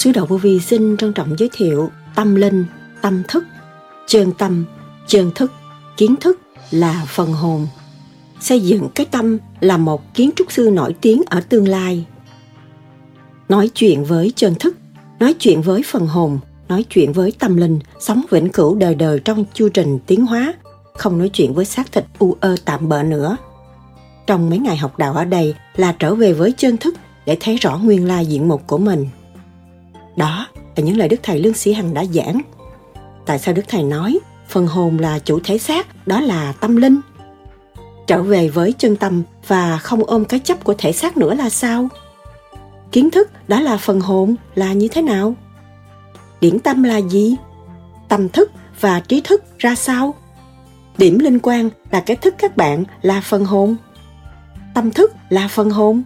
Sứ Đạo Vô Vi xin trân trọng giới thiệu tâm linh, tâm thức, chân tâm, chân thức, kiến thức là phần hồn. Xây dựng cái tâm là một kiến trúc sư nổi tiếng ở tương lai. Nói chuyện với chân thức, nói chuyện với phần hồn, nói chuyện với tâm linh, sống vĩnh cửu đời đời trong chu trình tiến hóa, không nói chuyện với xác thịt u ơ tạm bợ nữa. Trong mấy ngày học đạo ở đây là trở về với chân thức để thấy rõ nguyên lai diện mục của mình. Đó là những lời Đức Thầy Lương Sĩ Hằng đã giảng. Tại sao Đức Thầy nói phần hồn là chủ thể xác, đó là tâm linh? Trở về với chân tâm và không ôm cái chấp của thể xác nữa là sao? Kiến thức đó là phần hồn là như thế nào? Điển tâm là gì? Tâm thức và trí thức ra sao? Điểm liên quan là cái thức các bạn là phần hồn. Tâm thức là phần hồn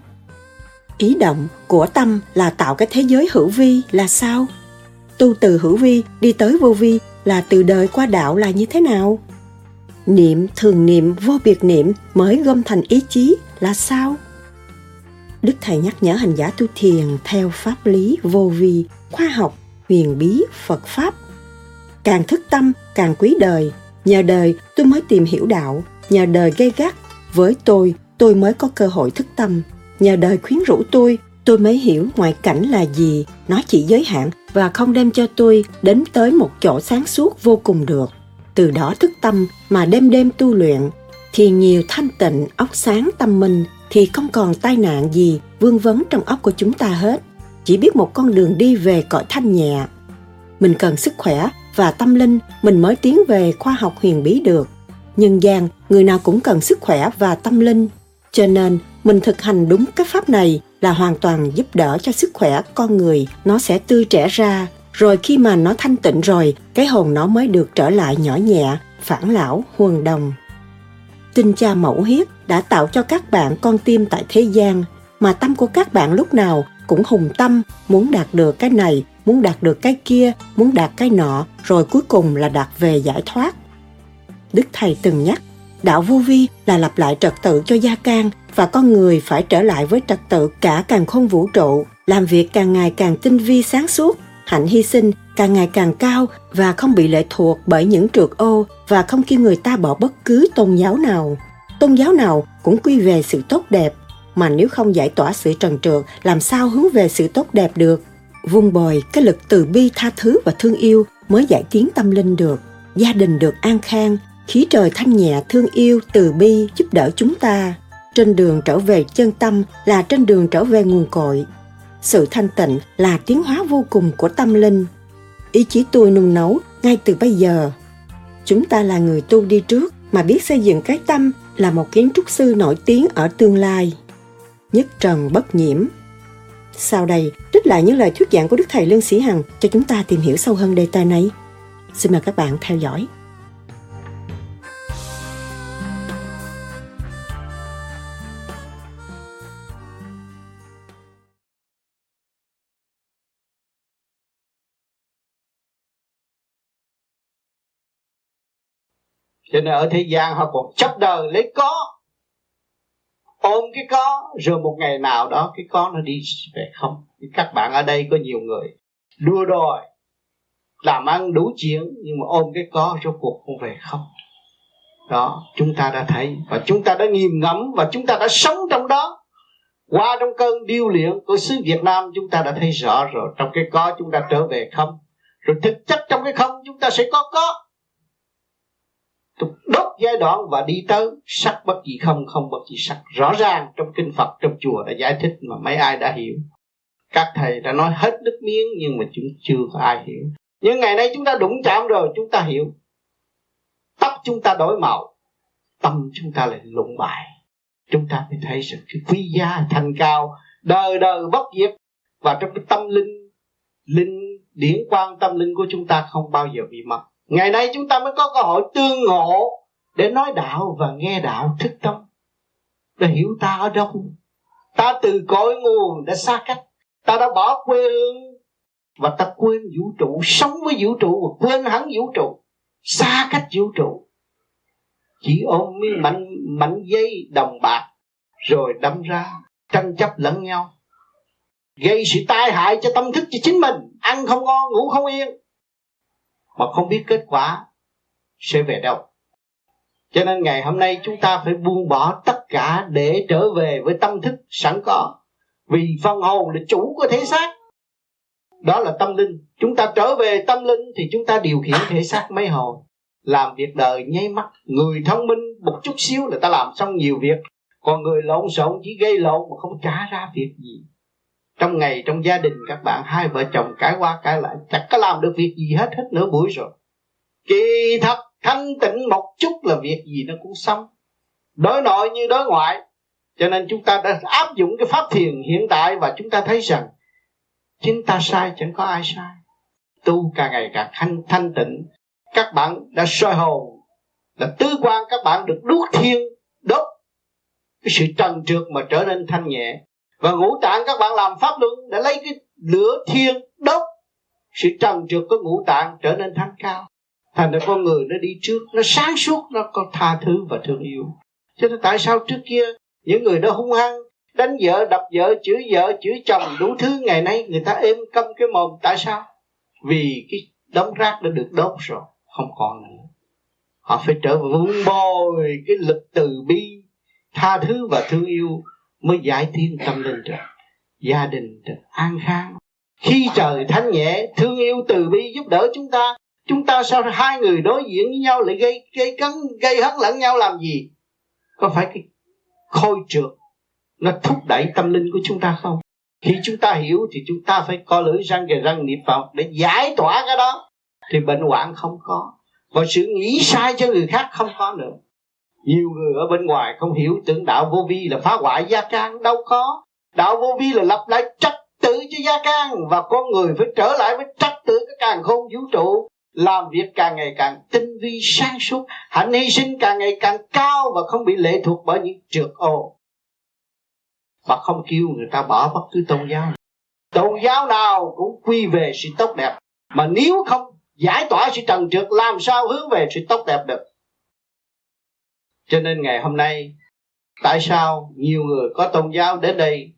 ý động của tâm là tạo cái thế giới hữu vi là sao? Tu từ hữu vi đi tới vô vi là từ đời qua đạo là như thế nào? Niệm, thường niệm, vô biệt niệm mới gom thành ý chí là sao? Đức thầy nhắc nhở hành giả tu thiền theo pháp lý vô vi, khoa học, huyền bí, phật pháp. Càng thức tâm, càng quý đời. Nhờ đời, tôi mới tìm hiểu đạo. Nhờ đời gây gắt, với tôi tôi mới có cơ hội thức tâm nhờ đời khuyến rũ tôi tôi mới hiểu ngoại cảnh là gì, nó chỉ giới hạn và không đem cho tôi đến tới một chỗ sáng suốt vô cùng được. Từ đó thức tâm mà đêm đêm tu luyện, thì nhiều thanh tịnh, óc sáng, tâm minh thì không còn tai nạn gì vương vấn trong óc của chúng ta hết. Chỉ biết một con đường đi về cõi thanh nhẹ. Mình cần sức khỏe và tâm linh mình mới tiến về khoa học huyền bí được. Nhân gian, người nào cũng cần sức khỏe và tâm linh. Cho nên mình thực hành đúng cái pháp này là hoàn toàn giúp đỡ cho sức khỏe con người, nó sẽ tươi trẻ ra. Rồi khi mà nó thanh tịnh rồi, cái hồn nó mới được trở lại nhỏ nhẹ, phản lão, huần đồng. Tinh cha mẫu hiết đã tạo cho các bạn con tim tại thế gian, mà tâm của các bạn lúc nào cũng hùng tâm, muốn đạt được cái này, muốn đạt được cái kia, muốn đạt cái nọ, rồi cuối cùng là đạt về giải thoát. Đức thầy từng nhắc, đạo vô vi là lặp lại trật tự cho gia can và con người phải trở lại với trật tự cả càng khôn vũ trụ, làm việc càng ngày càng tinh vi sáng suốt, hạnh hy sinh càng ngày càng cao và không bị lệ thuộc bởi những trượt ô và không kêu người ta bỏ bất cứ tôn giáo nào. Tôn giáo nào cũng quy về sự tốt đẹp, mà nếu không giải tỏa sự trần trượt, làm sao hướng về sự tốt đẹp được? Vung bồi cái lực từ bi tha thứ và thương yêu mới giải tiến tâm linh được, gia đình được an khang, khí trời thanh nhẹ thương yêu từ bi giúp đỡ chúng ta trên đường trở về chân tâm là trên đường trở về nguồn cội. Sự thanh tịnh là tiến hóa vô cùng của tâm linh. Ý chí tôi nung nấu ngay từ bây giờ. Chúng ta là người tu đi trước mà biết xây dựng cái tâm là một kiến trúc sư nổi tiếng ở tương lai. Nhất trần bất nhiễm. Sau đây, trích lại những lời thuyết giảng của đức thầy lương sĩ hằng cho chúng ta tìm hiểu sâu hơn đề tài này. Xin mời các bạn theo dõi. Cho nên ở thế gian họ còn chấp đời lấy có. Ôm cái có, rồi một ngày nào đó cái có nó đi về không. Các bạn ở đây có nhiều người đua đòi, làm ăn đủ chuyện, nhưng mà ôm cái có rốt cuộc không về không. Đó, chúng ta đã thấy. Và chúng ta đã nghiền ngẫm và chúng ta đã sống trong đó. Qua trong cơn điêu luyện của xứ Việt Nam, chúng ta đã thấy rõ rồi. Trong cái có chúng ta trở về không? Rồi thực chất trong cái không, chúng ta sẽ có có giai đoạn và đi tới sắc bất gì không không bất gì sắc. Rõ ràng trong kinh Phật, trong chùa đã giải thích mà mấy ai đã hiểu. Các thầy đã nói hết nước miếng, nhưng mà chúng chưa có ai hiểu. Nhưng ngày nay chúng ta đụng chạm rồi, chúng ta hiểu. Tóc chúng ta đổi màu, tâm chúng ta lại lụng bại. Chúng ta mới thấy sự quý giá thành cao, đời đời bất diệt. Và trong cái tâm linh linh điển quan tâm linh của chúng ta không bao giờ bị mất. Ngày nay chúng ta mới có cơ hội tương ngộ để nói đạo và nghe đạo thức tâm. Để hiểu ta ở đâu? Ta từ cội nguồn đã xa cách. Ta đã bỏ quê hương và ta quên vũ trụ, sống với vũ trụ và quên hẳn vũ trụ. Xa cách vũ trụ. Chỉ ôm miếng mảnh mảnh dây đồng bạc rồi đâm ra tranh chấp lẫn nhau. Gây sự tai hại cho tâm thức cho chính mình. Ăn không ngon, ngủ không yên. Mà không biết kết quả sẽ về đâu cho nên ngày hôm nay chúng ta phải buông bỏ tất cả để trở về với tâm thức sẵn có. Vì phần hồn là chủ của thể xác. Đó là tâm linh. Chúng ta trở về tâm linh thì chúng ta điều khiển thể xác mấy hồi. Làm việc đời nháy mắt. Người thông minh một chút xíu là ta làm xong nhiều việc. Còn người lộn xộn chỉ gây lộn mà không trả ra việc gì. Trong ngày, trong gia đình, các bạn, hai vợ chồng cãi qua cãi lại, chẳng có làm được việc gì hết hết nửa buổi rồi. Kỳ thật thanh tịnh một chút là việc gì nó cũng xong. Đối nội như đối ngoại. Cho nên chúng ta đã áp dụng cái pháp thiền hiện tại và chúng ta thấy rằng chính ta sai, chẳng có ai sai. Tu càng ngày càng thanh thanh tịnh. Các bạn đã soi hồn là tứ quan, các bạn được đuốc thiên, đốt. Cái sự trần trượt mà trở nên thanh nhẹ. Và ngũ tạng các bạn làm pháp luân để lấy cái lửa thiên, đốt. Sự trần trượt của ngũ tạng trở nên thanh cao thành ra con người nó đi trước, nó sáng suốt, nó có tha thứ và thương yêu. Cho nên tại sao trước kia những người đó hung hăng, đánh vợ, đập vợ, chửi vợ, chửi chồng đủ thứ ngày nay người ta êm câm cái mồm, tại sao? Vì cái đống rác đã được đốt rồi, không còn nữa. Họ phải trở về vun bồi cái lực từ bi, tha thứ và thương yêu mới giải thiên tâm linh được. Gia đình được an khang. Khi trời thanh nhẹ, thương yêu từ bi giúp đỡ chúng ta chúng ta sao hai người đối diện với nhau lại gây gây cấn, gây hấn lẫn nhau làm gì? Có phải cái khôi trượt nó thúc đẩy tâm linh của chúng ta không? Khi chúng ta hiểu thì chúng ta phải co lưỡi răng kề răng niệm phật để giải tỏa cái đó. Thì bệnh hoạn không có. Và sự nghĩ sai cho người khác không có nữa. Nhiều người ở bên ngoài không hiểu tưởng đạo vô vi là phá hoại gia can. Đâu có. Đạo vô vi là lập lại trật tự cho gia can. Và con người phải trở lại với trật tự cái càng khôn vũ trụ làm việc càng ngày càng tinh vi, sáng suốt. Hạnh hy sinh càng ngày càng cao và không bị lệ thuộc bởi những trượt ô. Và không kêu người ta bỏ bất cứ tôn giáo tôn giáo nào cũng quy về sự tốt đẹp. Mà nếu không giải tỏa sự trần trượt, làm sao hướng về sự tốt đẹp được? Cho nên ngày hôm nay, tại sao nhiều người có tôn giáo đến đây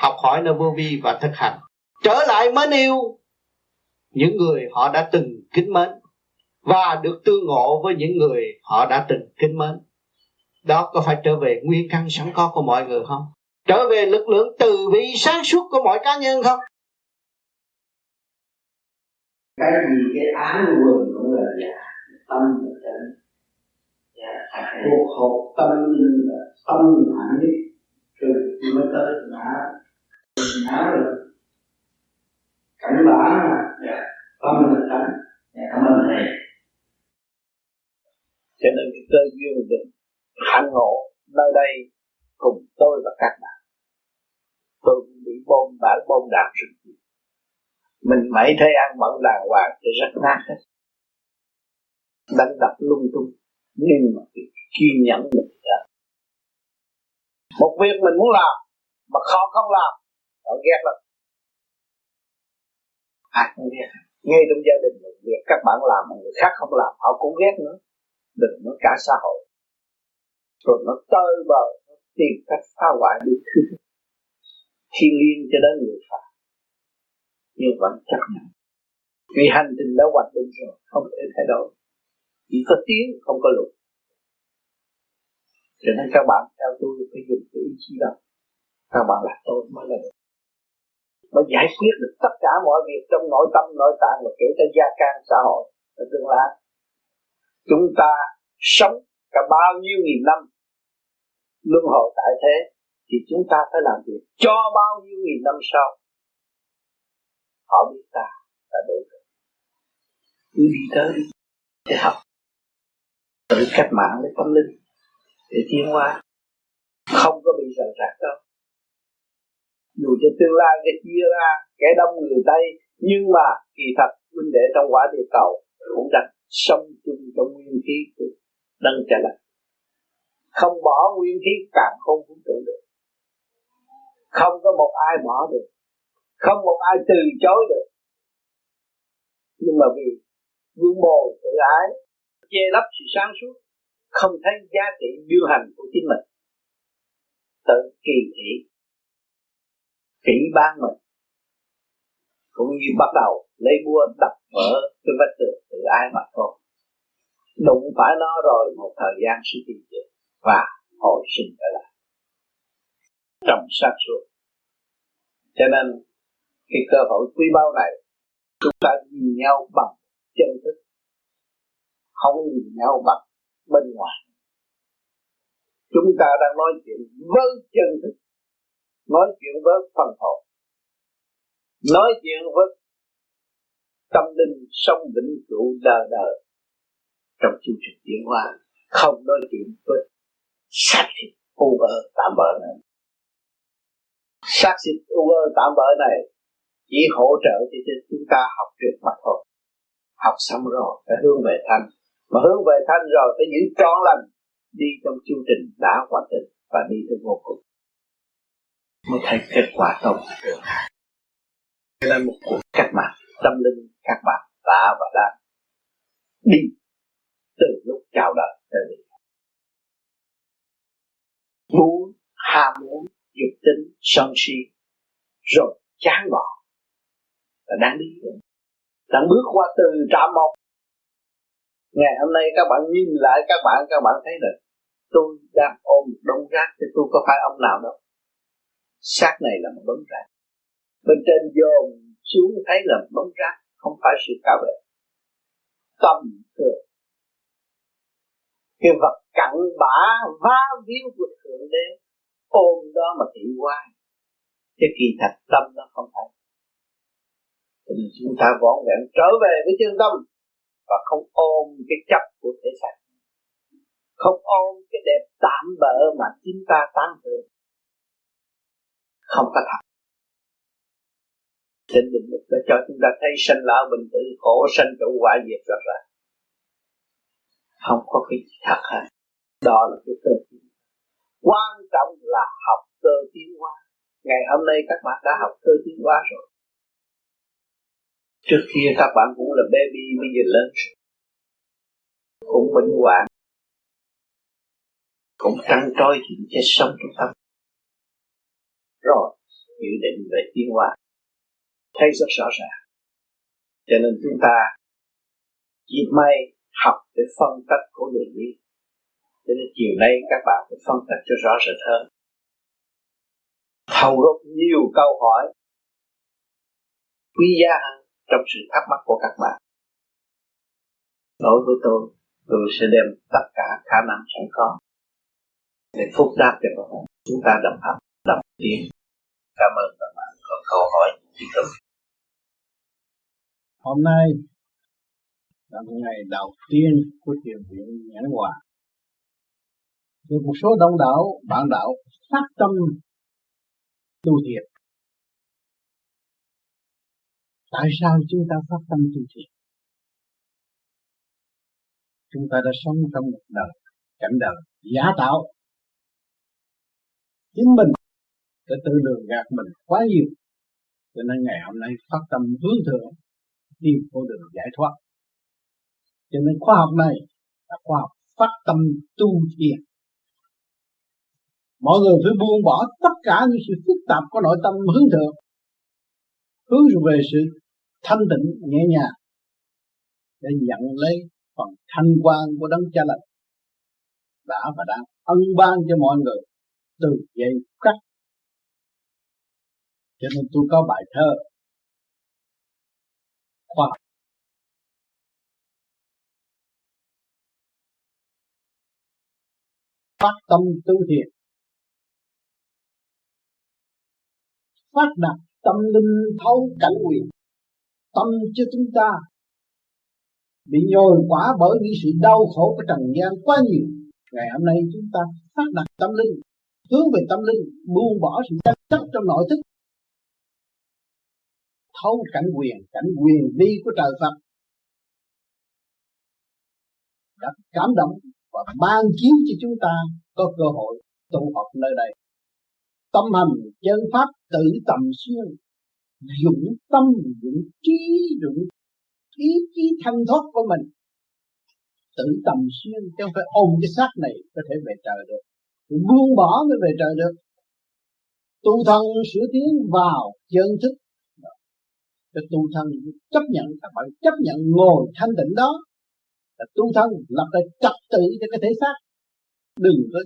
học hỏi nơi vô vi và thực hành? Trở lại mến yêu. Những người họ đã từng kính mến và được tương ngộ với những người họ đã từng kính mến. Đó có phải trở về nguyên căn sẵn có của mọi người không? Trở về lực lượng từ bi sáng suốt của mọi cá nhân không? Cái gì cái án quần cũng là giả tâm là chân cuộc hộp tâm dạ, linh là tâm mạnh nhất. Từ mới tới ngã. Ngã rồi. Cảnh bản là dạ, tâm là cảnh. Dạ, cảm ơn thầy. Cho nên cái cơ duyên được hạnh ngộ nơi đây cùng tôi và các bạn. Tôi cũng bị bom bản bom đạn rất nhiều mình mấy thấy ăn mặn đàng hoàng thì rất nát hết. Đánh đập lung tung. Nhưng mà cái kiên nhẫn mình đã. Một việc mình muốn làm mà khó không làm, họ ghét lắm. Ai cũng ghét ngay trong gia đình mình việc các bạn làm mà người khác không làm, họ cũng ghét nữa đừng nói cả xã hội. Rồi nó tơi bờ, nó tìm cách phá hoại đi. Thứ thiên liên cho đến người phạt nhưng vẫn chấp nhận. Vì hành trình đã hoạch định rồi, không thể thay đổi. Chỉ có tiến không có lùi cho nên các bạn theo tôi phải dùng cái ý chí đó. Các bạn là tôi mới là được mới giải quyết được tất cả mọi việc trong nội tâm, nội tạng và kể cả gia can xã hội. Và tương lai, chúng ta sống cả bao nhiêu nghìn năm luân hồi tại thế, thì chúng ta phải làm việc cho bao nhiêu nghìn năm sau. Họ biết ta là đủ rồi cứ đi tới đi để học. Tự cách mạng để tâm linh, để tiến hóa. Không có bị rời rạc đâu dù cho tương lai cái chia ra, kẻ đông người tây, nhưng mà kỳ thật huynh đệ trong quả địa cầu cũng đặt sống chung trong nguyên khí của đấng trả lại không bỏ nguyên khí càng không vũ trụ được. Không có một ai bỏ được. Không một ai từ chối được. Nhưng mà vì vương bồ tự ái, che lấp sự sáng suốt, không thấy giá trị điều hành của chính mình. Tự kỳ thị kỹ ban mình, cũng như bắt đầu lấy búa đập vỡ cái vách tường tự ai mà thôi đụng phải nó rồi một thời gian sẽ tìm được và hồi sinh trở lại. Trong sát xuống cho nên cái cơ hội quý báu này, chúng ta nhìn nhau bằng chân thức, không nhìn nhau bằng bên ngoài. Chúng ta đang nói chuyện với chân thức nói chuyện với phần hồn. Nói chuyện với tâm linh sống vĩnh cửu đời đời trong chương trình tiến hóa, không nói chuyện với xác thịt u ơ tạm bỡ này. Xác thịt u ơ tạm bỡ này chỉ hỗ trợ cho chúng ta học được mà thôi. Học xong rồi, phải hướng về thanh. Mà hướng về thanh rồi phải giữ trọn lành, đi trong chương trình đã hoàn thành và đi tới vô cùng mới thấy kết quả tốt. Được cho nên một cuộc cách mạng tâm linh các bạn đã và đang đi từ lúc chào đời tới bây giờ muốn, ham muốn, dục tính, sân si, rồi chán bỏ là đang đi. Đang bước qua từ trạm một. Ngày hôm nay các bạn nhìn lại các bạn các bạn thấy được tôi đang ôm đống rác thì tôi có phải ông nào đâu xác này là một đống rác. Bên trên dồn xuống thấy là một đống rác, không phải sự cao vệ tâm thường. Cái vật cặn bã va víu của thượng đế, ôm đó mà thị qua cái kỳ thật tâm nó không phải. Thì chúng ta vọn vẹn trở về với chân tâm và không ôm cái chấp của thể xác. Không ôm cái đẹp tạm bỡ mà chính ta tán thưởng không có thật. Trên định lực đã cho chúng ta thấy sanh lão bình tử, khổ sanh trụ quả diệt rất là. Không có cái gì thật hết. Đó là cái cơ tiến quan trọng là học cơ tiến hóa. Ngày hôm nay các bạn đã học cơ tiến hóa rồi. Trước kia các bạn cũng là baby, bây giờ lớn cũng bệnh hoạn. Cũng trăn trôi chuyện chết sống trong tâm rồi, dự định về tiến hóa thấy rất rõ ràng. Cho nên chúng ta chỉ may học để phân tích của đường đi. Cho nên chiều nay các bạn phải phân tích cho rõ rệt hơn. Thâu gốc nhiều câu hỏi. Quý giá hơn trong sự thắc mắc của các bạn. Đối với tôi tôi sẽ đem tất cả khả năng sẵn có để phúc đáp cho các bạn. Chúng ta đồng hành đồng tiến cảm ơn các bạn có câu hỏi tiếp tục hôm nay là một ngày đầu tiên của thiền viện nhãn hòa. Thì một số đông đảo bạn đạo phát tâm tu thiền tại sao chúng ta phát tâm tu thiền chúng ta đã sống trong một đời, cảnh đời giả tạo. Chính mình đã tự lường gạt mình quá nhiều. Cho nên ngày hôm nay phát tâm hướng thượng, đi con đường giải thoát. Cho nên khoa học này là khoa học phát tâm tu thiền. Mọi người phải buông bỏ tất cả những sự phức tạp của nội tâm hướng thượng, hướng về sự thanh tịnh, nhẹ nhàng, để nhận lấy phần thanh quan của đấng cha lành đã và đang ân ban cho mọi người từ giây khắc cho nên tôi có bài thơ. Khoa học. Phát tâm tu thiền phát đạt tâm linh thấu cảnh quyền tâm cho chúng ta. Bị nhồi quả bởi những sự đau khổ của trần gian quá nhiều. Ngày hôm nay chúng ta phát đạt tâm linh, hướng về tâm linh, buông bỏ sự chấp chấp trong nội thức thấu cảnh quyền cảnh quyền vi của trời Phật, đã cảm động và ban chiếu cho chúng ta có cơ hội tụ họp nơi đây. Tâm hành chân pháp tự tầm xuyên, dụng tâm, dụng trí, dụng ý chí thanh thoát của mình. Tự tầm xuyên, chứ không phải ôm cái xác này có thể về trời được. Buông bỏ mới về trời được. Tu thân sửa tiến vào chân thức để tu thân, chấp nhận, các bạn chấp nhận ngồi thanh tịnh đó. Là tu thân, lập lại trật tự cho cái thể xác. Đừng có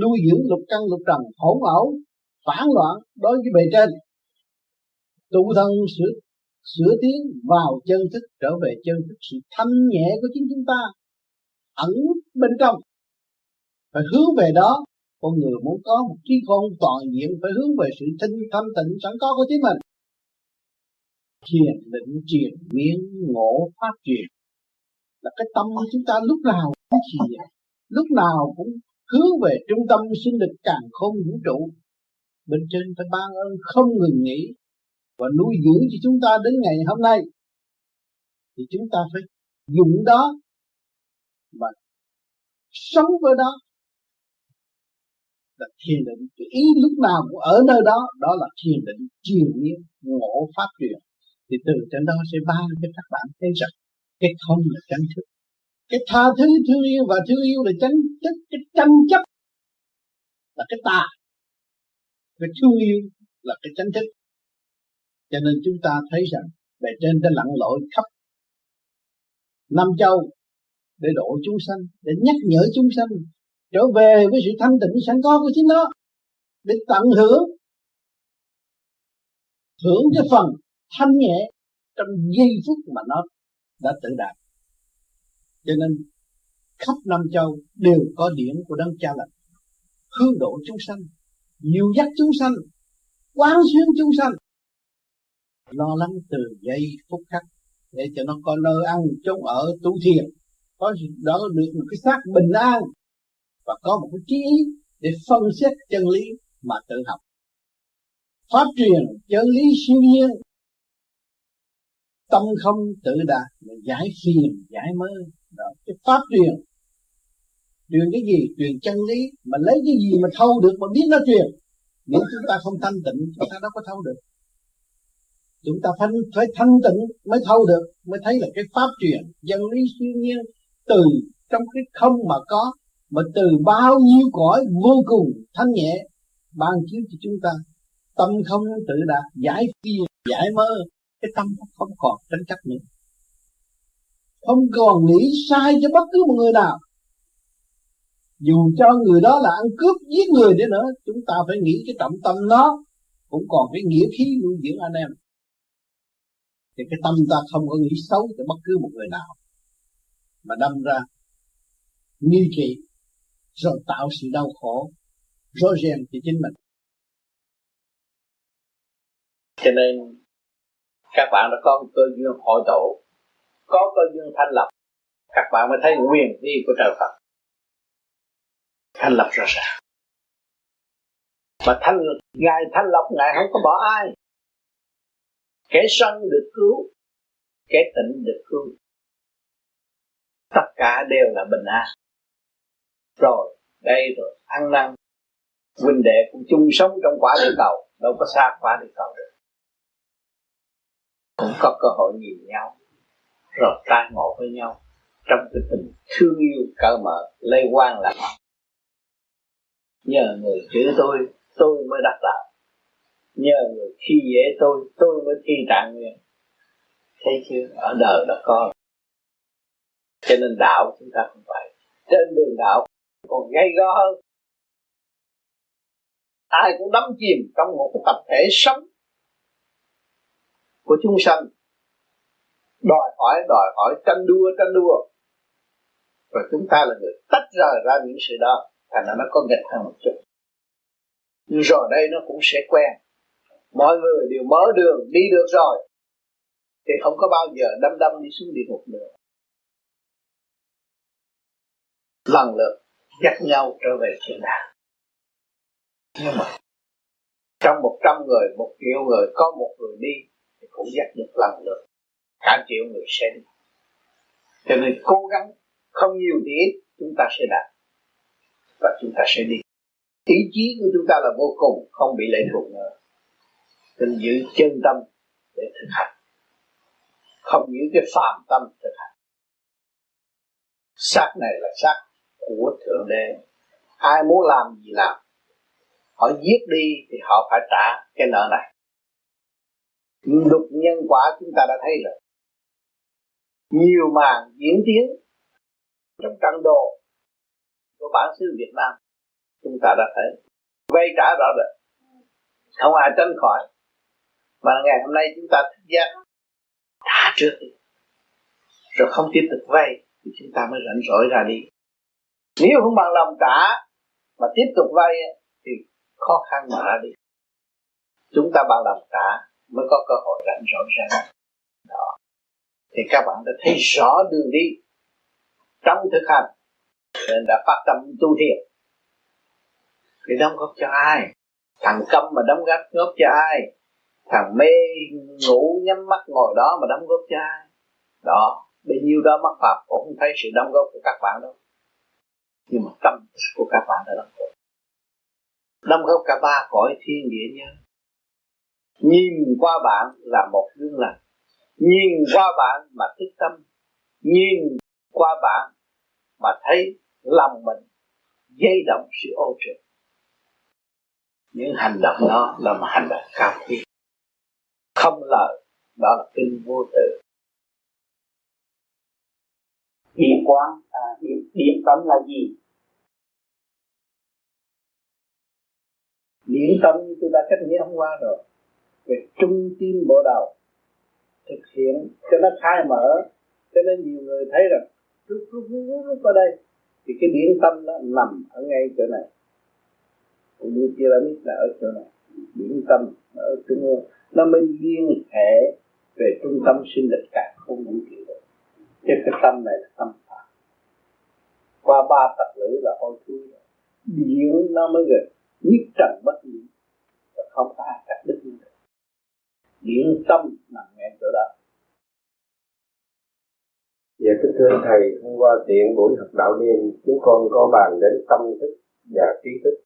nuôi dưỡng lục căn lục trần hỗn ẩu phản loạn đối với bề trên. Tu thân sửa sửa tiến vào chân thức, trở về chân thức. Sự thanh nhẹ của chính chúng ta ẩn bên trong. Phải hướng về đó. Con người muốn có một trí khôn toàn diện, phải hướng về sự thanh thanh tịnh sẵn có của chính mình thiền định truyền miên, ngộ, phát triển. Là cái tâm của chúng ta lúc nào cũng thiền lúc nào cũng hướng về trung tâm sinh lực càng không vũ trụ. Bên trên phải ban ơn không ngừng nghỉ và nuôi dưỡng cho chúng ta đến ngày hôm nay. Thì chúng ta phải dùng đó và sống với đó. Là thiền định. Cái ý lúc nào cũng ở nơi đó đó là thiền định, triền miên, ngộ, phát triển thì từ trên đó sẽ ban cho các bạn thấy rằng cái không là chánh thức. Cái tha thứ thương yêu và thương yêu là chánh thức, cái tranh chấp là cái tà. Cái thương yêu là cái chánh thức. Cho nên chúng ta thấy rằng bề trên đã lặn lội khắp năm châu để độ chúng sanh, để nhắc nhở chúng sanh trở về với sự thanh tịnh sẵn có của chính nó để tận hưởng hưởng cái phần thanh nhẹ trong giây phút mà nó đã tự đạt. Cho nên, khắp năm châu đều có điển của đấng cha lành. Hướng độ chúng sanh, nhiều dắt chúng sanh, quán xuyên chúng sanh. Lo lắng từ giây phút khắc để cho nó có nơi ăn, chốn ở, tu thiền. Có đó được một cái xác bình an và có một cái trí ý để phân xét chân lý mà tự học. Phát truyền chân lý siêu nhiên tâm không tự đạt mà giải phiền giải mơ. Đó cái pháp truyền. Truyền cái gì? Truyền chân lý. Mà lấy cái gì mà thâu được mà biết nó truyền? Nếu chúng ta không thanh tịnh chúng ta đâu có thâu được. Chúng ta phải, phải thanh tịnh mới thâu được mới thấy là cái pháp truyền chân lý siêu nhiên từ trong cái không mà có mà từ bao nhiêu cõi vô cùng thanh nhẹ ban chiếu cho chúng ta. Tâm không tự đạt giải phiền giải mơ cái tâm không còn tranh chấp nữa. Không còn nghĩ sai cho bất cứ một người nào. Dù cho người đó là ăn cướp giết người đi nữa, chúng ta phải nghĩ cái trọng tâm nó cũng còn cái nghĩa khí nuôi dưỡng anh em. Thì cái tâm ta không có nghĩ xấu cho bất cứ một người nào. Mà đâm ra, nghi kỵ, rồi tạo sự đau khổ, rối ren cho chính mình. Cho nên các bạn đã có cơ duyên hội tụ, có cơ duyên thanh lập. Các bạn mới thấy quyền đi của trời Phật. Thanh lập rõ ràng mà thanh ngài thanh lập ngài không có bỏ ai. Kẻ sân được cứu, kẻ tịnh được cứu. Tất cả đều là bình an. Rồi, đây rồi, ăn năn. Huynh đệ cũng chung sống trong quả địa cầu, đâu có xa quả địa cầu được cũng có cơ hội nhìn nhau, rồi tai ngộ với nhau. Trong cái tình thương yêu, cởi mở, lây quan là nhờ người chữ tôi tôi mới đắc đạo. Nhờ người khi dễ tôi tôi mới thi trạng nguyện. Thấy chưa? Ở đời đã có. Cho nên đạo chúng ta không phải. Trên đường đạo còn gây go hơn. Ai cũng đắm chìm trong một cái tập thể sống của chúng sanh. Đòi hỏi đòi hỏi, tranh đua tranh đua. Và chúng ta là người tách rời ra những sự đó, thành ra nó có nghịch hơn một chút. Nhưng rồi đây nó cũng sẽ quen. Mọi người đều mở đường, đi được rồi. Thì không có bao giờ đâm đâm đi xuống địa ngục nữa. Lần lượt dắt nhau trở về thiên đàng. Nhưng mà trong một trăm người, một triệu người, có một người đi cũng dắt được lần. Lượt cả triệu người xem, cho nên cố gắng không nhiều thì ít chúng ta sẽ đạt. Và chúng ta sẽ đi. Ý chí của chúng ta là vô cùng không bị lệ thuộc nữa. Nên giữ chân tâm để thực hành. Không giữ cái phàm tâm thực hành. Xác này là xác của thượng đế. Ai muốn làm gì làm. Họ giết đi thì họ phải trả cái nợ này luật nhân quả chúng ta đã thấy rồi. Nhiều màn diễn tiến trong trận đồ của bản xứ Việt Nam chúng ta đã thấy. Vay trả rõ rồi không ai tránh khỏi. Mà ngày hôm nay chúng ta thức giác, trả trước đi. Rồi không tiếp tục vay thì chúng ta mới rảnh rỗi ra đi. Nếu không bằng lòng trả mà tiếp tục vay thì khó khăn mà ra đi. Chúng ta bằng lòng trả mới có cơ hội rảnh rỗi ra đó. Thì các bạn đã thấy rõ đường đi trong thực hành, nên đã phát tâm tu thiện thì đóng góp cho ai? Thằng câm mà đóng góp góp cho ai? Thằng mê ngủ nhắm mắt ngồi đó mà đóng góp cho ai? Đó, bấy nhiêu đó mắc phạm, cũng không thấy sự đóng góp của các bạn đâu. Nhưng mà tâm của các bạn đã đóng góp. Đóng góp cả ba cõi thiên địa nhân nhìn qua bạn là một gương lành. Nhìn qua bạn mà thức tâm. Nhìn qua bạn mà thấy lòng mình dây động sự ô trượt những hành động đó là một hành động cao quý. Không lời đó là kinh vô tự. Điện quán à, điện, điện tâm là gì? Điện tâm như tôi đã cách nghĩa hôm qua rồi về trung tim bộ đầu thực hiện. Cho nó khai mở, cho nên nhiều người thấy rằng lúc lúc lúc rút ở đây. Thì cái điển tâm nó nằm ở ngay chỗ này. Cũng như pyramid là ở chỗ này. Điển tâm ở trung ương. Nó mới liên hệ về trung tâm sinh lực cả không vũ trụ được. Chứ cái tâm này là tâm phạm qua ba tập lữ là hôi thối điển nó mới gần. Nhất trần bất nhiễm. Không có ai cắt đứt. được điện tâm nằm ngay chỗ đó Dạ kính thưa thầy, hôm qua tiện buổi học đạo đêm, chúng con có bàn đến tâm thức và trí thức.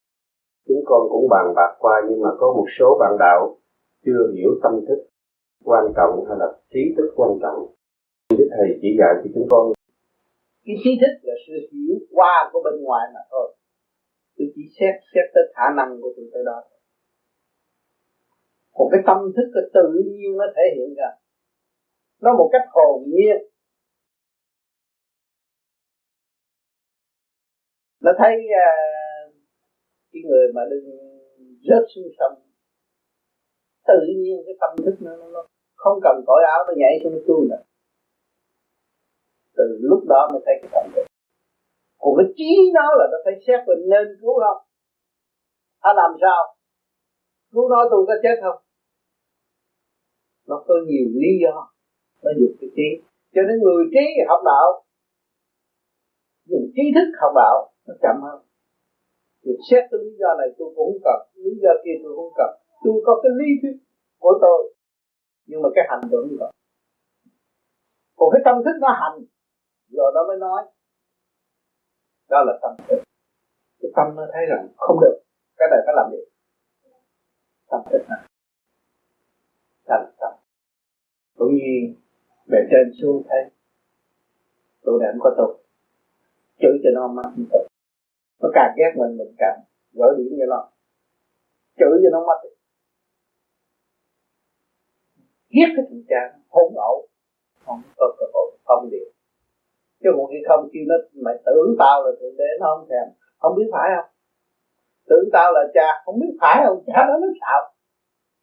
Chúng con cũng bàn bạc qua nhưng mà có một số bạn đạo chưa hiểu tâm thức quan trọng hay là trí thức quan trọng. Đức thầy chỉ dạy cho chúng con. Cái trí thức là sự hiểu qua của bên ngoài mà thôi. Tôi chỉ xét xét tới khả năng của tôi tới đó một cái tâm thức cái tự nhiên nó thể hiện ra. Nó một cách hồn nhiên. Nó thấy uh, cái người mà đừng rớt xuống sông tự nhiên cái tâm thức nó, nó không cần cởi áo nó nhảy xuống xuống nữa. Từ lúc đó mới thấy cái tâm thức. Còn cái trí nó là nó phải xét mình nên cứu không? Tha làm sao? Cứu nó tôi có chết không? Nó có nhiều lý do, nó dùng cái trí. Cho nên người trí học đạo. Dùng trí thức học đạo, nó chậm hơn. Thì xét cái lý do này tôi cũng không cần, lý do kia tôi không cần. Tôi có cái lý thuyết của tôi, nhưng mà cái hành tôi không cần còn cái tâm thức nó hành, rồi nó mới nói. Đó là tâm thức. Cái tâm nó thấy rằng không được, cái này phải làm gì tâm thức này thành tâm cũng như bề trên xuống thấy tôi đã không có tục chửi cho nó mắt không tục nó càng ghét mình mình càng gỡ điểm cho nó. Chửi cho nó mắt giết cái thằng cha hỗn ẩu không có cơ hội, không điều chứ một khi không kêu nó, mày tưởng tao là thượng đế, nó không thèm. Không biết phải không? Tưởng tao là cha, không biết phải không? Cha nó nó sao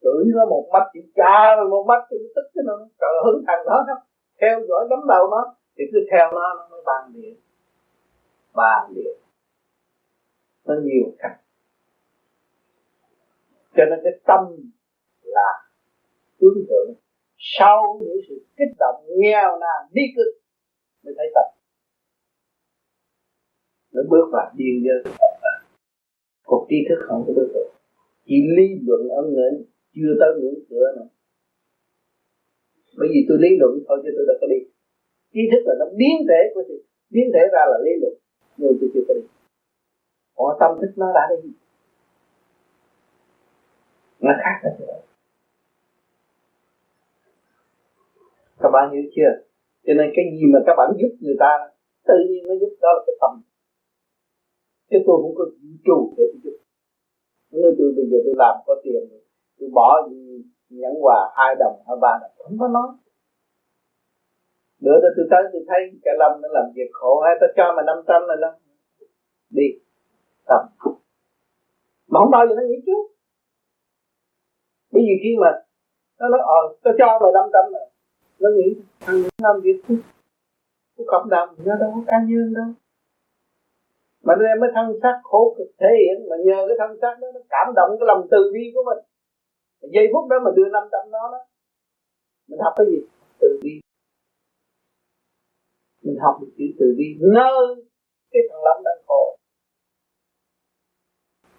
chửi nó một mắt chỉ cha rồi một mắt thì tức cái nó trợ hứng thằng đó đó. Theo dõi đấm đầu nó, thì cứ theo nó nó mới bàn điện bàn điện nó nhiều cách. Cho nên cái tâm là tướng thượng. Sau những sự kích động, nghèo nàn đi cực, mới thấy tập. Nó bước vào điên giới. Cuộc tri thức không có bước được chỉ lý luận ở ngưỡng chưa tới ngưỡng cửa nữa. Bởi vì tôi lý luận thôi chứ tôi đâu có đi. Ý thức là nó biến thể của sự biến thể ra là lý luận. Nhưng tôi chưa có đi. Còn tâm thức nó đã đi. Nó khác rồi. Các bạn hiểu chưa? Cho nên cái gì mà các bạn giúp người ta, tự nhiên nó giúp đó là cái tâm. Chứ tôi không có vũ trụ để tôi giúp. Nếu tôi bây giờ tôi làm có tiền tôi bỏ nhẫn hòa hai đồng hai ba đồng. Không có nói. Bữa đó tôi tới tôi thấy cả lâm nó làm việc khổ hay tôi cho mà năm trăm rồi lâm đi. Tập. Mà không bao giờ nó nghĩ trước. Bởi vì khi mà nó nói ờ tôi cho mày năm trăm rồi. Nó nghĩ thằng nó làm việc của, cộng đồng nó đâu có cá nhân đâu. Mà nó đem mới thân xác khổ cực thể hiện mà nhờ cái thân xác đó nó cảm động cái lòng từ bi của mình giây phút đó mà đưa năm trăm nó đó, mình học cái gì? Từ bi. Mình học được chữ từ bi nơi cái thằng lâm đang khổ.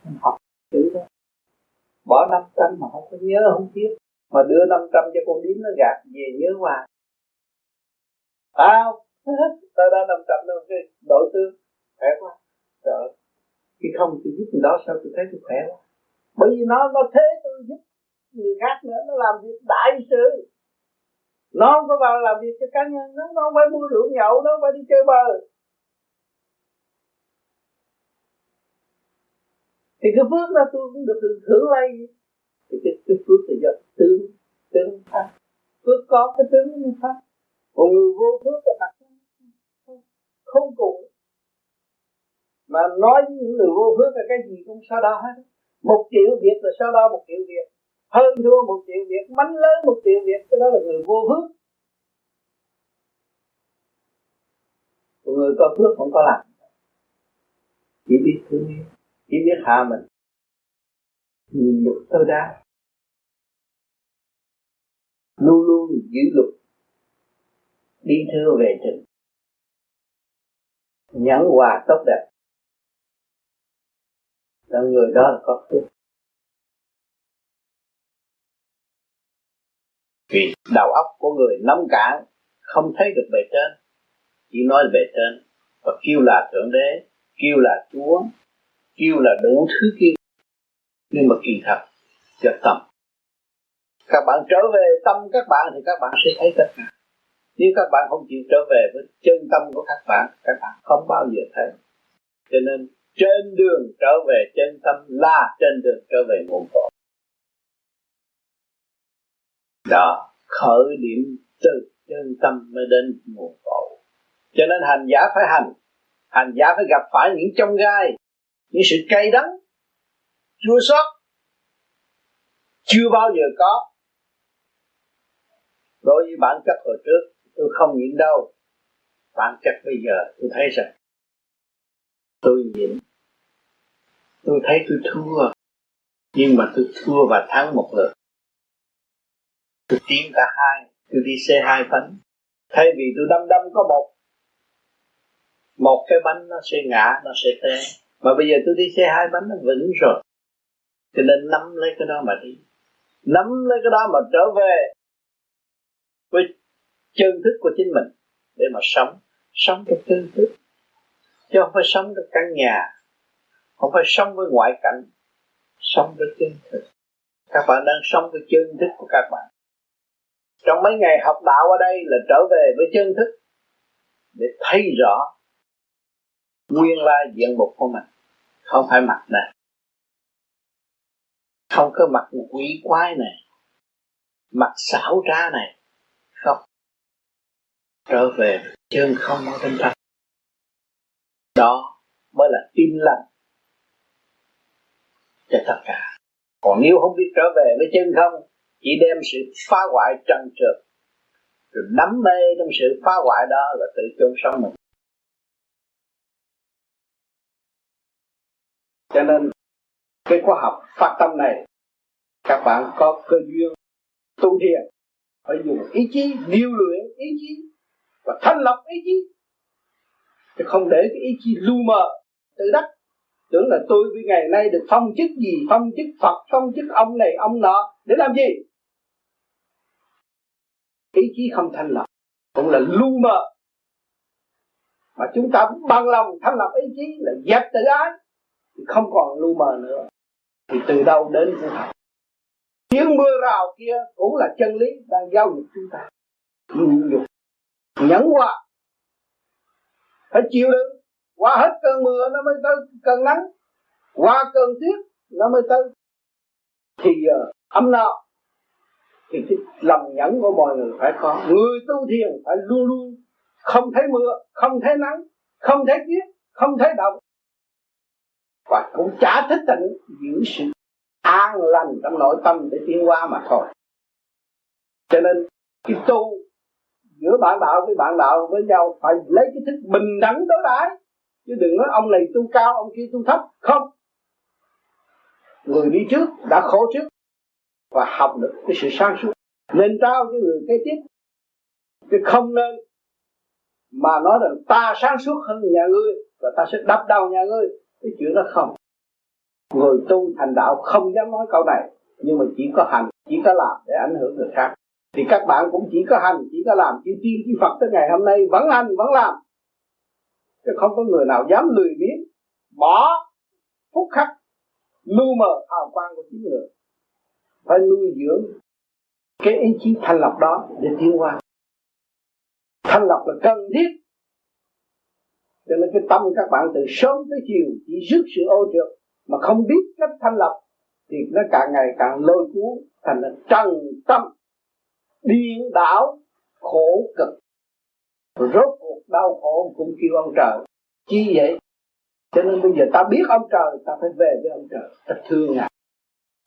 Mình học chữ đó. Bỏ năm trăm mà không có nhớ, không biết. Mà đưa năm trăm cho con điếm nó gạt về nhớ hoài. Tao tao đã năm trăm đâu, cái đổi tương khỏe quá. Trời khi không tôi giúp người đó sao tôi thấy tôi khỏe quá? Bởi vì nó nó thế tôi giúp người khác nữa nó làm việc đại sự. Nó không có vào làm việc cho cá nhân nó nó không phải mua rượu nhậu nó không phải đi chơi bờ thì cái phước đó tôi cũng được hưởng lây thì cái, cái phước là do tướng tướng pháp. Phước có cái tướng nó pháp. Còn người vô phước là mặt không cùng. Mà nói với những người vô phước là cái gì cũng sao đo hết. Một triệu việc là sao đo một triệu việc hơn thua một triệu việc mánh lớn một triệu việc cái đó là người vô phước. Còn người có phước không có làm chỉ biết thương yêu, chỉ biết hạ mình. Nhìn nhục tôi đa luôn luôn giữ luật đi thưa về trình nhẫn hòa tốt đẹp. Là người đó là có phước. Vì đầu óc của người nóng cạn không thấy được bề trên. Chỉ nói là bề trên. Và kêu là thượng đế, kêu là chúa, kêu là đủ thứ kia. Nhưng mà kỳ thật, cho tâm các bạn trở về tâm các bạn thì các bạn sẽ thấy tất cả. Nếu các bạn không chịu trở về với chân tâm của các bạn các bạn không bao giờ thấy. Cho nên, trên đường trở về chân tâm là trên đường trở về nguồn cội đó, khởi điểm từ chân tâm mới đến nguồn cội. Cho nên hành giả phải hành. Hành giả phải gặp phải những trong gai, những sự cay đắng, chua xót. Chưa bao giờ có. Đối với bản chất hồi trước, tôi không nhịn đâu. Bản chất bây giờ, tôi thấy rằng, tôi nhịn. Tôi thấy tôi thua. Nhưng mà tôi thua và thắng một lượt tôi tiến cả hai tôi đi xe hai bánh. Thay vì tôi đâm đâm có một một cái bánh nó sẽ ngã, nó sẽ té. Mà bây giờ tôi đi xe hai bánh nó vững rồi. Cho nên nắm lấy cái đó mà đi. Nắm lấy cái đó mà trở về với chân thức của chính mình để mà sống. Sống trong chân thức. Chứ không phải sống trong căn nhà. Không phải sống với ngoại cảnh. Sống với chân thức. Các bạn đang sống với chân thức của các bạn trong mấy ngày học đạo ở đây là trở về với chân thức để thấy rõ nguyên lai diện mục của mình. Không phải mặt này không có mặt quỷ quái này mặt xảo trá này không. Trở về chân không ở bên trong. Đó mới là tin lành cho tất cả. Còn nếu không biết trở về với chân không chỉ đem sự phá hoại trần trượt, rồi đắm mê trong sự phá hoại đó là tự chôn sống mình. Cho nên, cái khoa học phát tâm này, các bạn có cơ duyên tu thiền, phải dùng ý chí điều luyện ý chí và thanh lọc ý chí. Chứ không để cái ý chí lu mờ, tự đắc. Tưởng là tôi với ngày nay được phong chức gì, phong chức phật, phong chức ông này, ông nọ, để làm gì? Ý chí không thanh lọc, cũng là lu mờ. Mà chúng ta bằng lòng thanh lọc ý chí là dẹp tự ái, thì không còn lu mờ nữa. Thì từ đâu đến cũng thật? Tiếng mưa rào kia cũng là chân lý đang giao dục chúng ta. Nhịn nhục, nhẫn hòa. Phải chịu đựng. Qua hết cơn mưa nó mới tới cơn nắng. Qua cơn tuyết nó mới tới. Thì giờ ấm no thì cái lòng nhẫn của mọi người phải có. Người tu thiền phải luôn luôn không thấy mưa, không thấy nắng, không thấy tuyết không thấy động. Và cũng chả thích tịnh giữ sự an lành trong nội tâm để tiến qua mà thôi. Cho nên cái tu giữa bạn đạo với bạn đạo với nhau phải lấy cái thức bình đẳng đối đãi. Chứ đừng nói ông này tu cao, ông kia tu thấp. Không. Người đi trước đã khổ trước và học được cái sự sáng suốt. Nên trao cho người kế tiếp chứ không nên mà nói rằng ta sáng suốt hơn nhà ngươi và ta sẽ đập đầu nhà ngươi. Cái chuyện đó không. Người tu thành đạo không dám nói câu này, nhưng mà chỉ có hành, chỉ có làm để ảnh hưởng người khác. Thì các bạn cũng chỉ có hành, chỉ có làm. Chỉ tin chỉ phật tới ngày hôm nay vẫn hành, vẫn làm. Chứ không có người nào dám lười biếng, bỏ phút khắc lu mờ hào quang của chính người phải nuôi dưỡng cái ý chí thanh lọc đó để tiến qua thanh lọc là cần thiết. Cho nên cái tâm các bạn từ sớm tới chiều chỉ rước sự ô trượt mà không biết cách thanh lọc thì nó càng ngày càng lôi cuốn, thành là trần tâm, điên đảo, khổ cực. Rốt cuộc đau khổ cũng kêu ông trời. Chi vậy? Cho nên bây giờ ta biết ông trời, ta phải về với ông trời. Ta thương ngài.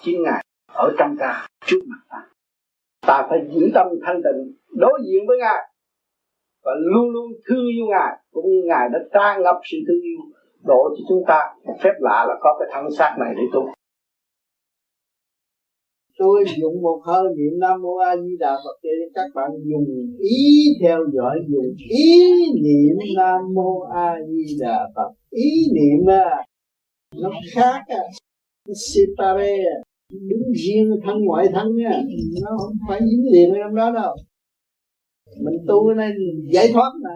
Chính ngài ở trong ta, trước mặt ta. Ta phải giữ tâm thanh tịnh, đối diện với ngài, và luôn luôn thương yêu ngài, cũng như ngài đã tràn ngập sự thương yêu đổ cho chúng ta. Một phép lạ là có cái thân xác này để tu. Tôi dùng một hơi niệm nam mô a di đà phật để các bạn dùng ý theo dõi, dùng ý niệm nam mô a di đà phật. Ý niệm à nó khác à nó separate. à đứng riêng thân ngoại thân á nó không phải dính liền trong đó đâu. Mình tu cái này giải thoát mà.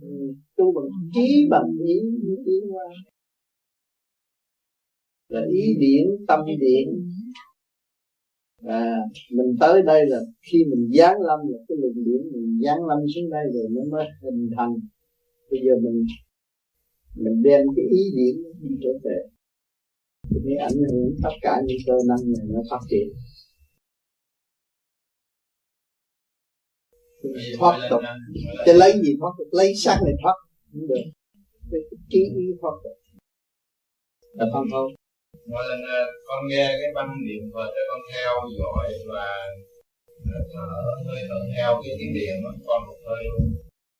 Ừ, tu bằng trí bằng ý tiến qua là ý điển tâm điện. À, mình tới đây là khi mình giáng lâm là cái luồng điển mình giáng lâm xuống đây rồi nó mới hình thành. Bây giờ mình mình đem cái ý điển mình trở về mới ảnh hưởng tất cả những cơ năng này nó phát triển. Thoát tục. Chứ lấy gì thoát tục? Lấy sắc này thoát. Không được. Cái trí ý thoát tục. Là không không mỗi lần ờ, con nghe cái băng niệm Phật để con theo dõi và ờ, thở hơi thở theo cái tiếng điện mà con một hơi luôn.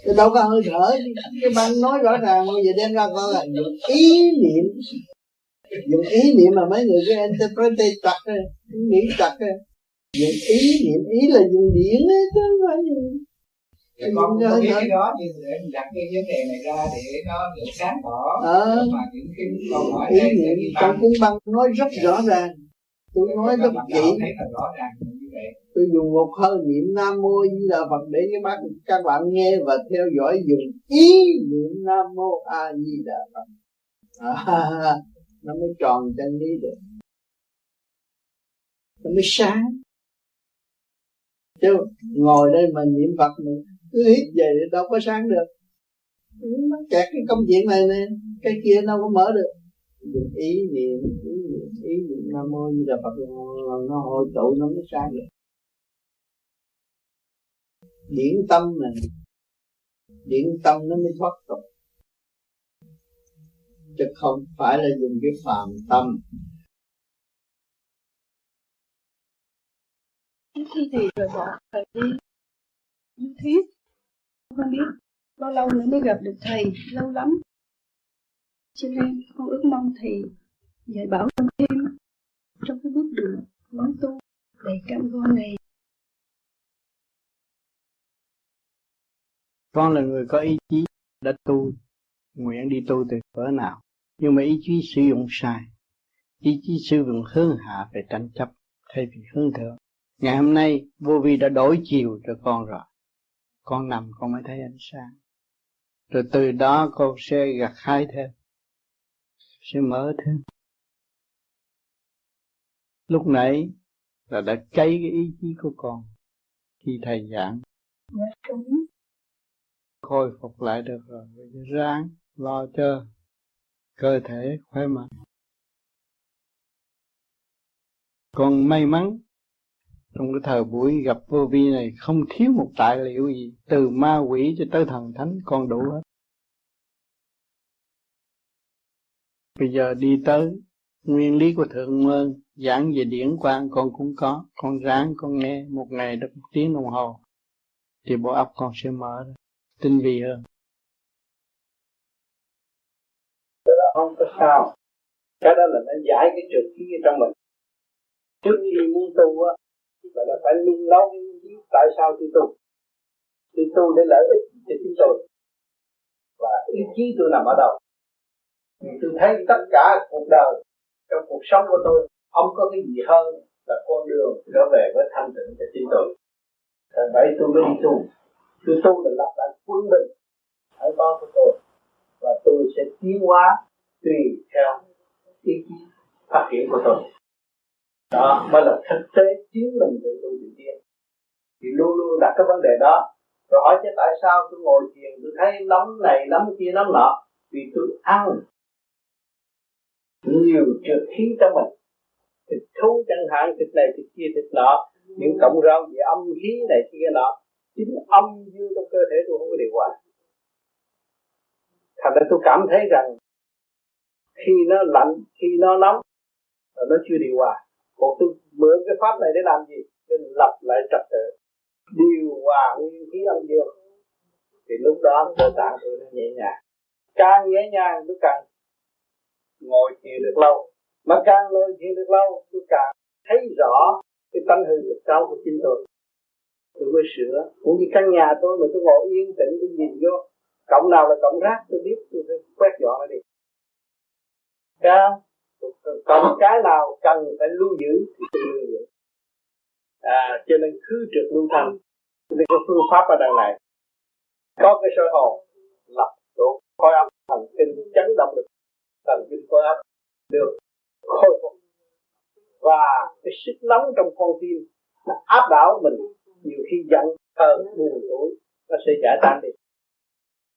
Cái đâu có hơi thở. Cái băng nói rõ ràng bây giờ đem ra coi là dùng ý niệm dùng ý niệm mà mấy người cái interpret chặt nghĩ chặt dùng ý niệm ý là dùng điện ấy chứ không phải gì. Cái con cũng có biết cái đó nhưng để mình đặt cái vấn đề này ra để nó được sáng tỏ. Ờ, mà những cái câu hỏi ý niệm trong cuốn băng nói rất rõ ràng. Tôi nói rất kỹ. tôi dùng một hơi niệm nam mô di đà phật để các bạn các bạn nghe và theo dõi dùng ý niệm nam mô a di đà phật. À, nó mới tròn chân lý được nó mới sáng. Chứ ngồi đây mà niệm phật mình cứ hít về thì đâu có sáng được. Ừ, nó kẹt cái công chuyện này nè, cái kia đâu có mở được. Dùng ý niệm ý niệm ý niệm, nam mô như là phật, nó hội tụ, nó mới sáng được. Điển tâm này, điển tâm nó mới thoát tục chứ không phải là dùng cái phàm tâm. Thi thì rồi bỏ thầy đi. Như thiết không biết bao lâu nữa mới gặp được thầy lâu lắm. Cho nên con ước mong thầy dạy bảo con thêm trong cái bước đường hướng tu đầy cam go này. Con là người có ý chí đã tu nguyện đi tu từ cỡ nào nhưng mà ý chí sử dụng sai. Ý chí sử dụng hướng hạ về tranh chấp thay vì hướng thượng. Ngày hôm nay vô vi đã đổi chiều cho con rồi. Con nằm con mới thấy ánh sáng. Rồi từ đó con sẽ gặt hái thêm. Sẽ mở thêm. Lúc nãy là đã cháy cái ý chí của con. Khi thầy giảng khôi phục lại được rồi ráng lo cho cơ thể khỏe mạnh. Con may mắn, trong cái thời buổi gặp vô vi này không thiếu một tài liệu gì, từ ma quỷ cho tới thần thánh, con đủ hết. Bây giờ đi tới nguyên lý của thượng nguyên giảng về điển quang, con cũng có, con ráng, con nghe, một ngày được một tiếng đồng hồ, thì bộ óc con sẽ mở tinh vi hơn. Không có sao. Cái đó là nó giải cái trượt khí trong mình. Trước khi muốn tu á là nó phải luôn nấu cái ý tại sao tôi tu. Tôi tu để lợi ích cho chính tôi. Và ý chí tôi nằm ở đâu? Thì tôi thấy tất cả cuộc đời, trong cuộc sống của tôi, không có cái gì hơn là con đường trở về với thanh tịnh cho chính tôi. Thành vậy tôi mới đi tu. Tôi tu là lập lại quân bình ở con của tôi. Và tôi sẽ tiến hóa tùy theo ý kiến phát triển của tôi. Đó mới là thực tế chính mình tự tu tự tiên thì luôn luôn đặt cái vấn đề đó. Rồi hỏi chứ tại sao tôi ngồi thiền, tôi thấy nóng này nóng kia, nóng nọ. Vì tôi ăn nhiều trượt khí trong mình. Thịt thú chẳng hạn, thịt này, thịt kia, thịt nọ. Những cộng rau về âm khí này kia nọ. Chính âm dương trong cơ thể tôi không có điều hòa. Thành ra tôi cảm thấy rằng khi nó lạnh, khi nó nóng, là nó chưa điều hòa. Còn tôi mượn cái pháp này để làm gì? Để lập lại trật tự. Điều hòa nguyên khí âm dương. Thì lúc đó cơ tạng tôi nó nhẹ nhàng. Càng nhẹ nhàng, tôi càng ngồi thiền được lâu. Mà càng ngồi thiền được lâu, tôi càng thấy rõ cái tâm hư thực cao của chính tôi. Tôi mới sửa. Cũng như căn nhà tôi mà tôi ngồi yên tĩnh, tôi nhìn vô cộng nào là cộng rác tôi biết, tôi phải quét dọn nó đi. Dạ. Cái cái nào cần phải lưu giữ thì tôi lưu giữ. À, cho nên cứ trực lưu thành, nên có phương pháp ở đằng này. Có cái soi hồn lập chỗ khối óc thần kinh chấn động được. Thần kinh khối óc được khôi phục. Và cái sức nóng trong con tim nó áp đảo mình. Nhiều khi giận hờn buồn tuổi nó sẽ giải tan đi.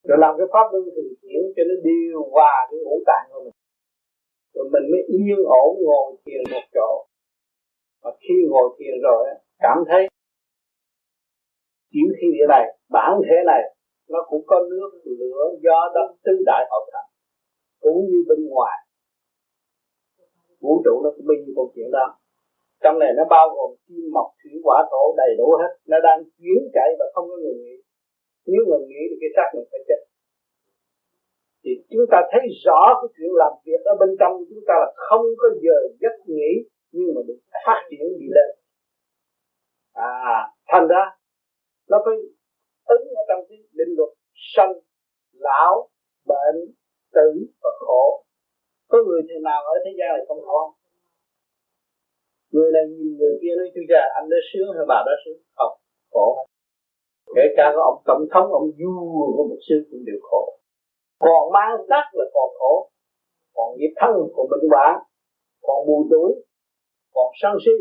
Rồi làm cái pháp luân thường chuyển cho nó điều hòa cái ngũ tạng của mình rồi mình mới yên ổn ngồi thiền một chỗ. Và khi ngồi thiền rồi cảm thấy chiếu thiên địa này, bản thể này, nó cũng có nước, lửa, gió, đất, tứ đại hợp thành cũng như bên ngoài. Vũ trụ nó cũng bình như câu chuyện đó. Trong này nó bao gồm kim, mộc, thủy, hỏa, thổ, đầy đủ hết. Nó đang chuyển chạy và không có ngừng nghỉ. Nếu ngừng nghỉ thì cái xác mình phải chết thì chúng ta thấy rõ cái chuyện làm việc ở bên trong chúng ta là không có giờ giấc nghỉ, nhưng mà được phát triển đi lên. À thành ra nó phải ứng ở trong cái định luật sanh lão, bệnh, tử và khổ. Có người thế nào ở thế gian này không khổ người này nhìn người kia nói, chú cha anh đó sướng hay bà đó sướng? Không, khổ. Kể cả có ông tổng thống, ông vua của một sướng cũng đều khổ còn mang sắc là còn khổ còn nghiệp thân còn bệnh hoạn còn mù tối, còn sân si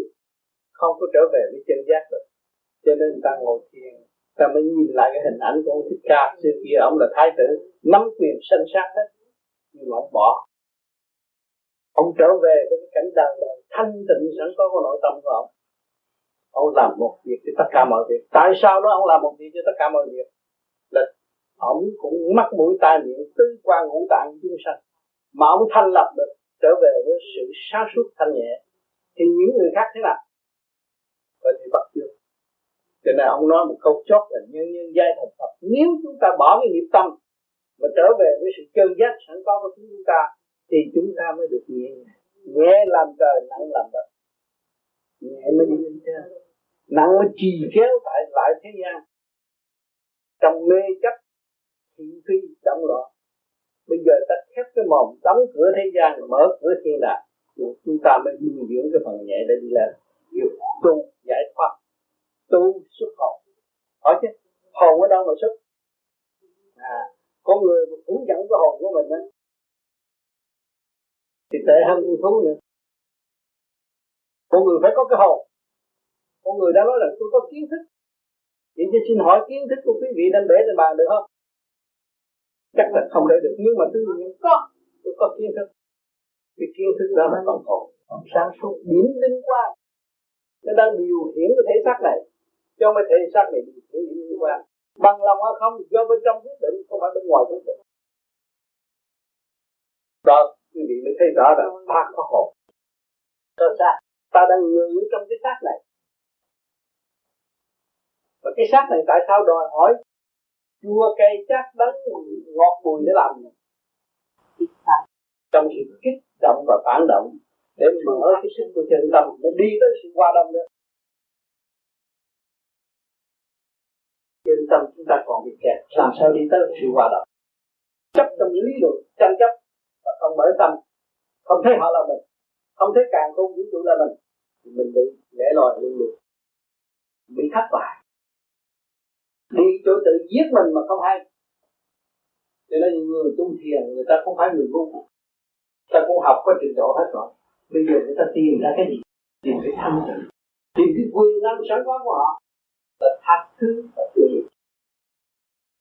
không có trở về với chân giác được. Cho nên ta ngồi thiền ta mới nhìn lại cái hình ảnh của ông thích ca. Xưa kia ông là thái tử nắm quyền sanh sát hết nhưng mà ông bỏ. Ông trở về với cái cảnh đời đời thanh tịnh sẵn có của nội tâm của ông. Ông làm một việc cho tất cả mọi việc. Tại sao đó ông làm một việc cho tất cả mọi việc? Ông cũng mắc mũi tai miệng tứ quan ngũ tạng chúng sanh. Mà ông thanh lập được, trở về với sự sáng suốt thanh nhẹ, thì những người khác thế nào? Vậy thì bắt chưa cho nên ông nói một câu chót là nhân nhân giai thật thật nếu chúng ta bỏ cái nghiệp tâm mà trở về với sự chân giác sẵn có của chúng ta, thì chúng ta mới được nhẹ nhẹ làm trời, nặng làm đất. Nhẹ mới đi lên trên. Nặng mới trì kéo tại lại thế gian. Trong mê chấp thị phi động loạn bây giờ ta khép cái mồm đóng cửa thế gian, mở cửa thiên đàng. Chúng ta mới nuôi dưỡng cái phần nhẹ để đi lên việc tu, giải thoát, tu xuất hồn. Hỏi chứ, hồn ở đâu mà xuất? À có người mà phủ dẫn cái hồn của mình á. Thì tệ hơn con thú nữa. Con người phải có cái hồn. Con người đã nói là tôi có kiến thức. Vậy thì xin hỏi kiến thức của quý vị đang để trên bàn được không? Chắc là không để được, nhưng mà tôi nhận có, tôi có kiến thức. Cái kiến thức đó là còn hồn còn sáng suốt biến linh quan nó đang điều khiển cái thể xác này. Cho cái thể xác này điều khiển linh liên quan bằng lòng hay không, do bên trong quyết định, không phải bên ngoài quyết định. Đó, quý vị mới thấy rõ là ta có hồn. Ta xác ta đang ngự trong cái xác này. Và cái xác này tại sao đòi hỏi chua cây chắc đắng, ngọt bùi để làm. Gì trong sự kích động và phản động, để mở cái sức của chân tâm, để đi tới sự qua đông đó. Chân tâm chúng ta còn bị kẹt, làm sao đi tới sự qua đông chấp trong lý luận, tranh chấp, và không mở tâm, không thấy họ là mình, không thấy càng không vũ trụ là mình, thì mình bị lẻ loi luôn luôn, bị thất bại đi chỗ tự giết mình mà không hay. Cho nên người tu thiền, người ta không phải người ngu. Ta cũng học có trình độ hết rồi. Bây giờ người ta tìm ra cái gì? Tìm cái thanh tịnh. Tìm cái quyền năng sẵn có của họ. Là tha thứ và thương yêu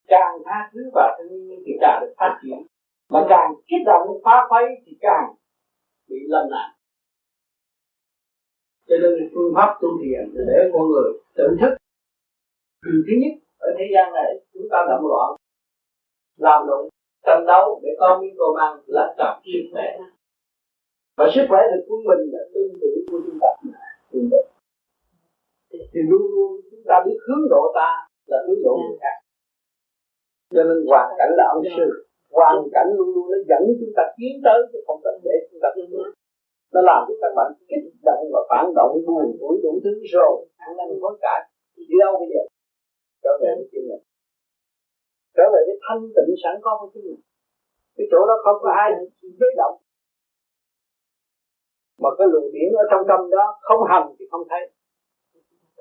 càng tha thứ và thương yêu thì càng được phát triển. Mà càng kích động phá phái thì càng bị lâm nạn. Cho nên phương pháp tu thiền để con người tự thức. Thứ nhất ở thế gian này chúng ta động loạn làm lộn tranh đấu để có miếng cơm ăn là tập sức khỏe và sức khỏe được quân mình là tương tự của chúng ta thì luôn luôn chúng ta biết hướng độ ta là hướng độ người khác cho nên hoàn cảnh là ông sư hoàn cảnh luôn luôn nó dẫn chúng ta tiến tới chứ không phải để chúng ta tiến nó làm cho các bạn kích động và phản động buồn tuổi đủ thứ rồi ăn năn hối cải đi đâu bây giờ trở về với chính mình trở về với thanh tịnh sẵn có của chính mình cái chỗ đó không có ai giới động. Mà cái luồng điển ở trong tâm đó không hành thì không thấy.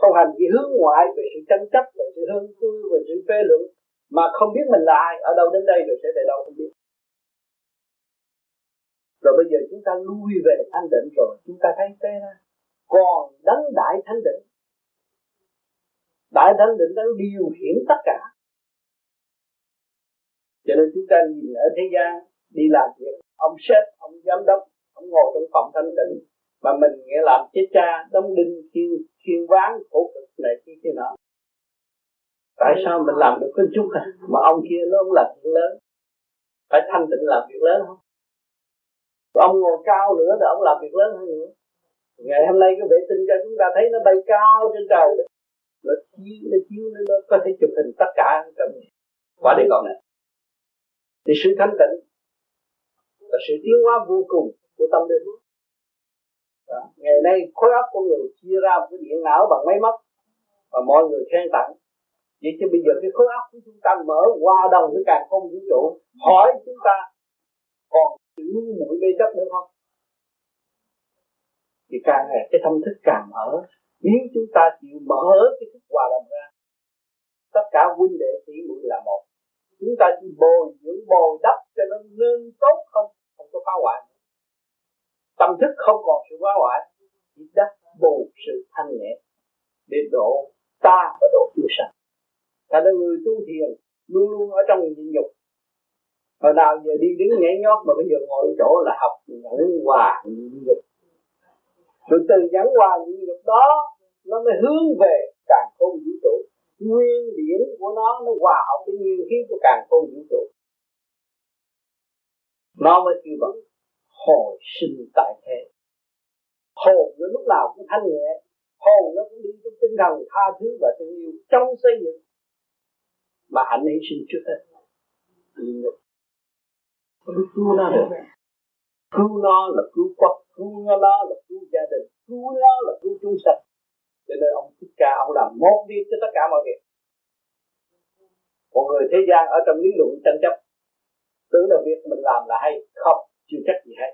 Không hành chỉ hướng ngoại, về sự tranh chấp, về sự hương vui về sự phê luận. Mà không biết mình là ai, ở đâu đến đây rồi sẽ về đâu không biết. Rồi bây giờ chúng ta lui về thanh định rồi, chúng ta thấy thế ra còn đấng đại thanh định đại thanh định đang điều khiển tất cả. Cho nên chúng ta nhìn ở thế gian, đi làm việc, ông sếp, ông giám đốc, ông ngồi trong phòng thanh tịnh, mà mình nghĩa làm chết cha, đóng đinh khiên khiên ván, khổ cực này kia kia nọ. Tại sao mình làm được cái chút à? Mà ông kia nó không làm việc lớn. Phải thanh tịnh làm việc lớn không? Ông ngồi cao nữa thì ông làm việc lớn hơn nữa. Ngày hôm nay cái vệ tinh cho chúng ta thấy nó bay cao trên trời đó nó chiếu nó chiếu, nó có thể chụp hình tất cả trong quả địa cầu này. Thì sự thanh tịnh là sự tiến hóa vô cùng của tâm linh. Đó. ngày nay, khối óc con người chia ra một cái điện não bằng máy móc và mọi người khen tặng. Vậy chứ bây giờ cái khối óc của chúng ta mở qua đồng với càng không vũ trụ, hỏi chúng ta, còn giữ mũi mê chấp nữa không? Thì càng ngày cái tâm thức càng mở nếu chúng ta chịu mở cái thức hòa đồng ra, tất cả huynh đệ tỷ muội là một. Chúng ta chỉ bồi dưỡng, bồi đắp cho nó nên tốt không? Không có phá hoại tâm thức không còn sự phá hoại, chỉ đắp bù sự thanh nhẹ, để độ ta và độ chúng sanh. Ta là người tu thiền, luôn luôn ở trong nhịn nhục. Hồi nào giờ đi đứng nhảy nhót mà bây giờ ngồi chỗ là học nhẫn hòa nhịn nhục sự từ nhẫn hòa nhịn nhục đó, nó mới hướng về càng khôn vũ trụ. Nguyên điển của nó nó hòa hợp với nguyên khí của càng khôn vũ trụ. Nó mới kêu bằng hồi sinh tại thế. Hồn nó lúc nào cũng thanh nhẹ, hồn nó cũng đi trong tinh thần tha thứ và thương yêu trong xây dựng. Mà hạnh hy sinh trước hết. Nhịn nhục cứu nó được cứu nó là cứu quốc cứu nó là cứu gia đình cứu nó là cứu chúng sanh. Cho nên ông thích ca ông làm một việc cho tất cả mọi việc. Một người thế gian ở trong lý luận tranh chấp tưởng là việc mình làm là hay không chưa chắc gì hay.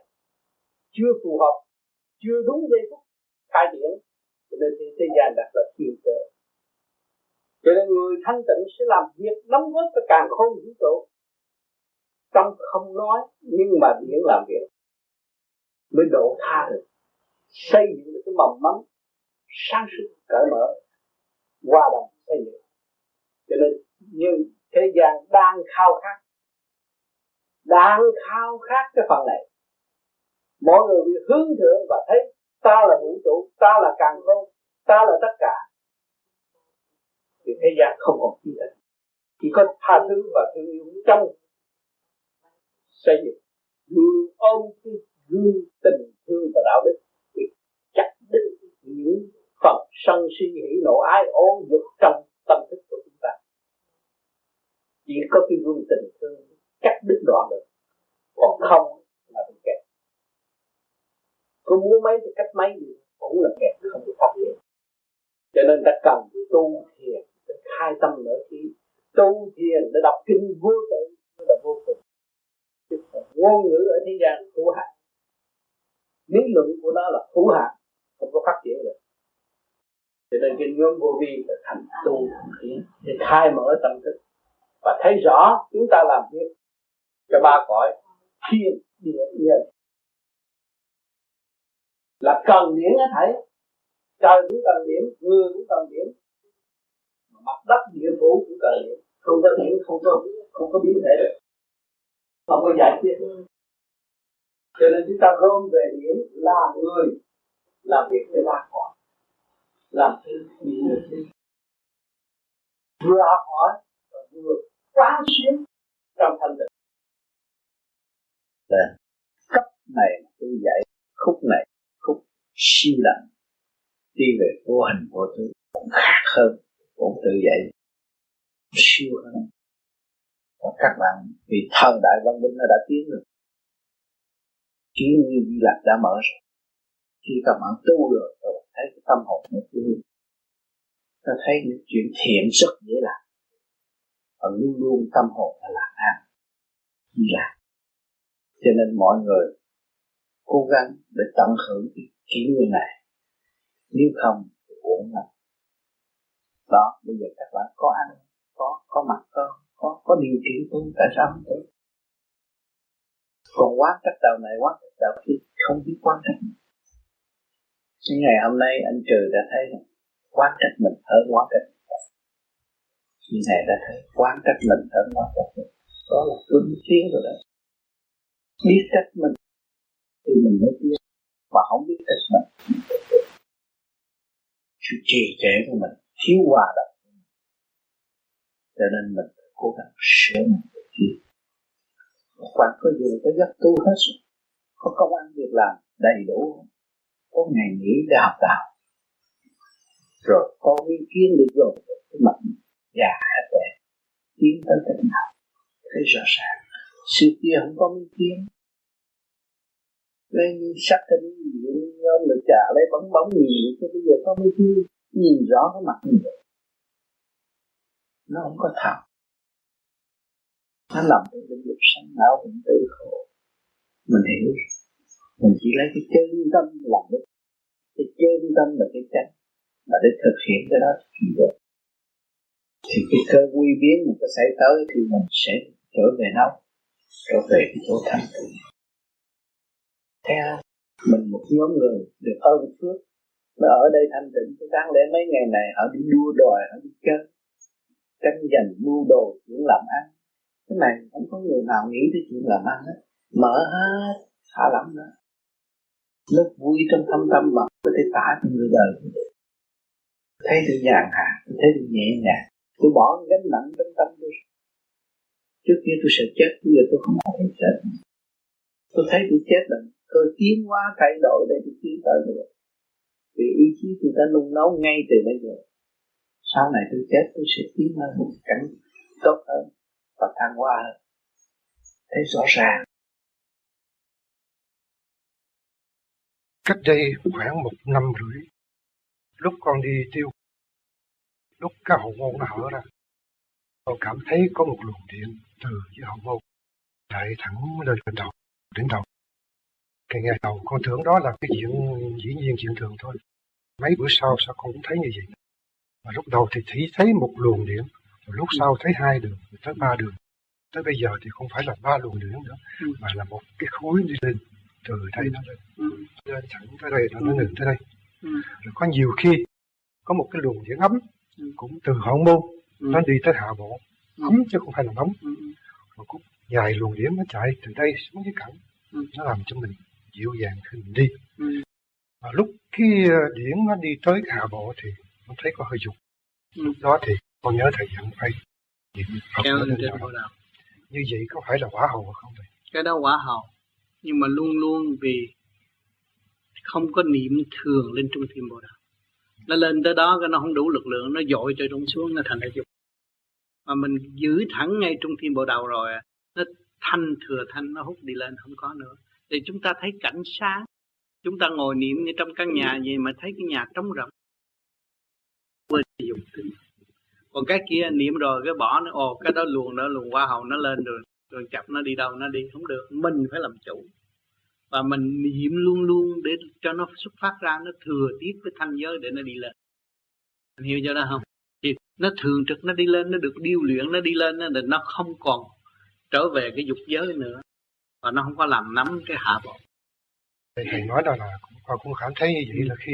Chưa phù hợp chưa đúng giây phút khai triển. Cho nên thế, thế gian đặt là thiên cơ. Cho nên người thanh tịnh sẽ làm việc đóng góp cho càng không vũ trụ trong không nói nhưng mà điển làm việc mới độ tha được xây dựng được cái mầm mắm sáng suốt cởi mở, hòa đồng xây dựng. Cho nên như thế gian đang khao khát, đang khao khát cái phần này, mọi người bị hướng thượng và thấy ta là vũ trụ, ta là càng không ta là tất cả, thì thế gian không còn chi hết chỉ có tha thứ và thương yêu trong xây dựng. Vừa ôm gương tình thương và đạo đức, thì chắc đến những phần sân si hỉ nộ ái ố dục trong tâm thức của chúng ta. Chỉ có cái gương tình thương cắt đứt đoạn được, còn không là bị kẹt. Có muốn mấy thì cách mấy gì cũng là kẹt, không được phát triển cho nên ta cần tu thiền để khai tâm nữa khi tu thiền để đọc kinh vô tự là vô cùng. Ngôn ngữ ở thế gian hữu hạn lý luận của nó là hữu hạn không có phát triển được. Cho nên cái nhóm vô vi là thành tu. Thiền để khai mở tâm thức và thấy rõ chúng ta làm việc cho ba cõi thiên địa nhân. Là cần điển hết thấy. trời cũng cần điển người cũng cần điển. Mặt đất địa phủ cũng cần điển. Không có điển, không có không có biến thể được. Không có giải quyết cho nên chúng ta gom về điểm là người làm việc để ba khỏi. Làm thứ nhiều thứ vừa học hỏi và vừa quán xuyến trong thanh tịnh. Cấp này tôi dạy khúc này, khúc siêu lặng đi về vô hình vô thứ, cũng khác hơn, cũng tự dạy siêu hơn. Và các bạn vì thần đại văn minh nó đã tiến được trí như di lạc đã mở rồi khi các bạn tu rồi, các bạn thấy cái tâm hồn nó tươi ta thấy những chuyện thiện rất dễ làm. Và luôn luôn tâm hồn là lạc an. Di lạc cho nên mọi người cố gắng để tận hưởng cái kỷ nguyên này. Nếu không thì uổng lắm. Đó, bây giờ các bạn có ăn, có có mặt có có có điều kiện tu, tại sao không tu? Còn quán cách đầu này quán đạo khi không biết quan trọng nhưng ngày hôm nay anh trừ đã thấy rằng quán trách mình hơn quan trách khi này đã thấy quan trách mình hơn quan trách mình, đó là tuân tiến rồi đó. Biết trách mình thì mình mới biết, mà không biết trách mình sự trì trệ của mình thiếu hòa đồng. Cho nên mình cố gắng sửa mình để tiến khoảng có giờ có giấc tu hết rồi có công ăn việc làm đầy đủ. Có ngày nghỉ để học đạo. Rồi có ý kiến được rồi, cái mặt già hết rồi tiến tới cách nào thấy rõ ràng sự kia không có ý kiến nên sắc hình nhóm được trả lấy bóng bóng nhìn cái bây giờ có mấy thứ nhìn rõ cái mặt mình nó không có thật. Nó làm cho lĩnh vực sanh não cũng tự khổ mình hiểu. Mình chỉ lấy cái chân tâm làm được cái chân tâm là cái chân mà để thực hiện cái đó thì được. Thì cái cơ quy biến mình có xảy tới thì mình sẽ trở về đâu trở về cái chỗ thanh tịnh. Theo à? mình một nhóm người được ơn phước nó ở đây thanh tịnh. Cái đáng lẽ mấy ngày này họ đi đua đòi, họ đi chơi. Tranh giành mưu đồ, chuyện làm ăn. Cái này không có người nào nghĩ tới chuyện làm ăn hết mở hết thả lắm đó nó vui trong thâm tâm mà có thể tả cho người đời. Thấy tôi nhàn hạ tôi thấy tôi nhẹ nhàng. Tôi bỏ gánh nặng trong tâm tôi. Trước kia tôi sợ chết bây giờ tôi không thấy chết. Tôi thấy tôi chết là tôi tiến hóa thay đổi để tôi tiến tới được. Vì ý chí tôi đã nung nấu ngay từ bây giờ. Sau này tôi chết tôi sẽ tiến hơn, một cảnh tốt hơn và thăng hoa hơn. Thấy rõ ràng. Cách đây khoảng một năm rưỡi lúc con đi tiêu lúc cái hậu môn nó hở ra tôi cảm thấy có một luồng điện từ cái hậu môn chạy thẳng lên trên đầu đến đầu. Cái ngày đầu con tưởng đó là cái chuyện dĩ nhiên chuyện thường thôi. Mấy bữa sau sao con cũng thấy như vậy? Mà lúc đầu thì chỉ thấy một luồng điện rồi lúc sau thấy hai đường tới ba đường. Tới bây giờ thì không phải là ba luồng điện nữa ừ. mà là một cái khối đi lên từ đây nó lên lên thẳng tới đây nó nó ngừng tới đây. Ừ. rồi có nhiều khi có một cái luồng điện ấm ừ. cũng từ hậu môn ừ. nó đi tới hạ bộ. Ấm chứ không phải là nóng. Rồi cũng dài luồng điện nó chạy từ đây xuống cái cẳng nó làm cho mình dịu dàng khi mình đi. Ừ. mà lúc khi ờ, điển nó đi tới hạ bộ thì con thấy có hơi dục lúc đó thì con nhớ thầy dặn phải niệm Phật như vậy có phải là quả hầu không thầy? Cái đó quả hầu nhưng mà luôn luôn vì không có niệm thường lên trung thiên bồ đạo nó lên tới đó cái nó không đủ lực lượng, nó dội cho trung xuống, nó thành ra dục. Mà mình giữ thẳng ngay trung thiên bộ đầu rồi, nó thanh thừa thanh, nó hút đi lên, không có nữa. Thì chúng ta thấy cảnh sáng. Chúng ta ngồi niệm như trong căn nhà vậy mà thấy cái nhà trống rỗng. Quên dụng tính. Còn cái kia niệm rồi, cái bỏ nó, ồ, cái đó luồn đó luồn qua hầu nó lên rồi rồi chập nó đi đâu nó đi không được. Mình phải làm chủ. Và mình niệm luôn luôn để cho nó xuất phát ra nó thừa tiếp cái thanh giới để nó đi lên. Anh hiểu cho đó không? Thì nó thường trực nó đi lên nó được điêu luyện nó đi lên nó nó không còn trở về cái dục giới nữa. Và nó không có làm nắm cái hạ bộ. Thầy, thầy nói đó là con cũng cảm thấy như vậy là khi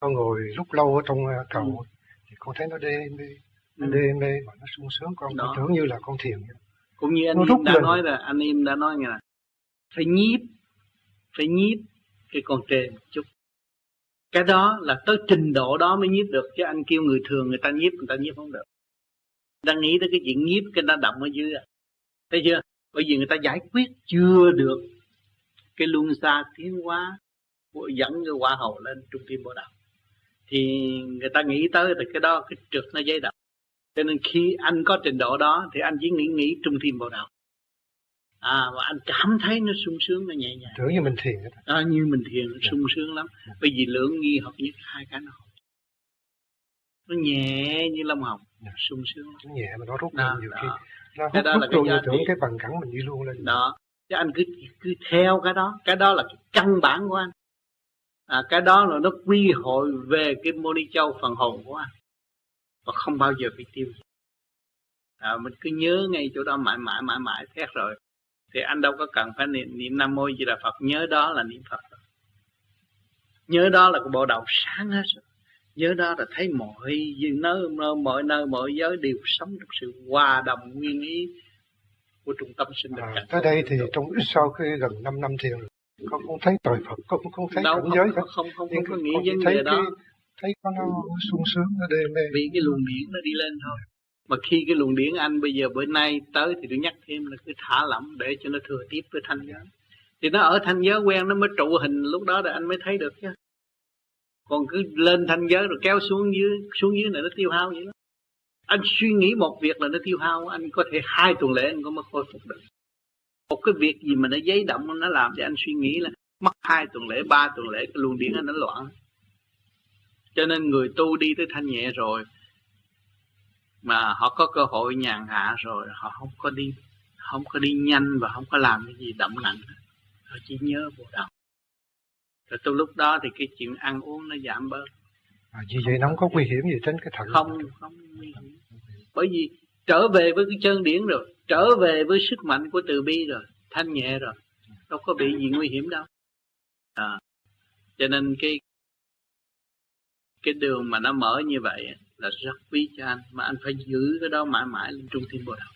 con ngồi lúc lâu ở trong ờ, cầu ừ. thì con thấy nó đê mê nó ừ. đê mê mà nó sung sướng. Con tưởng như là con thiền cũng như anh em đã lên. nói là anh em đã nói là phải nhiếp phải nhiếp cái con trề một chút. Cái đó là tới trình độ đó mới nhiếp được chứ anh kêu người thường người ta nhiếp người ta nhiếp không được. Đang nghĩ tới cái chuyện nhiếp cái nó đậm ở dưới thấy chưa? Bởi vì người ta giải quyết chưa được cái luân xa tiến hóa dẫn cái quả hầu lên trung tim bộ đạo thì người ta nghĩ tới thì cái đó cái trượt nó dây đậm cho nên khi anh có trình độ đó thì anh chỉ nghĩ nghĩ trung tim bộ đạo à và anh cảm thấy nó sung sướng nó nhẹ nhàng. Tưởng như mình thiền à, như mình thiền nó sung sướng lắm. Bởi vì lượng nghi hợp nhất hai cái nó nó nhẹ như lông hồng dạ. sung sướng lắm. nó nhẹ mà nó rút lên nhiều khi nó cái đó là cái giá tưởng cái bằng cẳng mình đi luôn lên. Đó. Chứ anh cứ cứ theo cái đó. Cái đó là cái căn bản của anh. À, cái đó là nó quy hội về cái mô ni châu phần hồn của anh và không bao giờ bị tiêu. À, mình cứ nhớ ngay chỗ đó mãi mãi mãi mãi thét rồi. Thì anh đâu có cần phải niệm, niệm nam mô gì là phật. Nhớ đó là niệm phật. Nhớ đó là cái bộ đầu sáng hết rồi. Nhớ đó là thấy mọi nơi mọi nơi mọi giới đều sống trong sự hòa đồng nguyên ý của trung tâm sinh lực à, tới đây thì trong ít sau khi gần 5 năm thiền con không thấy tội Phật con cũng không thấy Đâu, cảnh giới không, không, không, không, có nghĩ vấn đề đó thấy con nó sung sướng nó đêm đêm. Vì cái luồng điển nó đi lên thôi. Mà khi cái luồng điển anh bây giờ bữa nay tới thì tôi nhắc thêm là cứ thả lỏng để cho nó thừa tiếp với thanh giới thì nó ở thanh giới quen nó mới trụ hình lúc đó là anh mới thấy được chứ. Còn cứ lên thanh giới rồi kéo xuống dưới xuống dưới này nó tiêu hao vậy đó. Anh suy nghĩ một việc là nó tiêu hao anh có thể hai tuần lễ anh có mới khôi phục được. Một cái việc gì mà nó giấy động nó làm cho anh suy nghĩ là mất hai tuần lễ ba tuần lễ cái luồng điển anh nó loạn cho nên người tu đi tới thanh nhẹ rồi mà họ có cơ hội nhàn hạ rồi họ không có đi không có đi nhanh và không có làm cái gì động nặng họ chỉ nhớ bộ đầu rồi từ lúc đó thì cái chuyện ăn uống nó giảm bớt. À, vì vậy nó không có nguy hiểm gì trên cái thận. Không không nguy hiểm. Bởi vì trở về với cái chân điển rồi trở về với sức mạnh của từ bi rồi thanh nhẹ rồi đâu có bị gì nguy hiểm đâu. À, cho nên cái cái đường mà nó mở như vậy là rất quý cho anh mà anh phải giữ cái đó mãi mãi lên trung thiên bồ đạo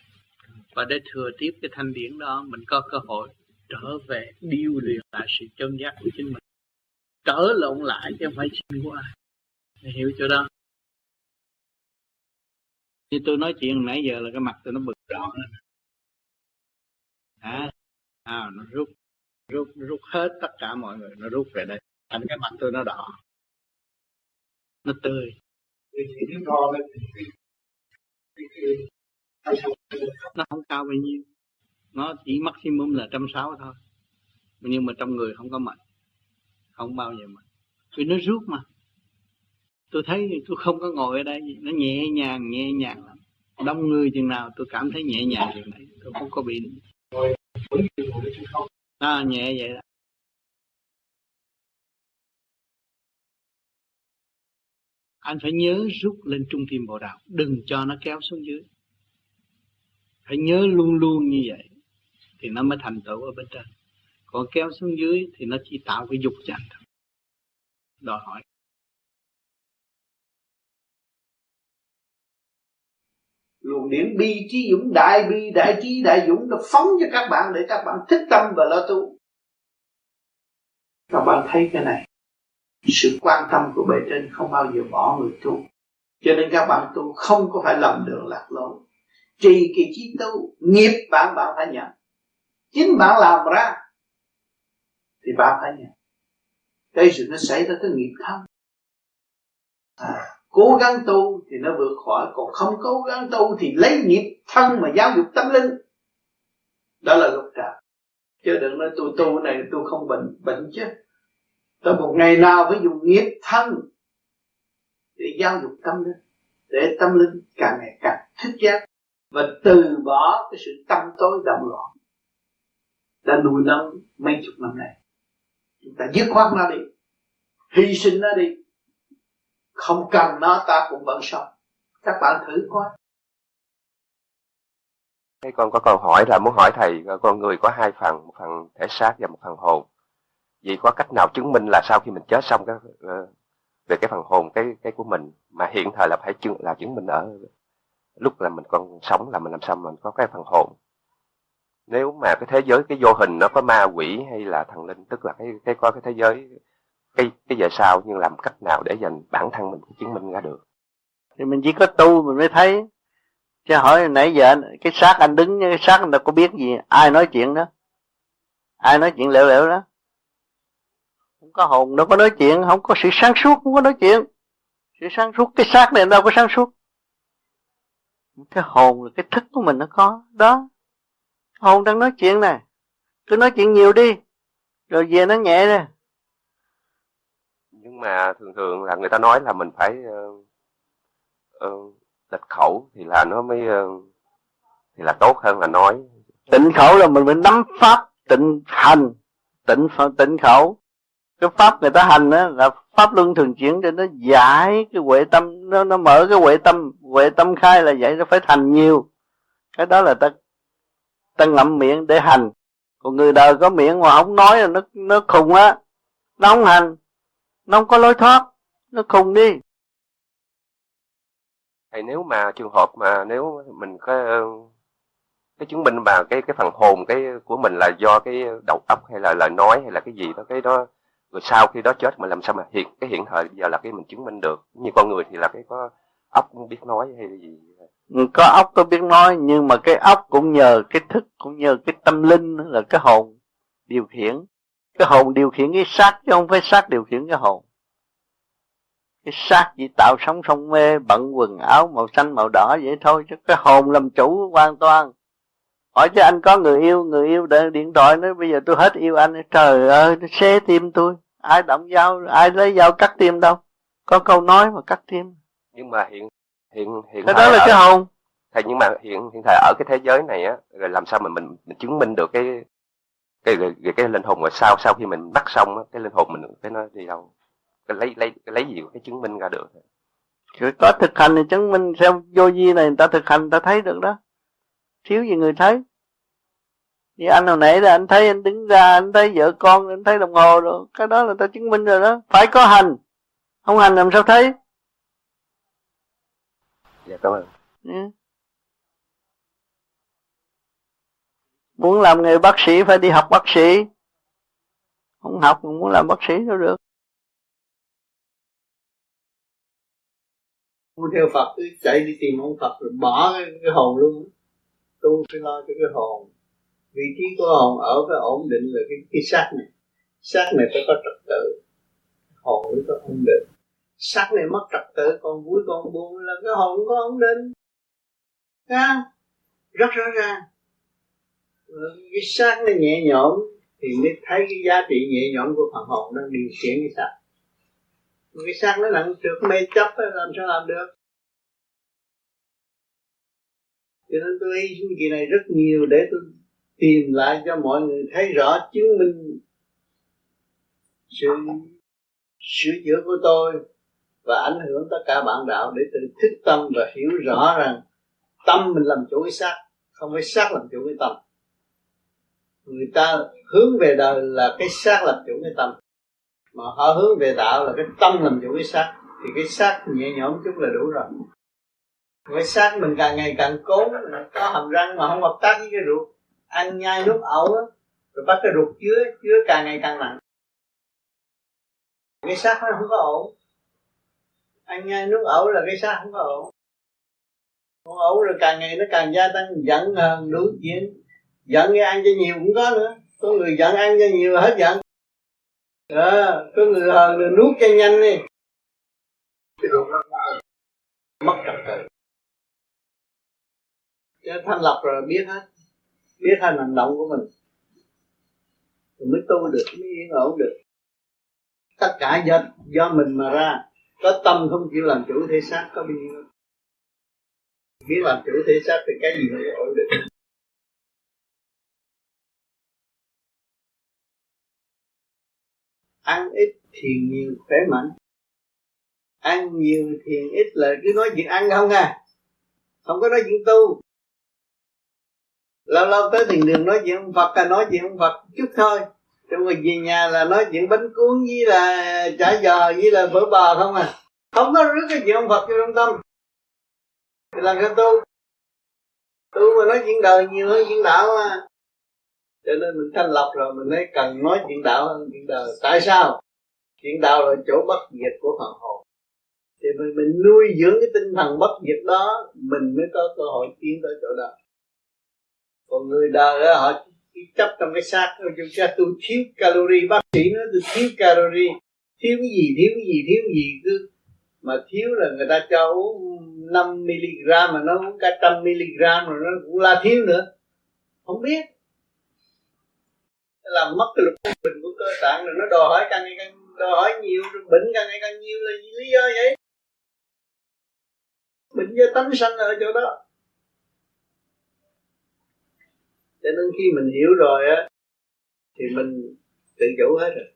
và để thừa tiếp cái thanh điển đó mình có cơ hội trở về điêu luyện lại sự chân giác của chính mình. Trở lộn lại chứ không phải xin của ai hiểu chỗ đó? Như tôi nói chuyện nãy giờ là cái mặt tôi nó bực đỏ à, à nó rút rút rút hết tất cả mọi người nó rút về đây. Thành cái mặt tôi nó đỏ nó tươi. Nó không cao bao nhiêu. Nó chỉ maximum là trăm sáu thôi. Nhưng mà trong người không có mệt không bao giờ mệt vì nó rút mà. Tôi thấy tôi không có ngồi ở đây. Nó nhẹ nhàng nhẹ nhàng lắm. Đông người chừng nào tôi cảm thấy nhẹ nhàng chừng đấy. Tôi không có bị à, nhẹ vậy đó. Anh phải nhớ rút lên trung tim bộ đạo đừng cho nó kéo xuống dưới. Phải nhớ luôn luôn như vậy, thì nó mới thành tựu ở bên trên. Còn kéo xuống dưới thì nó chỉ tạo cái dục chạnh thôi. Đòi hỏi. Luồng điển bi trí dũng, đại bi đại trí đại dũng nó phóng cho các bạn để các bạn thích tâm và lo tu. Các bạn thấy cái này sự quan tâm của bề trên không bao giờ bỏ người tu. Cho nên các bạn tu không có phải lầm đường lạc lối. Trì kỳ trí tu nghiệp bạn bạn phải nhận chính bạn làm ra thì bạn phải nhận đây sự nó xảy ra cái nghiệp thân. À, cố gắng tu thì nó vượt khỏi còn không cố gắng tu thì lấy nghiệp thân mà giáo dục tâm linh. Đó là lục trời chứ đừng nói tôi tu này tôi không bệnh bệnh chứ tới một ngày nào phải dùng nghiệp thân để giáo dục tâm linh, để tâm linh càng ngày càng thức giác và từ bỏ cái sự tâm tối động loạn đã nuôi nấng mấy chục năm nay. Chúng ta dứt khoát nó đi, hy sinh nó đi. Không cần nó, ta cũng vẫn sống. Các bạn thử coi. Thế con có câu hỏi là muốn hỏi thầy, con người có hai phần, một phần thể xác và một phần hồn vậy có cách nào chứng minh là sau khi mình chết xong cái ờ, về cái phần hồn cái cái của mình mà hiện thời là phải chứng, là chứng minh ở lúc là mình còn sống, là mình làm sao mình có cái phần hồn? Nếu mà cái thế giới, cái vô hình nó có ma quỷ hay là thần linh, tức là cái cái có cái thế giới, cái cái giờ sau nhưng làm cách nào để dành bản thân mình chứng minh ra được? Thì mình chỉ có tu mình mới thấy. Chứ hỏi nãy giờ cái xác anh đứng, cái xác anh đâu có biết gì. Ai nói chuyện đó? Ai nói chuyện lẻo lẻo đó? Có hồn đâu có nói chuyện không có sự sáng suốt không có nói chuyện. Sự sáng suốt cái xác này đâu có sáng suốt. Cái hồn là cái thức của mình nó có. Đó. Hồn đang nói chuyện này cứ nói chuyện nhiều đi. Rồi về nó nhẹ nè. Nhưng mà thường thường là người ta nói là mình phải uh, uh, tịch khẩu thì là nó mới uh, thì là tốt hơn là nói. Tịnh khẩu là mình phải nắm pháp tịnh hành tịnh tịnh khẩu cái pháp người ta hành á, là pháp luân thường chuyển cho nó giải cái huệ tâm, nó nó mở cái huệ tâm huệ tâm khai là vậy, nó phải thành nhiều. Cái đó là ta ta ngậm miệng để hành. Còn người đời có miệng mà không nói là nó nó khùng á, nó không hành, nó không có lối thoát, nó khùng đi. Thầy, nếu mà trường hợp mà nếu mình có, cái chứng minh mà cái cái phần hồn cái của mình là do cái đầu óc hay là lời nói hay là cái gì đó, cái đó rồi sau khi đó chết mình làm sao mà hiện, cái hiện thời bây giờ là cái mình chứng minh được. Như con người thì là cái có ốc cũng biết nói hay là gì ừ, có ốc có biết nói, nhưng mà cái ốc cũng nhờ cái thức, cũng nhờ cái tâm linh là cái hồn điều khiển. Cái hồn điều khiển cái xác chứ không phải xác điều khiển cái hồn. Cái xác chỉ tạo sống sông mê, bận quần áo màu xanh màu đỏ vậy thôi, chứ cái hồn làm chủ hoàn toàn. Hỏi cho anh có người yêu người yêu để điện thoại nói, bây giờ tôi hết yêu anh. Trời ơi, nó xé tim tôi ai động dao ai lấy dao cắt tim đâu. Có câu nói mà cắt tim. Nhưng mà hiện hiện hiện cái đó là ở, cái hồn. Thầy nhưng mà hiện hiện thời ở cái thế giới này á rồi làm sao mà mình, mình chứng minh được cái cái cái, cái, cái linh hồn rồi sau sau khi mình bắt xong á cái linh hồn mình cái nó đi đâu? Cái lấy lấy lấy gì cái chứng minh ra được? Rồi có thực hành thì chứng minh xem vô vi này người ta thực hành người ta thấy được đó. Thiếu gì người thấy như anh hồi nãy là anh thấy anh đứng ra anh thấy vợ con anh thấy đồng hồ rồi cái đó là ta chứng minh rồi đó. Phải có hành. Không hành làm sao thấy? Dạ cảm ơn. Ừ. muốn làm nghề bác sĩ phải đi học bác sĩ. Không học muốn làm bác sĩ đâu được? Muốn theo Phật cứ chạy đi tìm ông Phật rồi bỏ cái, cái hồn luôn. Tu phải lo cho cái hồn vị trí của hồn ở cái ổn định là cái cái xác này. Xác này phải có trật tự. Hồn mới có ổn định. Xác này mất trật tự còn vui còn buồn là cái hồn có ổn định. Ha rất rõ ràng. Cái xác nó nhẹ nhõm thì mới thấy cái giá trị nhẹ nhõm của phần hồn đang điều khiển cái xác. Cái xác nó nặng trượt, mê chấp làm sao làm được? Cho nên tôi hy kỳ này rất nhiều để tôi tìm lại cho mọi người thấy rõ chứng minh sự sửa chữa của tôi và ảnh hưởng tất cả bạn đạo để tự thức tâm và hiểu rõ rằng tâm mình làm chủ cái xác, không phải xác làm chủ cái tâm. Người ta hướng về đời là cái xác làm chủ cái tâm, mà họ hướng về đạo là cái tâm làm chủ cái xác, thì cái xác nhẹ nhõm chút là đủ rồi. Cái xác mình càng ngày càng cố, có hàm răng mà không hợp tác với cái ruột ăn nhai nuốt ẩu rồi bắt cái ruột chứa chứa càng ngày càng nặng. Cái xác nó không có ổn. Ăn nhai nước ẩu là cái xác không có ổn. Không ổn rồi càng ngày nó càng gia tăng giận hờn đủ chuyện giận cái ăn cho nhiều cũng có nữa. Có người giận ăn cho nhiều hết giận. À, có người hờn rồi nuốt cho nhanh đi. Mất trật tự. Thanh lập rồi biết hết biết hết hành động của mình. Thì mới tu được, mới yên ổn được. Tất cả do do mình mà ra. Có tâm không chịu làm chủ thể xác, có bao nhiêu biết làm chủ thể xác thì cái gì mới ổn được. Ăn ít thiền nhiều, khỏe mạnh. Ăn nhiều thiền ít là cứ nói chuyện ăn không à. Không có nói chuyện tu lâu lâu tới thiền đường nói chuyện Phật là nói chuyện Phật chút thôi. Rồi về nhà là nói chuyện bánh cuốn với là chả giò với là phở bò không à. Không có rước cái chuyện ông Phật vô trong tâm. Thì làm sao tu? Tu mà nói chuyện đời nhiều hơn chuyện đạo mà cho nên mình thanh lập rồi mình mới cần nói chuyện đạo hơn chuyện đời. Tại sao? Chuyện đạo là chỗ bất diệt của phần hồn. Thì mình, mình nuôi dưỡng cái tinh thần bất diệt đó mình mới có cơ hội tiến tới chỗ đó còn người đời đó, họ chấp trong cái xác chúng ta tôi thiếu calorie bác sĩ nói tôi thiếu calorie. Thiếu cái gì thiếu cái gì thiếu cái gì cứ. Mà thiếu là người ta cho uống 5 mg mà nó uống cả trăm mg rồi nó cũng là thiếu nữa. Không biết. Làm mất cái lực bình của cơ tạng rồi nó đòi hỏi càng ngày càng đòi hỏi nhiều rồi bệnh càng ngày càng nhiều là lý do vậy. Bệnh do tánh sanh ở chỗ đó. Cho nên khi mình hiểu rồi á thì mình tự chủ hết rồi.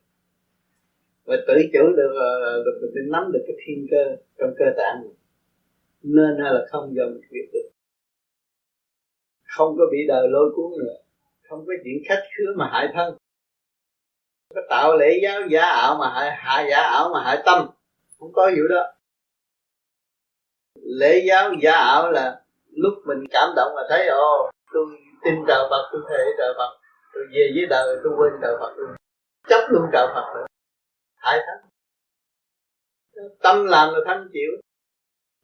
Và tự chủ được ờ, được mình, mình nắm được cái thiên cơ trong cơ tạng mình. Nên hay là không do mình quyết được không có bị đời lôi cuốn nữa. Không có chuyện khách khứa mà hại thân. Không có tạo lễ giáo giả ảo mà hại hại giả ảo mà hại tâm. Không có vụ đó. Lễ giáo giả ảo là lúc mình cảm động là thấy ồ tôi tin đạo Phật, tôi thể đạo Phật. Tôi về với đời, tôi quên đạo Phật tôi chấp luôn đạo Phật nữa hại thánh tâm làm là thanh chịu.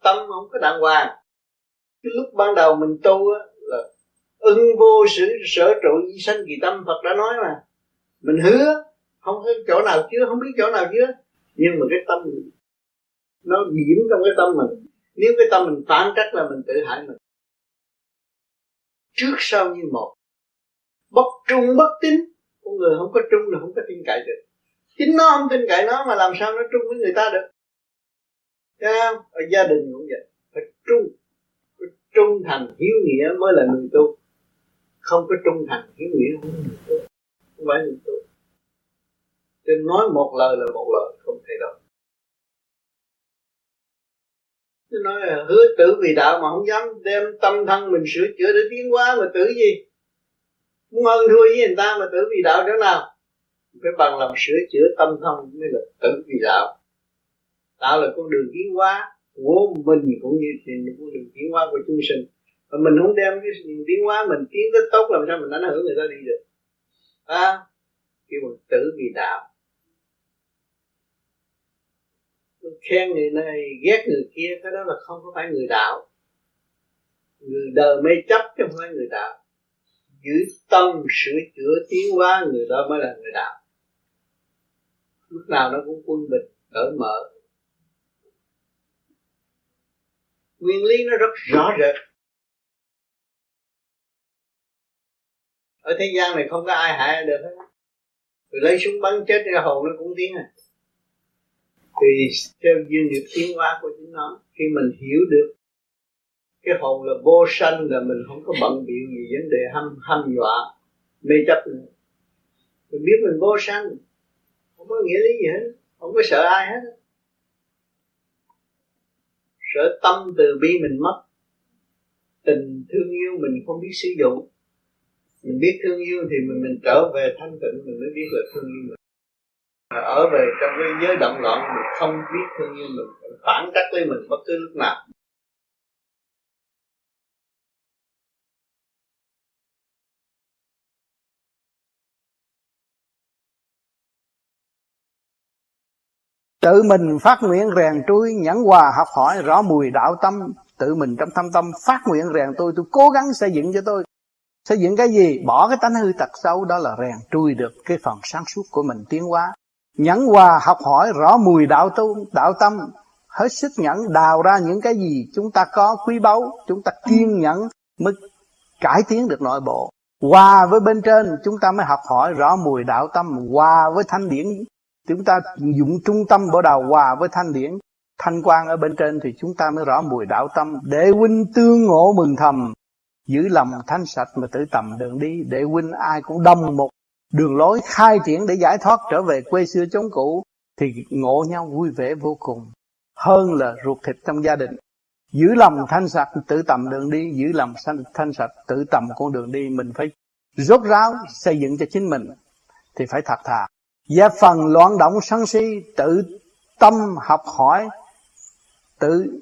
Tâm không có đàng hoàng. Cái lúc ban đầu mình tu á, là ưng vô sự, sở trụ di sanh kỳ tâm, Phật đã nói mà. Mình hứa, không có chỗ nào chưa, không biết chỗ nào chưa. Nhưng mà cái tâm, nó nhiễm trong cái tâm mình. Nếu cái tâm mình phản trách là mình tự hại mình trước sau như một. Bất trung bất tín. Con người không có trung là không có tin cậy được. Chính nó không tin cậy nó mà làm sao nó trung với người ta được? Thấy không? ở gia đình cũng vậy. Phải trung. Phải trung thành hiếu nghĩa mới là người tu. Không có trung thành hiếu nghĩa không phải người tu. Không phải người tu. Nên nói một lời là một lời, không thay đổi Tôi nói là hứa tử vì đạo mà không dám đem tâm thân mình sửa chữa để tiến hóa mà tử gì? Muốn hơn thua với người ta mà tử vì đạo chỗ nào? Phải bằng lòng sửa chữa tâm thân mới là tử vì đạo. Đạo là con đường tiến hóa của mình cũng như thì con đường tiến hóa của chúng sinh. Mà mình không đem cái tiến hóa mình tiến tới tốt làm sao mình ảnh hưởng người ta đi được? À, kêu bằng tử vì đạo. Khen người này, ghét người kia, cái đó là không có phải người đạo. Người đời mê chấp chứ không phải người đạo. Giữ tâm sửa chữa tiến hóa, người đó mới là người đạo. Lúc nào nó cũng quân bình, cởi mở. Nguyên lý nó rất rõ rệt. Ở thế gian này không có ai hại được hết. Rồi lấy súng bắn chết ra, hồn nó cũng tiến à thì theo duyên nghiệp tiến hóa của chính nó, khi mình hiểu được cái hồn là vô sanh là mình không có bận bịu gì vấn đề hăm hăm dọa, mê chấp nữa. Mình biết mình vô sanh, không có nghĩa lý gì hết, không có sợ ai hết. Sợ tâm từ bi mình mất, tình thương yêu mình không biết sử dụng. Mình biết thương yêu thì mình mình trở về thanh tịnh, mình mới biết là thương yêu mình ở về trong cái giới động loạn mình không biết thương yêu mình phản cách lấy mình bất cứ lúc nào. Tự mình phát nguyện rèn trui nhẫn hòa học hỏi rõ mùi đạo tâm. Tự mình trong thâm tâm phát nguyện rèn tôi tôi cố gắng xây dựng cho tôi. Xây dựng cái gì? Bỏ cái tánh hư tật xấu, đó là rèn trui được cái phần sáng suốt của mình tiến hóa nhẫn hòa học hỏi rõ mùi đạo tu, đạo tâm. Hết sức nhẫn, đào ra những cái gì chúng ta có quý báu, chúng ta kiên nhẫn mới cải tiến được nội bộ. Hòa với bên trên, chúng ta mới học hỏi rõ mùi đạo tâm. Hòa với thanh điển, chúng ta dụng trung tâm bộ đầu. Hòa với thanh điển, thanh quan ở bên trên thì chúng ta mới rõ mùi đạo tâm. Để huynh tương ngộ mừng thầm, giữ lòng thanh sạch mà tự tầm đường đi. Để huynh ai cũng đông một đường lối khai triển để giải thoát trở về quê xưa chống cũ, thì ngộ nhau vui vẻ vô cùng. Hơn là ruột thịt trong gia đình. Giữ lòng thanh sạch, tự tầm đường đi. Giữ lòng thanh sạch, tự tầm con đường đi. Mình phải rốt ráo xây dựng cho chính mình, thì phải thật thà. Gia phần loạn động sân si, tự tâm học hỏi, tự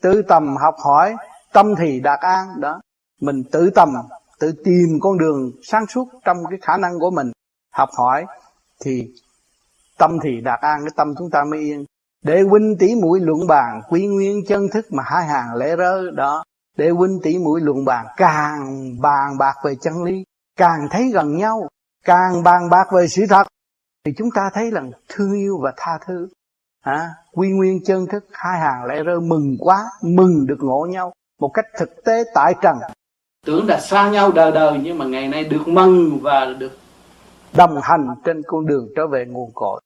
tự tầm học hỏi, tâm thì đạt an, đó. Mình tự tầm tự tìm con đường sáng suốt trong cái khả năng của mình. Học hỏi thì tâm thì đạt an cái tâm chúng ta mới yên. Để huynh tỷ mũi luận bàn quy nguyên chân thức mà hai hàng lễ rơ đó. Để huynh tỷ mũi luận bàn càng bàn bạc về chân lý càng thấy gần nhau càng bàn bạc về sự thật thì chúng ta thấy rằng thương yêu và tha thứ. À, quy nguyên chân thức hai hàng lễ rơ mừng quá mừng được ngộ nhau. Một cách thực tế tại trần tưởng là xa nhau đời đời, nhưng mà ngày nay được mừng và được đồng hành trên con đường trở về nguồn cội.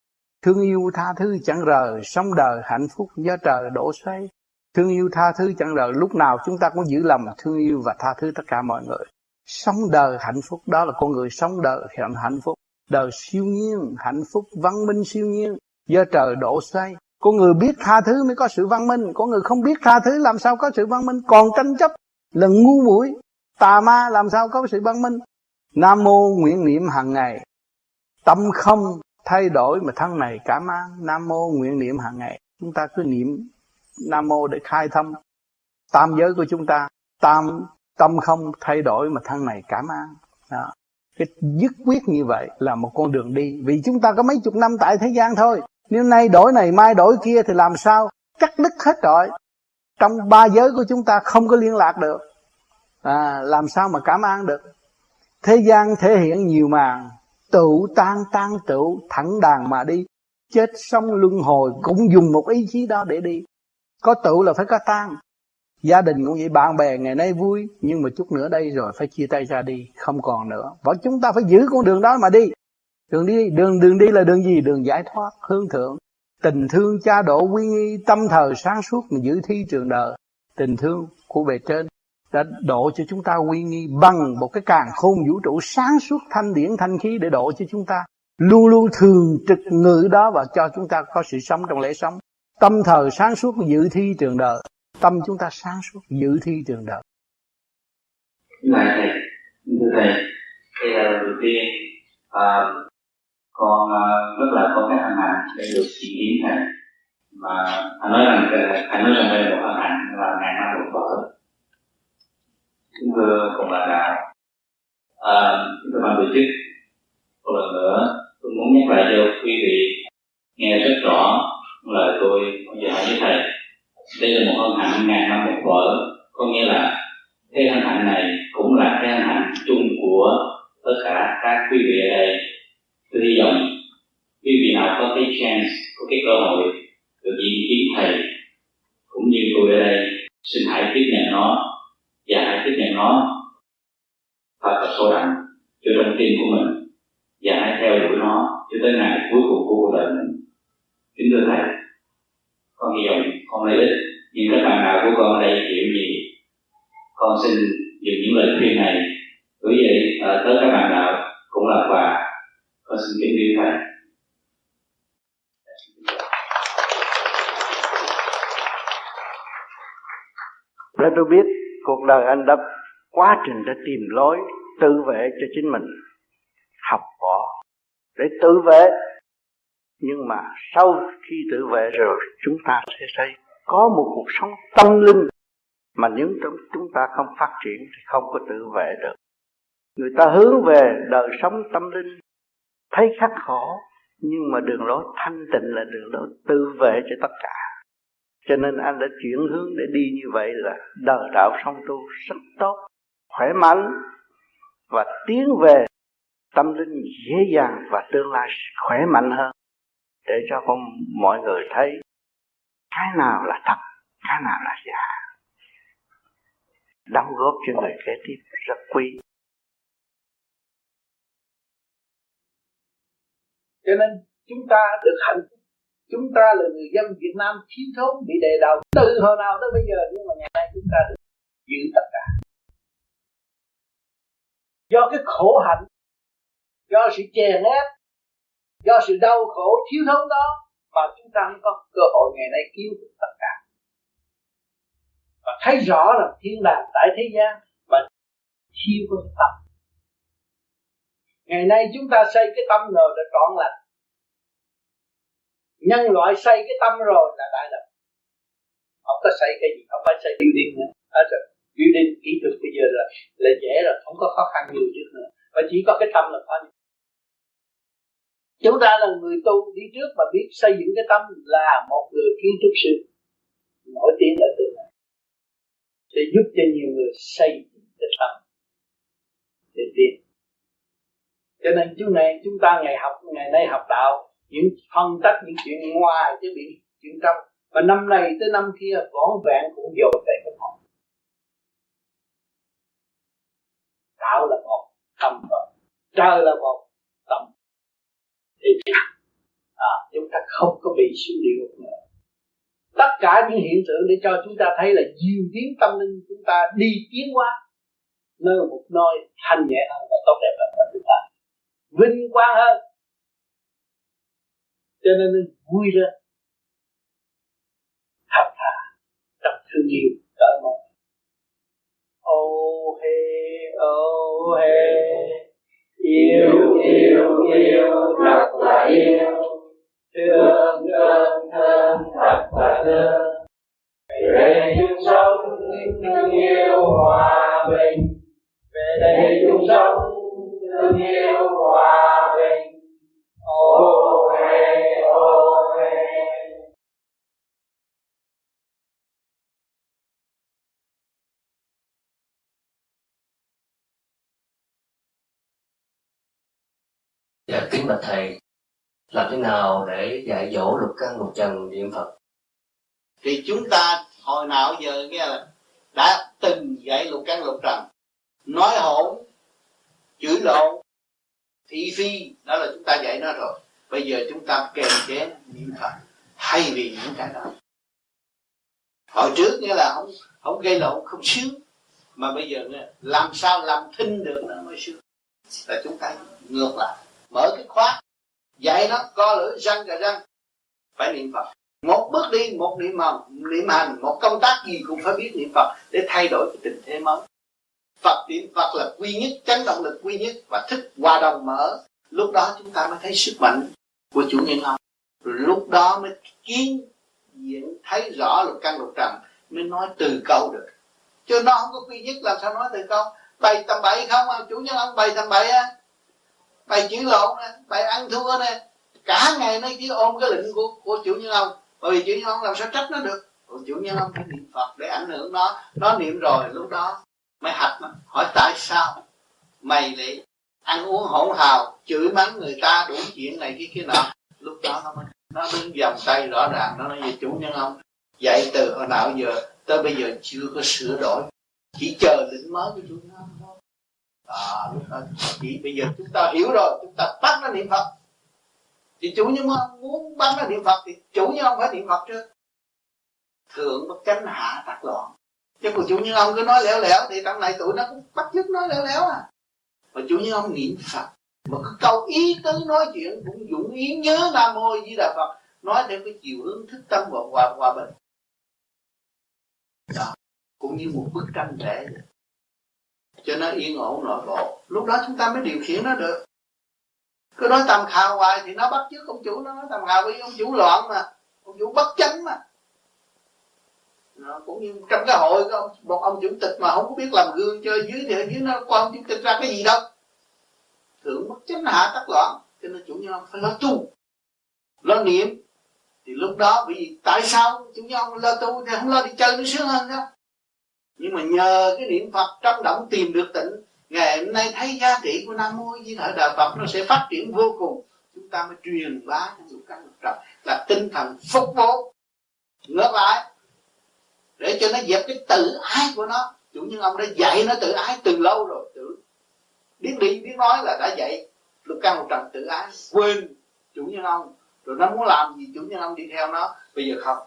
Thương yêu tha thứ chẳng rời, sống đời hạnh phúc do trời đổ xoay. Thương yêu tha thứ chẳng rời, lúc nào chúng ta cũng giữ lòng thương yêu và tha thứ tất cả mọi người. Sống đời hạnh phúc, đó là con người sống đời hạnh phúc. Đời siêu nhiên, hạnh phúc văn minh siêu nhiên, do trời đổ xoay. Con người biết tha thứ mới có sự văn minh, con người không biết tha thứ làm sao có sự văn minh. Còn tranh chấp là ngu muội tà ma làm sao có sự văn minh? Nam mô nguyện niệm hàng ngày. Tâm không thay đổi mà thân này cảm an nam mô nguyện niệm hàng ngày. Chúng ta cứ niệm nam mô để khai thông tam giới của chúng ta. Tam, tâm không thay đổi mà thân này cảm an đó. cái dứt quyết như vậy là một con đường đi. Vì chúng ta có mấy chục năm tại thế gian thôi. Nếu nay đổi này, mai đổi kia thì làm sao? Cắt đứt hết rồi. Trong ba giới của chúng ta không có liên lạc được à, làm sao mà cảm an được? Thế gian thể hiện nhiều màn tự tan tan tự thẳng đàn mà đi. Chết xong luân hồi cũng dùng một ý chí đó để đi. Có tự là phải có tan. Gia đình cũng vậy bạn bè ngày nay vui nhưng mà chút nữa đây rồi phải chia tay ra đi không còn nữa. Và chúng ta phải giữ con đường đó mà đi. Đường đi đường đường đi là đường gì? Đường giải thoát hướng thượng. Tình thương cha độ quy nghi tâm thờ sáng suốt mà giữ thi trường đời. Tình thương của bề trên đã độ cho chúng ta quy nghi bằng một cái càng khôn vũ trụ sáng suốt thanh điển thanh khí để độ cho chúng ta. Luôn luôn thường trực ngự đó và cho chúng ta có sự sống trong lễ sống. Tâm thờ sáng suốt dự thi trường đời. Tâm chúng ta sáng suốt dự thi trường đời. Này thầy, thưa thầy, đây là lần đầu tiên à, con ờ, rất là có cái hân hạnh để được chỉ kiến thầy. Mà anh nói rằng anh nói rằng đây là một hân hạnh là ngàn năm một vỡ kính thưa cùng bà đạo à, kính thưa ban tổ chức. Một lần nữa tôi muốn nhắc lại cho quý vị nghe rất rõ lời tôi bây giờ với thầy. Đây là một hân hạnh ngàn năm một vở. Có nghĩa là cái hân hạnh này cũng là cái hân hạnh chung của tất cả các quý vị ở đây. Tôi hy vọng quý vị nào có cái chance có cái cơ hội được diện kiến thầy cũng như tôi ở đây xin hãy tiếp nhận nó nhận nó thật là sâu đậm cho trong tim của mình và hãy theo đuổi nó cho tới ngày cuối cùng của cuộc đời mình. Kính thưa thầy con hy vọng con lấy ích nhưng các bạn nào của con ở đây hiểu gì con xin dùng những lời khuyên này. Gửi về à, tới các bạn nào cũng là quà con xin kính yêu thầy. Để tôi biết cuộc đời anh đã quá trình để tìm lối tự vệ cho chính mình, học võ để tự vệ. Nhưng mà sau khi tự vệ rồi, chúng ta sẽ thấy có một cuộc sống tâm linh mà những chúng ta không phát triển thì không có tự vệ được. Người ta hướng về đời sống tâm linh, thấy khắc khổ, nhưng mà đường lối thanh tịnh là đường lối tự vệ cho tất cả. Cho nên anh đã chuyển hướng để đi như vậy là đời đạo song tu rất tốt khỏe mạnh và tiến về tâm linh dễ dàng và tương lai khỏe mạnh hơn. Để cho con, mọi người thấy cái nào là thật, cái nào là giả. Đóng góp cho người kế tiếp rất quý. Cho nên chúng ta được hạnh phúc. Chúng ta là người dân Việt Nam thiếu thốn bị đề đầu từ hồi nào tới bây giờ. Nhưng mà ngày nay chúng ta được giữ tất cả do cái khổ hạnh, do sự chèn ép do sự đau khổ thiếu thốn đó mà chúng ta mới có cơ hội ngày nay kiếm được tất cả. Và thấy rõ là thiên đàng tại thế gian và thiếu có tâm. Ngày nay chúng ta xây cái tâm rồi đã trọn lành. Nhân loại xây cái tâm rồi là đại lập. Không có xây cái gì, không phải xây building nữa. Hết rồi building kỹ thuật bây giờ là là dễ rồi, không có khó khăn nhiều trước nữa. Và chỉ có cái tâm là khó nhất chúng ta là người tu đi trước mà biết xây dựng cái tâm là một người kiến trúc sư. Nổi tiếng ở tương này. Để giúp cho nhiều người xây dựng cái tâm để tiến. Cho nên chúng này, chúng ta ngày học, ngày nay học đạo, những phân tích những chuyện ngoài chứ bị chuyện trong. Và năm này tới năm kia võ vẹn cũng dồn về cái phòng đạo là một tâm rồi trời là một tâm thì à, chúng ta không có bị xuống địa ngục nữa. Tất cả những hiện tượng để cho chúng ta thấy là diệu tiến tâm linh chúng ta đi tiến hóa nơi một nơi thanh nhẹ hơn và tốt đẹp hơn chúng ta. Vinh quang hơn. Cho nên nên vui lên. Thật thà tập thương yêu cởi mở ô hê ô hê yêu yêu yêu thật là yêu thương thương thương thật là thương về đây chúng sống thương yêu hòa bình về đây chúng sống thương yêu hòa bình ô Dạ kính bạch thầy, làm thế nào để dạy dỗ lục căn lục trần niệm Phật? Thì chúng ta hồi nào giờ nghe là đã từng dạy lục căn lục trần, nói hỗn, chửi lộn, thị phi, đó là chúng ta dạy nó rồi. Bây giờ chúng ta kèm chế niệm Phật thay vì những cái đó. Hồi trước nghĩa là không không gây lộn không sướng mà bây giờ làm sao làm thinh được nó mới sướng là chúng ta ngược lại mở cái khóa, dạy nó co lưỡi, răng cả răng. Phải niệm phật. Một bước đi, một niệm hành niệm hành, một công tác gì cũng phải biết niệm phật để thay đổi cái tình thế mới. Phật niệm phật là quy nhất, chánh động lực quy nhất và thức hòa đồng mở. Lúc đó chúng ta mới thấy sức mạnh của chủ nhân ông. Rồi lúc đó mới kiến diện thấy rõ lục căn lục trần, mới nói từ câu được. Chứ nó không có quy nhất, làm sao nói từ câu? Bày tầm bậy không? À chủ nhân ông bày tầm bậy á bày chuyển lộn nè bày ăn thua nè. Cả ngày nó chỉ ôm cái lệnh của của chủ nhân ông. Bởi vì chủ nhân ông làm sao trách nó được? Còn chủ nhân ông phải niệm phật để ảnh hưởng nó nó niệm rồi lúc đó mới hạch mà hỏi tại sao mày lại ăn uống hỗn hào, chửi mắng người ta, đủ chuyện này cái kia nọ. Lúc đó nó mới, nó đứng vòng tay rõ ràng, nó nói về chủ nhân ông dạy từ hồi nào giờ, tới bây giờ chưa có sửa đổi. Chỉ chờ lĩnh mới của chủ nhân. thôi à lúc đó chỉ bây giờ chúng ta hiểu rồi, chúng ta bắt nó niệm phật. Thì chủ nhân ông muốn bắt nó niệm phật thì chủ nhân ông phải niệm phật trước. Thượng bất chánh hạ tắc loạn. Chứ còn chủ nhân ông cứ nói lẻo lẻo thì trong này tụi nó cũng bắt chước nói lẻo lẻo à. Mà chủ nhân ông niệm phật, mà cứ câu ý tứ nói chuyện cũng dũng ý nhớ nam mô di đà phật, nói theo cái chiều hướng thức tâm và hòa hòa bình. Đó, cũng như một bức tranh vẽ cho nó yên ổn nội bộ. Lúc đó chúng ta mới điều khiển nó được. Cứ nói tầm khào hoài thì nó bắt chước ông chủ, nó nói tầm khào với ông chủ loạn mà. Ông chủ bất chánh mà. Nó cũng như trong cái hội có một ông chủ tịch mà không có biết làm gương cho dưới thì ở dưới nó qua ông chủ tịch ra cái gì đâu. Thượng bất chánh hạ tắc loạn. Cho nên chủ nhân phải lo tu. Lo niệm. Thì lúc đó vì tại sao chủ ông lo tu thì không lo đi chơi nó sướng hơn đâu nhưng mà nhờ cái niệm phật trong động tìm được tịnh, ngày hôm nay thấy giá trị của nam mô di đà phật nó sẽ phát triển vô cùng. Chúng ta mới truyền bá cho lục căn lục trần là tinh thần phục vụ ngược lại, để cho nó dẹp cái tự ái của nó, chủ nhân ông đã dạy nó tự ái từ lâu rồi, tự biết đi, biết nói là đã dạy lục căn lục trần tự ái, quên chủ nhân ông. Rồi nó muốn làm gì, chủ nhân ông đi theo nó. Bây giờ không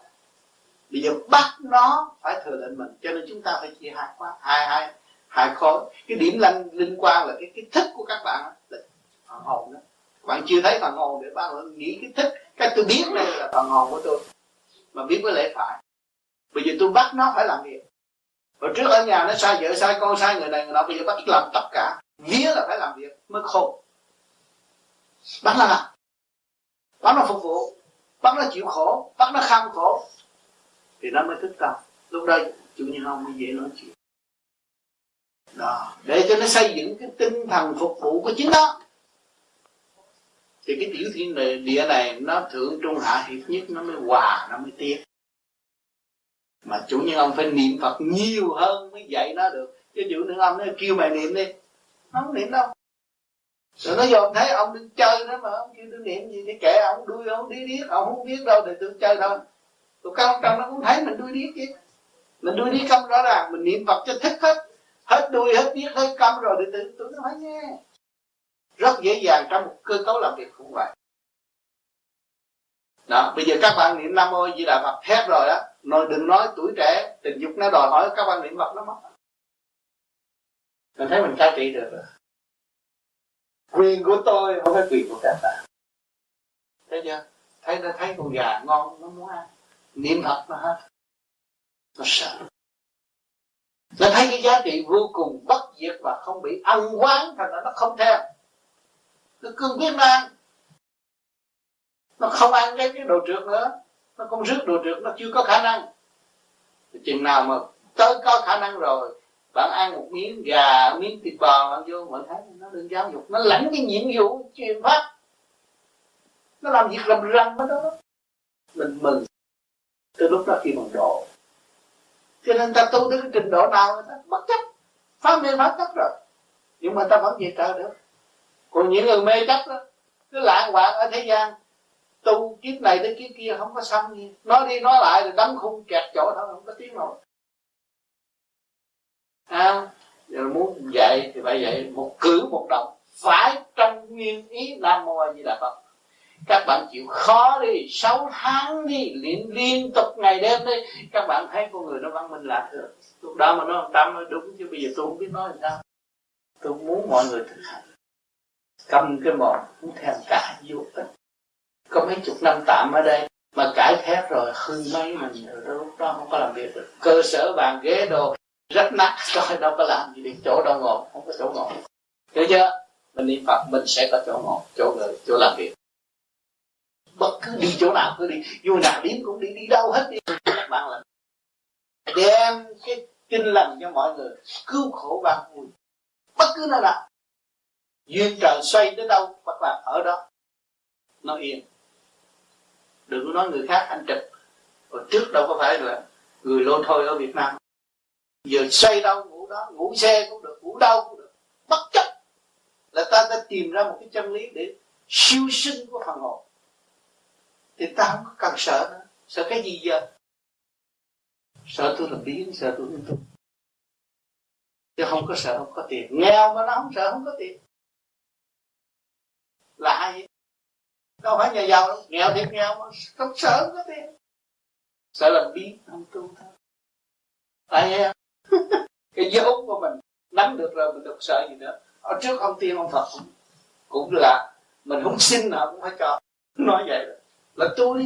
bây giờ bắt nó phải thừa lệnh mình, cho nên chúng ta phải chia hai khóa, hai hai hai khối. Cái điểm linh linh quan là cái cái thức của các bạn là phần hồn đó. Bạn chưa thấy phần hồn để bạn nghĩ cái thức, cái tôi biết đây là phần hồn của tôi, mà biết với lẽ phải. Bây giờ tôi bắt nó phải làm việc. Hồi trước ở nhà nó sai vợ, sai con, sai người này, người nọ, bây giờ bắt làm tất cả. Vía là phải làm việc mới khôn. Bắt nó làm. Bắt nó phục vụ. Bắt nó chịu khổ. Bắt nó kham khổ thì nó mới thích tâm. Lúc đây chủ nhân ông mới dễ nói chuyện. Đó để cho nó xây dựng cái tinh thần phục vụ của chính nó. Thì cái tiểu thiên này, địa này nó thượng trung hạ hiệp nhất nó mới hòa nó mới tiến. Mà chủ nhân ông phải niệm phật nhiều hơn mới dạy nó được. Chứ chủ nhân ông nó kêu mày niệm đi. Nó không niệm đâu. Rồi nó dòm thấy ông đi chơi đó mà ông kêu tôi niệm gì thì kệ ông đuôi ông đi điếc ông không biết đâu để tôi chơi đâu tụi tôi trong nó cũng thấy mình đuôi điếc chứ. Mình đuôi điếc không, rõ ràng mình niệm phật cho thích hết. Hết đuôi, hết điếc, hết câm rồi thì tự tôi nó phải nghe. Rất dễ dàng trong một cơ cấu làm việc cũng vậy đó, bây giờ các bạn niệm nam mô di đà phật hết rồi đó nói đừng nói tuổi trẻ, tình dục nó đòi hỏi các bạn niệm phật nó mất. Mình thấy mình cai trị được rồi. Quyền của tôi không phải quyền của các bạn. Thấy chưa? Thấy nó thấy con gà ngon, nó muốn ăn niệm phật nó hết nó sợ. Nó thấy cái giá trị vô cùng bất diệt và không bị ăn quán, thành ra nó không theo. Nó cương quyết nó ăn. Nó không ăn cái cái đồ trượt nữa. Nó không rước đồ trượt, nó chưa có khả năng. Chừng nào mà tới có khả năng rồi, bạn ăn một miếng gà, miếng thịt bò, bạn vô bạn thấy nó đừng giáo dục, nó lãnh cái nhiệm vụ truyền pháp. Nó làm việc rầm rầm đó. Mình mừng từ lúc đó khi mình độ. Cho nên ta tu đến cái trình độ nào người ta bất chấp. Phá mê phá chấp rồi. Nhưng mà ta vẫn về trời được. Còn những người mê chấp đó cứ lạng hoạn ở thế gian. Tu kiếp này đến kiếp kia không có xong gì. Nói đi nói lại rồi đấm khung kẹt chỗ thôi không có tiếng nổi. À, giờ muốn dạy thì phải dạy một cử một động. Phải trong nguyên ý nam mô a di đà phật các bạn chịu khó đi, sáu tháng đi, liên liên tục ngày đêm đi. Các bạn thấy con người nó văn minh lạ thường. lúc đó mà nó tâm nó đúng, chứ bây giờ tôi không biết nói làm sao. Tôi muốn mọi người thực hành. Cầm cái mồm cũng thèm cả vô ích. Có mấy chục năm tạm ở đây, mà cải thép rồi, hư mấy mình rồi lúc đó không có làm việc được. Cơ sở bàn ghế đồ rất nát, coi đâu có làm gì được, chỗ đâu ngồi, không có chỗ ngồi. Hiểu chưa? Mình niệm phật, mình sẽ có chỗ ngồi, chỗ người, chỗ làm việc bất cứ đi chỗ nào cứ đi. Dù nào điếm cũng đi đi đâu hết đi. Các bạn là đem cái kinh lành cho mọi người, cứu khổ và vui bất cứ nơi nào. Duyên trời xoay đến đâu các bạn ở đó. Nó yên. Đừng có nói người khác anh trực hồi trước đâu có phải là người lô thôi ở Việt Nam. Giờ xoay đâu, ngủ đó, ngủ xe cũng được, ngủ đâu cũng được. Bất chấp là ta đã tìm ra một cái chân lý để siêu sinh của phần hồn thì ta không có cần sợ nữa. Sợ cái gì giờ? Sợ tôi là biến sợ tôi không tu chứ không có sợ không có tiền. Nghèo mà nó không sợ không có tiền. Là ai đâu phải nhà giàu đâu. Nghèo thì nghèo mà không sợ không có tiền. Sợ làm biến không tu thôi tại em cái dấu của mình nắm được rồi mình đâu sợ gì nữa. Ở trước ông tiên ông phật cũng, cũng là mình không xin nào cũng phải cho. Nói vậy là tôi.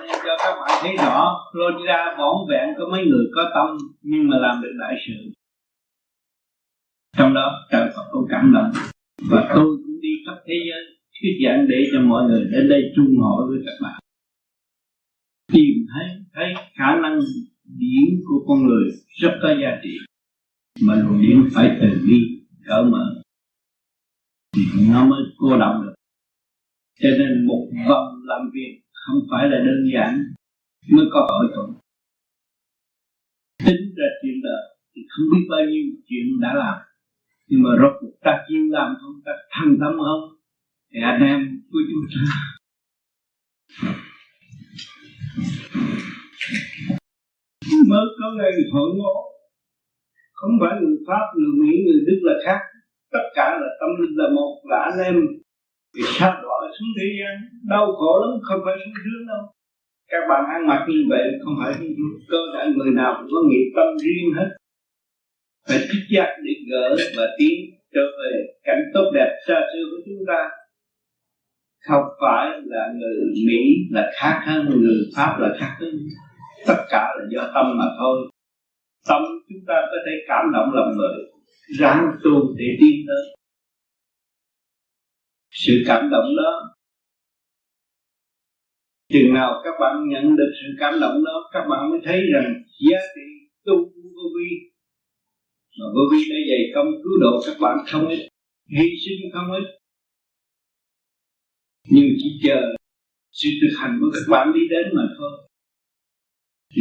Nên cho các bạn thấy rõ lôi ra vẹn có mấy người có tâm, nhưng mà làm được đại sự. Trong đó, trời Phật cũng cảm động. Và tôi cũng đi khắp thế giới, thuyết giảng để cho mọi người đến đây chung hội với các bạn. Tìm thấy thấy khả năng điển của con người rất có giá trị. Mà luồng điển phải từ bi, cởi mở thì nó mới cô động được. Cho nên một vòng làm việc không phải là đơn giản, mới có hội tụ tính ra chuyện đời thì không biết bao nhiêu chuyện đã làm. Nhưng mà rốt cuộc ta chịu làm không, ta thăng tâm không? Thì anh em của chúng ta. Mới có ngày hội ngộ. Không phải người pháp, người mỹ, người đức là khác tất cả là tâm linh là một, là anh em. Vì sao đọa xuống thế gian, đau khổ lắm, không phải sung sướng đâu. Các bạn ăn mặc như vậy, không phải cơ đại người nào cũng có nghiệp tâm riêng hết. Phải thức giác để gỡ và tiến trở về cảnh tốt đẹp xa xưa của chúng ta. Không phải là người Mỹ là khác hơn, người Pháp là khác hơn. Tất cả là do tâm mà thôi. Tâm chúng ta có thể cảm động lòng người ráng tu để đi tới. Sự cảm động đó, chừng nào các bạn nhận được sự cảm động đó, các bạn mới thấy rằng giá trị tu của vô vi, mà vô vi đã dày công cứu độ các bạn không ít, hy sinh không ít. Nhưng chỉ chờ sự thực hành của các bạn đi đến mà thôi.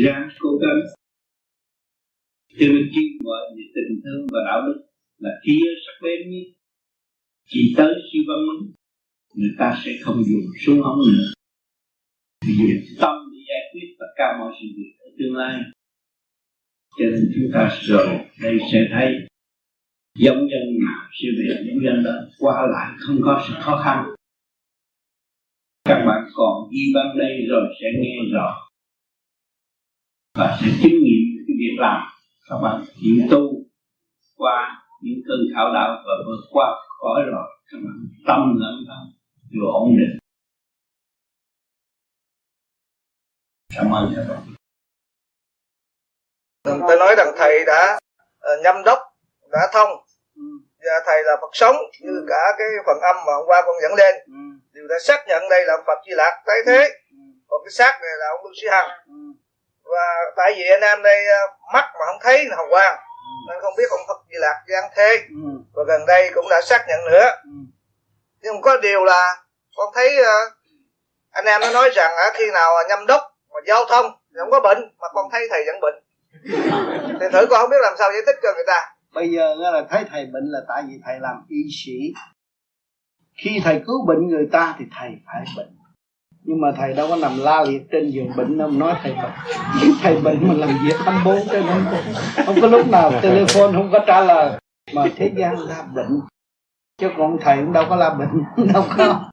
Ráng cố gắng cho nên kêu gọi về tình thương và đạo đức là khi sắc bén nhất chỉ tới siêu văn minh, người ta sẽ không dùng súng ống nữa. Vì tâm để giải quyết tất cả mọi sự việc ở tương lai. Cho nên chúng ta rồi đây sẽ thấy giống dân nào sẽ về giống dân đó qua lại không có sự khó khăn. Các bạn còn ghi băng đây rồi sẽ nghe rõ và sẽ chứng nghiệm cái việc làm các bạn chịu tu qua những cơn khảo đạo và vượt qua khỏi rồi. Các bạn tâm lẫn tâm vừa ổn định. Cảm ơn các bạn. Tôi nói rằng thầy đã uh, nhâm đốc đã thông. Và thầy là Phật sống như cả cái phần âm mà hôm qua con dẫn lên. Đều đã xác nhận đây là Phật Di Lạc tái thế. Còn cái xác này là ông Lưu Sĩ Hằng và tại vì anh em đây uh, mắt mà không thấy là hồng quang. Nên không biết ông Phật Di Lạc giang thế và gần đây cũng đã xác nhận nữa. Nhưng có điều là con thấy uh, anh em nó nói rằng uh, khi nào nhâm đốc mà giao thông thì không có bệnh mà con thấy thầy vẫn bệnh. Thì thử con không biết làm sao giải thích cho người ta. Bây giờ là thấy thầy bệnh là tại vì thầy làm y sĩ. Khi thầy cứu bệnh người ta thì thầy phải bệnh nhưng mà thầy đâu có nằm la liệt trên giường bệnh đâu. Nói thầy bệnh thầy bệnh mà làm việc 24 trên không không có lúc nào telephone không có trả lời. Mà thế gian la bệnh. Chứ còn thầy cũng đâu có la bệnh, đâu có.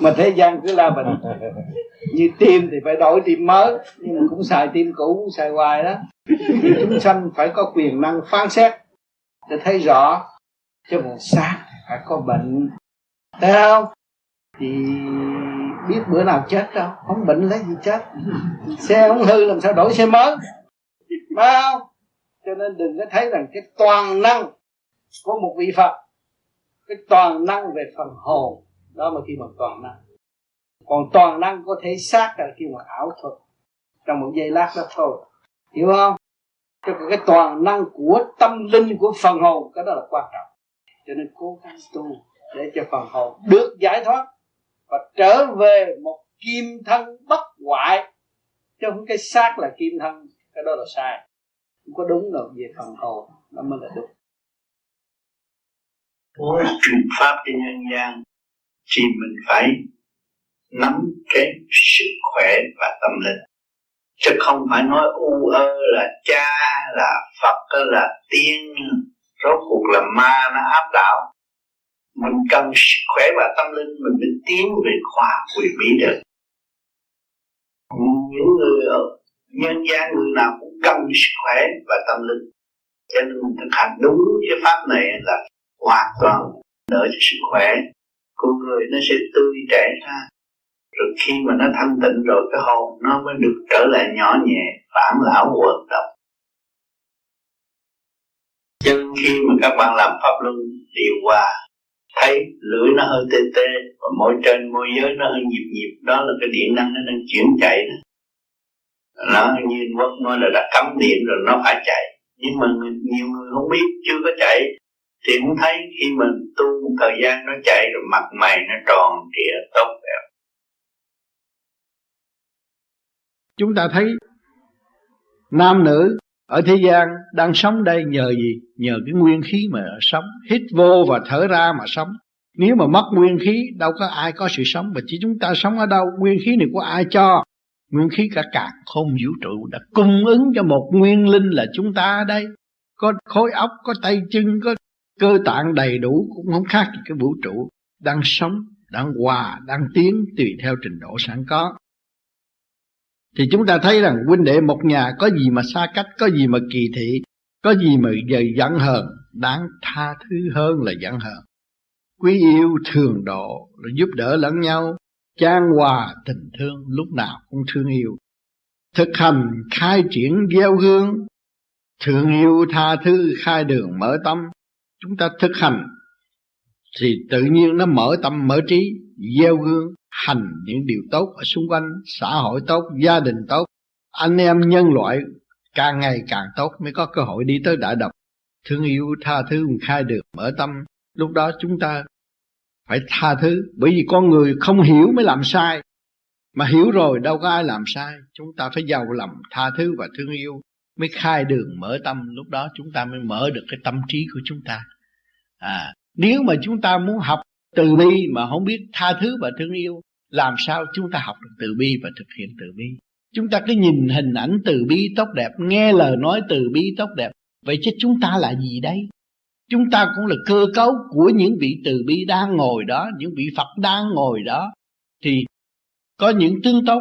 Mà thế gian cứ la bệnh. Như tim thì phải đổi tim mới. Nhưng mà cũng xài tim cũ, cũng xài hoài đó. Thì chúng sanh phải có quyền năng phán xét. Để thấy rõ. Chứ còn xác phải có bệnh. Thấy không? Thì biết bữa nào chết đâu, không bệnh lấy gì chết. Xe không hư làm sao đổi xe mới? Phải không? Cho nên đừng có thấy rằng cái toàn năng của một vị phật, cái toàn năng về phần hồn, đó mà khi bằng toàn năng. Còn toàn năng có thể xác là khi mà ảo thuật, trong một giây lát đó thôi. Hiểu không? Cho cái toàn năng của tâm linh của phần hồn, cái đó là quan trọng. Cho nên cố gắng tu để cho phần hồn được giải thoát và trở về một kim thân bất hoại. Chứ không cái xác là kim thân, cái đó là sai. Không có đúng đâu, về phần hồn, nó mới là đúng. Muốn truyền pháp cho nhân gian, thì mình phải nắm cái sức khỏe và tâm linh. Chứ không phải nói, u ơ là cha, là phật, là tiên, rốt cuộc là ma, nó áp đảo mình cần sức khỏe và tâm linh, mình mới tiến về khoa quyền bí được. Những người ở nhân gian, người nào cũng cần sức khỏe và tâm linh. Cho nên mình thực hành đúng cái pháp này là hoàn toàn đỡ cho sức khỏe. Con người nó sẽ tươi trẻ ra. Rồi khi mà nó thanh tịnh rồi, cái hồn nó mới được trở lại nhỏ nhẹ phản lão hoạt động cho nên khi mà các bạn làm pháp luân điều hòa thấy lưỡi nó hơi tê tê và môi trên môi giới nó hơi nhịp nhịp đó là cái điện năng nó đang chuyển chạy đó. Nó như quốc nói là đã cắm điện rồi nó phải chạy. Nhưng mà người, nhiều người không biết chưa có chạy. Thì cũng thấy khi mình tu một thời gian nó chạy rồi mặt mày nó tròn trịa tốt đẹp. Chúng ta thấy nam nữ ở thế gian đang sống đây nhờ gì? Nhờ cái nguyên khí mà sống. Hít vô và thở ra mà sống. Nếu mà mất nguyên khí, đâu có ai có sự sống. Mà chỉ chúng ta sống ở đâu, nguyên khí này của ai cho? Nguyên khí cả càng không vũ trụ đã cung ứng cho một nguyên linh là chúng ta ở đây. Có khối óc, có tay chân, có cơ tạng đầy đủ, cũng không khác gì cái vũ trụ. Đang sống, đang hòa, đang tiến tùy theo trình độ sẵn có thì chúng ta thấy rằng huynh đệ một nhà có gì mà xa cách, có gì mà kỳ thị, có gì mà giờ giận hờn, đáng tha thứ hơn là giận hờn. Quý yêu thường độ, là giúp đỡ lẫn nhau, chan hòa tình thương lúc nào cũng thương yêu. Thực hành khai triển gieo hương, thương yêu tha thứ khai đường mở tâm. Chúng ta thực hành thì tự nhiên nó mở tâm, mở trí, gieo gương hành những điều tốt ở xung quanh xã hội tốt gia đình tốt. Anh em nhân loại càng ngày càng tốt mới có cơ hội đi tới đại đồng, thương yêu tha thứ khai được mở tâm. Lúc đó chúng ta phải tha thứ bởi vì con người không hiểu mới làm sai. Mà hiểu rồi đâu có ai làm sai. Chúng ta phải giàu lòng tha thứ và thương yêu mới khai đường mở tâm. Lúc đó chúng ta mới mở được cái tâm trí của chúng ta. À nếu mà chúng ta muốn học từ bi mà không biết tha thứ và thương yêu, làm sao chúng ta học được từ bi và thực hiện từ bi? Chúng ta cứ nhìn hình ảnh từ bi tốt đẹp, nghe lời nói từ bi tốt đẹp. Vậy chứ chúng ta là gì đây? Chúng ta cũng là cơ cấu của những vị từ bi đang ngồi đó, những vị phật đang ngồi đó. Thì có những tương tốt,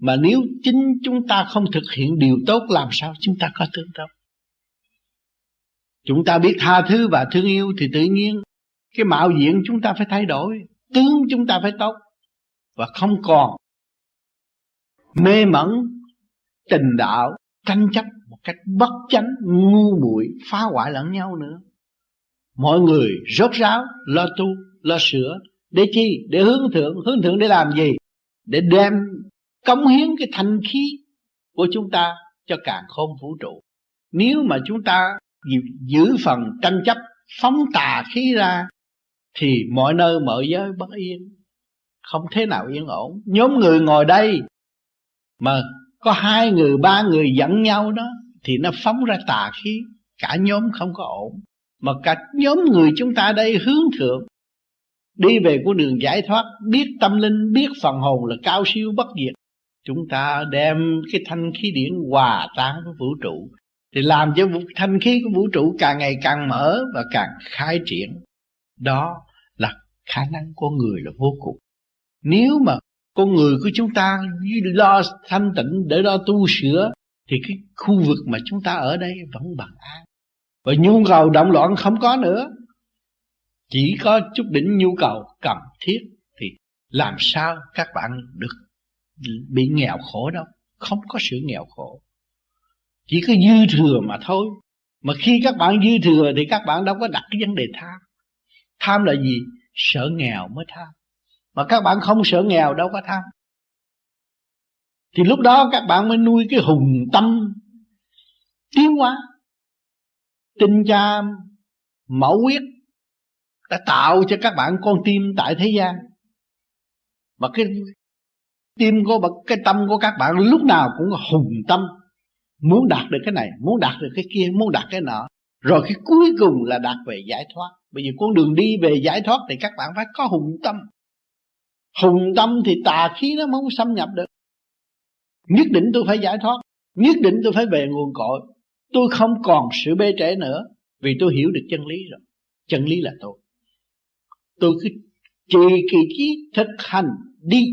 mà nếu chính chúng ta không thực hiện điều tốt, làm sao chúng ta có tương tốt? Chúng ta biết tha thứ và thương yêu thì tự nhiên cái mạo diện chúng ta phải thay đổi, tướng chúng ta phải tốt, và không còn mê mẩn tình đạo, tranh chấp một cách bất chánh, ngu muội, phá hoại lẫn nhau nữa. Mọi người rốt ráo, lo tu, lo sửa, để chi? Để hướng thượng. Hướng thượng để làm gì? Để đem, cống hiến cái thanh khí của chúng ta cho càng khôn vũ trụ. Nếu mà chúng ta giữ phần tranh chấp, phóng tà khí ra thì mọi nơi mọi giới bất yên. Không thế nào yên ổn. Nhóm người ngồi đây mà có hai người, ba người giận nhau đó, thì nó phóng ra tà khí. Cả nhóm không có ổn. Mà cả nhóm người chúng ta đây hướng thượng, đi về của đường giải thoát, biết tâm linh, biết phần hồn là cao siêu bất diệt. Chúng ta đem cái thanh khí điển hòa tan với vũ trụ, thì làm cho thanh khí của vũ trụ càng ngày càng mở và càng khai triển. Đó khả năng con người là vô cùng. Nếu mà con người của chúng ta lo thanh tịnh để lo tu sửa, thì cái khu vực mà chúng ta ở đây vẫn bằng an. Và nhu cầu động loạn không có nữa. Chỉ có chút đỉnh nhu cầu cần thiết thì làm sao các bạn được bị nghèo khổ đâu. Không có sự nghèo khổ. Chỉ có dư thừa mà thôi. Mà khi các bạn dư thừa thì các bạn đâu có đặt cái vấn đề tham. Tham là gì? Sợ nghèo mới tham. Mà các bạn không sợ nghèo đâu có tham. Thì lúc đó các bạn mới nuôi cái hùng tâm tiến hóa. Tinh cha mẫu quyết đã tạo cho các bạn con tim tại thế gian. Mà cái tim của cái tâm của các bạn lúc nào cũng hùng tâm. Muốn đạt được cái này, muốn đạt được cái kia, muốn đạt cái nọ. Rồi cái cuối cùng là đạt về giải thoát bởi vì con đường đi về giải thoát thì các bạn phải có hùng tâm. Hùng tâm thì tà khí nó không xâm nhập được. Nhất định tôi phải giải thoát, nhất định tôi phải về nguồn cội. Tôi không còn sự bê trễ nữa, vì tôi hiểu được chân lý rồi. Chân lý là tôi. Tôi cứ trì kỳ trí thực hành đi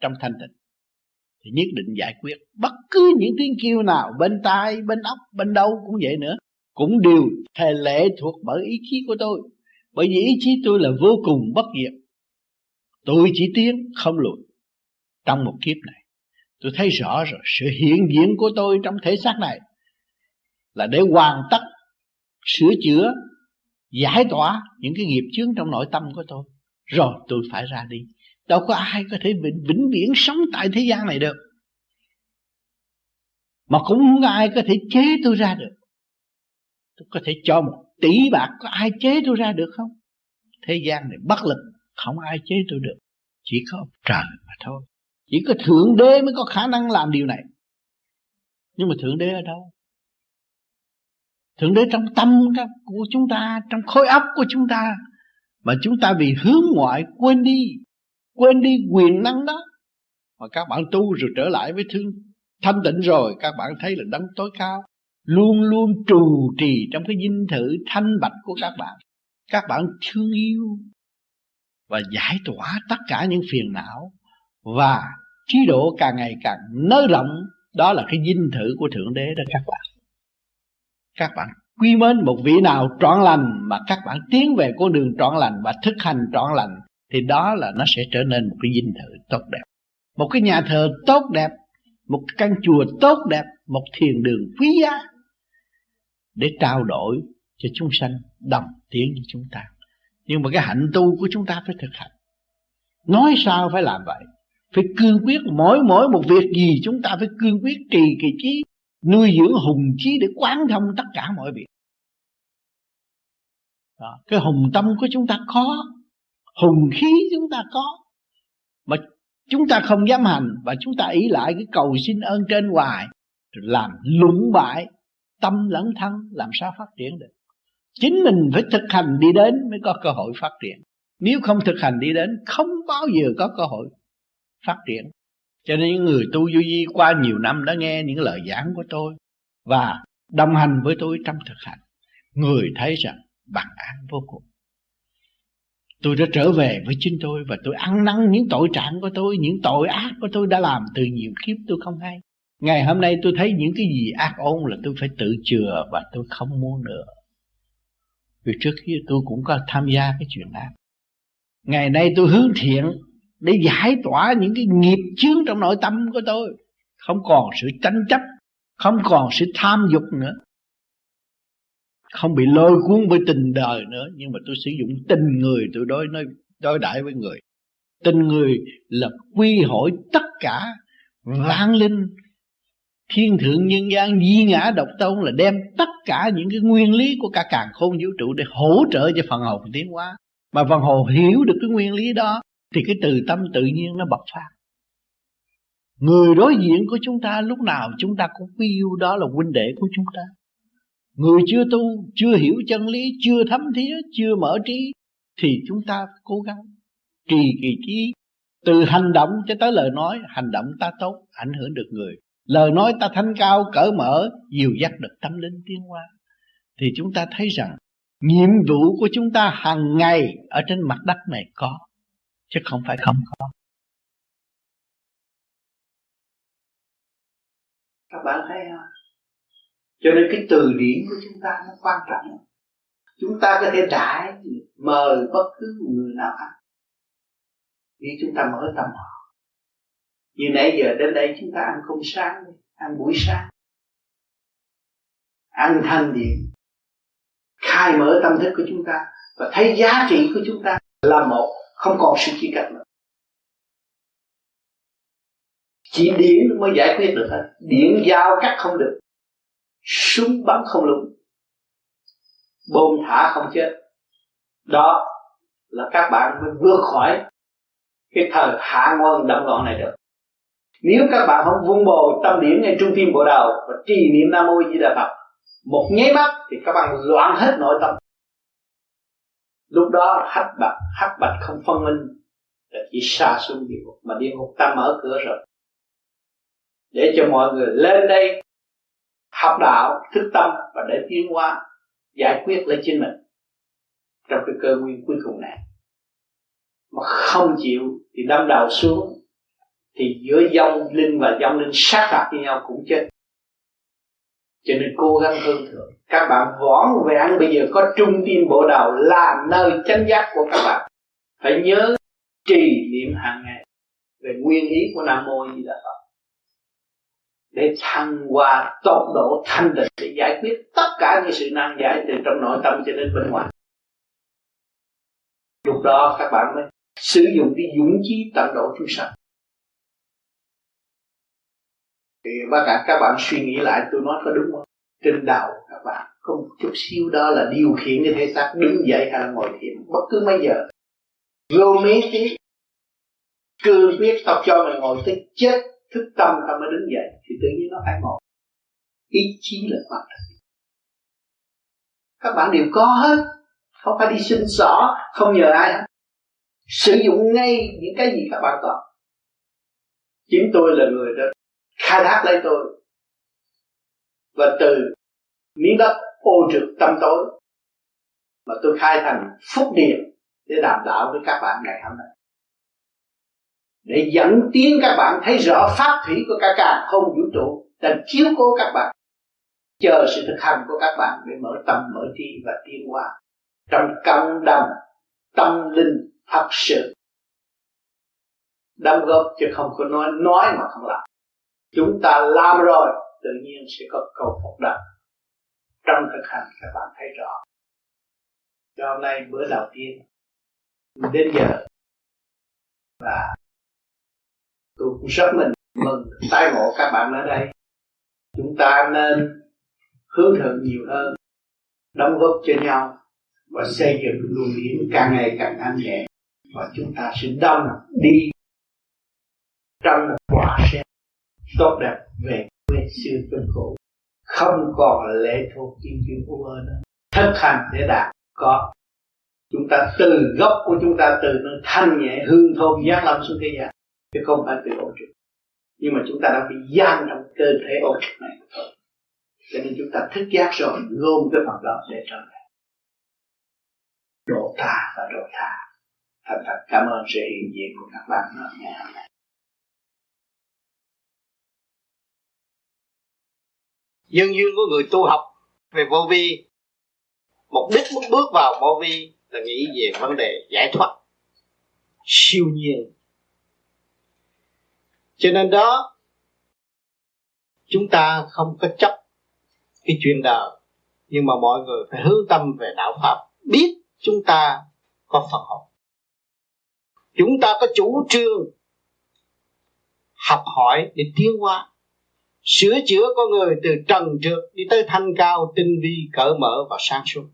trong thanh tịnh. Thì nhất định giải quyết bất cứ những tiếng kêu nào bên tai, bên óc, bên đâu cũng vậy nữa cũng đều thề lệ thuộc bởi ý chí của tôi. Bởi vì ý chí tôi là vô cùng bất diệt. Tôi chỉ tiến không lùi. Trong một kiếp này tôi thấy rõ rồi sự hiện diện của tôi trong thể xác này là để hoàn tất sửa chữa giải tỏa những cái nghiệp chướng trong nội tâm của tôi. Rồi tôi phải ra đi. Đâu có ai có thể vĩnh, vĩnh viễn sống tại thế gian này được. Mà cũng không ai có thể chế tôi ra được tôi có thể cho một tỷ bạc có ai chế tôi ra được không? Thế gian này bất lực, không ai chế tôi được. Chỉ có trời mà thôi. Chỉ có thượng đế mới có khả năng làm điều này. Nhưng mà thượng đế ở đâu? Thượng đế trong tâm của chúng ta, trong khối óc của chúng ta. Mà chúng ta vì hướng ngoại quên đi quên đi quyền năng đó. Mà các bạn tu rồi trở lại với thương, thanh tịnh rồi, các bạn thấy là đấng tối cao luôn luôn trù trì trong cái dinh thự thanh bạch của các bạn. Các bạn thương yêu và giải tỏa tất cả những phiền não và trí độ càng ngày càng nới rộng. Đó là cái dinh thự của thượng đế đó các bạn. Các bạn quy mến một vị nào trọn lành mà các bạn tiến về con đường trọn lành và thực hành trọn lành, thì đó là nó sẽ trở nên một cái dinh thự tốt đẹp. Một cái nhà thờ tốt đẹp, một căn chùa tốt đẹp, một thiền đường quý giá để trao đổi cho chúng sanh, đồng tiến với chúng ta. Nhưng mà cái hạnh tu của chúng ta phải thực hành. Nói sao phải làm vậy? Phải cương quyết mỗi mỗi một việc gì chúng ta phải cương quyết trì kỳ trí, nuôi dưỡng hùng trí để quán thông tất cả mọi việc. Đó. cái hùng tâm của chúng ta có hùng khí chúng ta có, mà chúng ta không dám hành và chúng ta ý lại cái cầu xin ơn trên hoài, làm lũng bại tâm lẫn thân, làm sao phát triển được? Chính mình phải thực hành đi đến mới có cơ hội phát triển. Nếu không thực hành đi đến, không bao giờ có cơ hội phát triển. Cho nên những người tu vô vi qua nhiều năm đã nghe những lời giảng của tôi và đồng hành với tôi trong thực hành, người thấy rằng bằng an vô cùng. Tôi đã trở về với chính tôi và tôi ăn năn những tội trạng của tôi, những tội ác của tôi đã làm từ nhiều kiếp tôi không hay ngày hôm nay tôi thấy những cái gì ác ôn là tôi phải tự chừa và tôi không muốn nữa. Vì trước kia tôi cũng có tham gia cái chuyện ác. Ngày nay tôi hướng thiện để giải tỏa những cái nghiệp chướng trong nội tâm của tôi. Không còn sự tranh chấp, không còn sự tham dục nữa. Không bị lôi cuốn bởi tình đời nữa, nhưng mà tôi sử dụng tình người, tôi đối, nói, đối đãi với người. Tình người là quy hội tất cả vang linh thiên thượng nhân gian di ngã độc tôn là đem tất cả những cái nguyên lý của cả càng khôn vũ trụ để hỗ trợ cho phần hồn tiến hóa. Mà phần hồn hiểu được cái nguyên lý đó, thì cái từ tâm tự nhiên nó bộc phát. Người đối diện của chúng ta lúc nào chúng ta cũng quý yêu đó là huynh đệ của chúng ta. Người chưa tu, chưa hiểu chân lý, chưa thấm thía, chưa mở trí, thì chúng ta cố gắng trì kỳ trí, từ hành động cho tới lời nói, hành động ta tốt, ảnh hưởng được người lời nói ta thanh cao, cởi mở, dìu dắt được tâm linh tiến hóa. Thì chúng ta thấy rằng, nhiệm vụ của chúng ta hàng ngày ở trên mặt đất này có, chứ không phải không có. Các bạn thấy không? Cho nên cái từ điển của chúng ta nó quan trọng. Chúng ta có thể đại, mời bất cứ người nào ăn khi chúng ta mở tâm họ như nãy giờ đến đây chúng ta ăn không sáng ăn buổi sáng. Ăn thanh điện khai mở tâm thức của chúng ta và thấy giá trị của chúng ta là một, không còn sự chia cắt nữa. Chỉ điện mới giải quyết được hết điện giao cắt không được. Súng bắn không lúng. Bom thả không chết. Đó là các bạn mới vượt khỏi cái thời hạ ngôn động loạn này được nếu các bạn không vun bồi tâm điểm ngay trung tim bộ đầu và trì niệm nam mô di đà phật, một nháy mắt thì các bạn loạn hết nội tâm. Lúc đó hắc bạch hắc bạch không phân minh, là chỉ xa xuống địa ngục, mà địa ngục ta mở cửa rồi. Để cho mọi người lên đây học đạo, thức tâm và để tiến hóa, giải quyết lấy chính mình trong cái cơ nguyên cuối cùng này. Mà không chịu thì đâm đầu xuống thì giữa dông linh và dông linh sát phạt với nhau cũng chết. Cho nên cố gắng hơn thượng. Các bạn võn vẹn bây giờ có trung tim bộ đầu là nơi chánh giác của các bạn. Phải nhớ trì niệm hàng ngày về nguyên lý của nam mô di đà phật. Để thăng hoa tốc độ thanh tịnh để giải quyết tất cả những sự nan giải từ trong nội tâm cho đến bên ngoài. Lúc đó các bạn mới sử dụng cái dũng chí tận độ chúng sanh thì bác cả các bạn suy nghĩ lại, tôi nói có đúng không? Trên đầu các bạn có một chút xíu đó là điều khiển cái thể xác đứng dậy hay là ngồi thiền, bất cứ mấy giờ. Vô mấy tí cương quyết tao cho mày ngồi tới chết, thức tâm tao mới đứng dậy, thì tự nhiên nó phải ngồi. Ý chí là quan trọng. Các bạn đều có hết, không phải đi xin xỏ, không nhờ ai hết. Sử dụng ngay những cái gì các bạn có. Chính tôi là người đó khai thác lấy tôi. Và từ miếng đất ô trực tâm tối mà tôi khai thành phúc điện để đảm đạo với các bạn ngày hôm nay. Để dẫn tiến các bạn thấy rõ pháp thủy của cả càng không vũ trụ đang chiếu cố các bạn. Chờ sự thực hành của các bạn để mở tâm, mở trí và tiến hóa trong cộng đồng, tâm linh, thật sự. Đóng góp chứ không có nói nói mà không làm chúng ta làm rồi, tự nhiên sẽ có cầu phục đạo trong thực hành, các bạn thấy rõ. Cho hôm nay bữa đầu tiên, đến giờ, và tôi cũng rất mình mừng tái ngộ các bạn ở đây. Chúng ta nên hướng thượng nhiều hơn, đóng góp cho nhau, và xây dựng luồng điển càng ngày càng thanh nhẹ và chúng ta sẽ đông đi. Trong tốt đẹp về quê xưa trong cũ. Không còn lệ thuộc kim kim của vơ nữa. Thực hành để đạt, có. Chúng ta từ gốc của chúng ta từ nó thanh nhẹ, hương thơm, giác lâm xuống thế gian. Chứ không phải từ ô trực nhưng mà chúng ta đã bị giam trong cơ thể ô trực này. Cho nên chúng ta thức giác rồi, gom cái phần đó để trở lại độ ta và độ tha. Thành thật cảm ơn sự hiện diện của các bạn ngày hôm nay. Nhân duyên của người tu học về vô vi. Mục đích muốn bước vào vô vi là nghĩ về vấn đề giải thoát. Siêu nhiên. Cho nên đó chúng ta không có chấp cái chuyện đời nhưng mà mọi người phải hướng tâm về đạo pháp biết chúng ta có phần hồn chúng ta có chủ trương học hỏi để tiến hóa sửa chữa con người từ trần trượt đi tới thanh cao, tinh vi cởi mở và sáng suốt.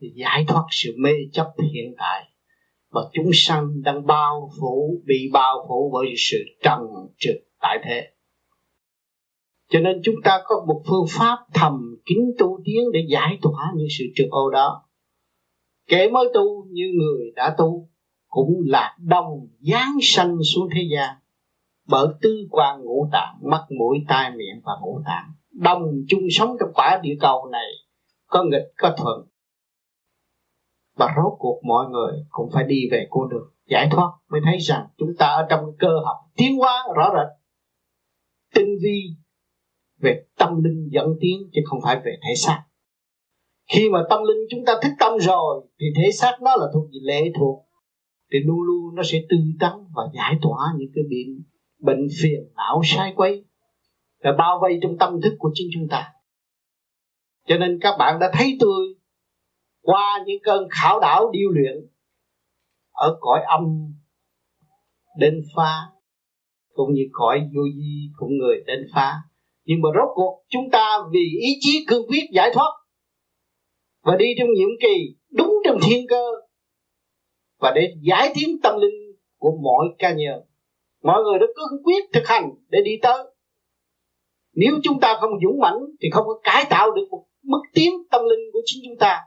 Thì giải thoát sự mê chấp hiện tại và chúng sanh đang bao phủ, bị bao phủ bởi sự trần trượt tại thế. Cho nên chúng ta có một phương pháp thầm kín tu tiến để giải tỏa những sự trượt ô đó. Kẻ mới tu như người đã tu cũng là đồng giáng sanh xuống thế gian bởi tư quan ngũ tạng, mắt, mũi, tai, miệng và ngũ tạng. Đồng chung sống trong quả địa cầu này, có nghịch, có thuận. Và rốt cuộc mọi người cũng phải đi về con đường. Giải thoát mới thấy rằng chúng ta ở trong cơ học tiến hóa rõ rệt. Tinh vi về tâm linh dẫn tiến chứ không phải về thể xác. Khi mà tâm linh chúng ta thức tâm rồi, thì thể xác đó là thuộc về lệ thuộc. Thì luôn luôn nó sẽ tư tắn và giải tỏa những cái biện bệnh phiền não sai quấy đã bao vây trong tâm thức của chính chúng ta. Cho nên các bạn đã thấy tôi qua những cơn khảo đảo điêu luyện ở cõi âm đến phá cũng như cõi vô di cũng người đến phá. Nhưng mà rốt cuộc chúng ta vì ý chí cương quyết giải thoát và đi trong nhiệm kỳ đúng trong thiên cơ và để giải tiến tâm linh của mọi ca nhân mọi người đã cương quyết thực hành để đi tới. Nếu chúng ta không dũng mãnh thì không có cải tạo được một mức tiến tâm linh của chính chúng ta.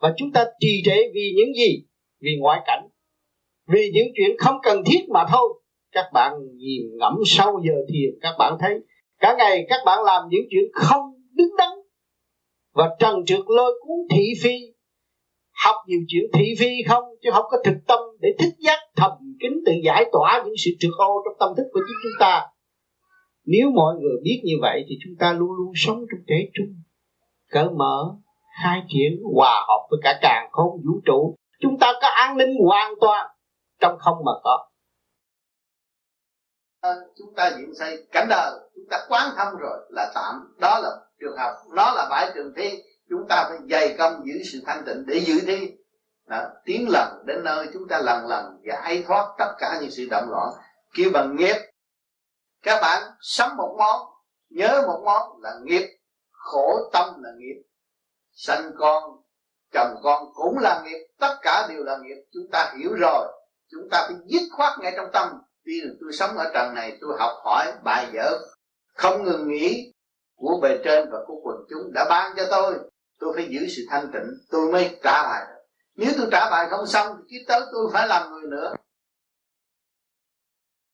Và chúng ta trì trệ vì những gì? Vì ngoại cảnh. Vì những chuyện không cần thiết mà thôi. Các bạn nhìn ngẫm sâu giờ thiền, các bạn thấy cả ngày các bạn làm những chuyện không đứng đắn. Và trần trượt lôi cuốn thị phi học nhiều chuyện thị phi không? Chứ không có thực tâm để thích giác thầm kín tự giải tỏa những sự trượt ô trong tâm thức của chính chúng ta. Nếu mọi người biết như vậy thì chúng ta luôn luôn sống trong trẻ trung cởi mở khai triển hòa hợp với cả càng không vũ trụ. Chúng ta có an ninh hoàn toàn trong không mà có. À, chúng ta diễn xây cảnh đời chúng ta quán thông rồi là tạm. Đó là trường học nó là bãi trường thi chúng ta phải dày công giữ sự thanh tịnh để giữ thi đó, tiến lần đến nơi chúng ta lần lần giải thoát tất cả những sự động loạn. Kêu bằng nghiệp. Các bạn sống một món nhớ một món là nghiệp. Khổ tâm là nghiệp. Sanh con chồng con cũng là nghiệp. Tất cả đều là nghiệp. Chúng ta hiểu rồi. Chúng ta phải dứt khoát ngay trong tâm. Tuy là tôi sống ở trần này tôi học hỏi bài vở không ngừng nghỉ của bề trên và của quần chúng đã ban cho tôi tôi phải giữ sự thanh tịnh, tôi mới trả bài được. Nếu tôi trả bài không xong, thì kiếp tới tôi phải làm người nữa.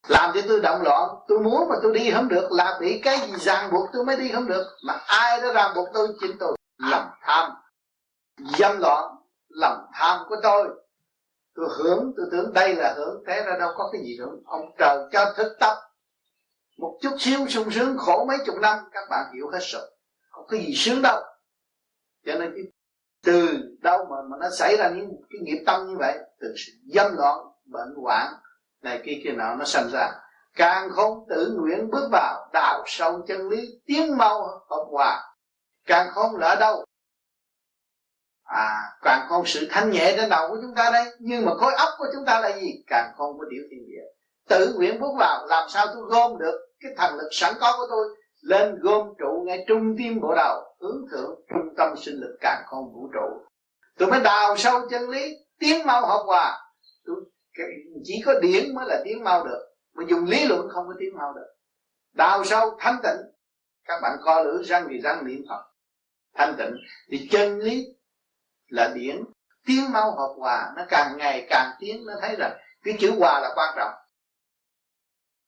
Làm cho tôi động loạn, tôi muốn mà tôi đi không được, là bị cái gì ràng buộc tôi mới đi không được. Mà ai đó ràng buộc tôi, chính tôi. Lòng tham. Dâm loạn, lòng tham của tôi. Tôi hưởng tôi tưởng đây là hưởng thế ra đâu có cái gì hưởng ông trời cho thức tập một chút xíu sung sướng khổ mấy chục năm, các bạn hiểu hết rồi. Không có gì sướng đâu cho nên cái từ đâu mà mà nó xảy ra những cái nghiệp tâm như vậy, từ sự dâm loạn, bệnh hoạn này kia kia nào nó sanh ra. Càng không tự nguyện bước vào đào sâu chân lý, tiến mau hợp hòa. Càng không lỡ đâu. À càng không sự thanh nhẹ trên đầu của chúng ta đây. Nhưng mà khối óc của chúng ta là gì? Càng không có điều thiên địa. Tự nguyện bước vào, làm sao tôi gom được cái thần lực sẵn có của tôi? Lên gom trụ ngay trung tim bộ đầu, hướng thượng trung tâm sinh lực càng không vũ trụ. Tôi mới đào sâu chân lý, tiến mau học hòa. Tôi chỉ có điển mới là tiến mau được, mà dùng lý luận không có tiến mau được. Đào sâu thanh tịnh. Các bạn co lửa răng thì răng niệm phật. Thanh tịnh. Thì chân lý là điển. Tiếng mau hợp hòa, nó càng ngày càng tiến, nó thấy rằng cái chữ hòa là quan trọng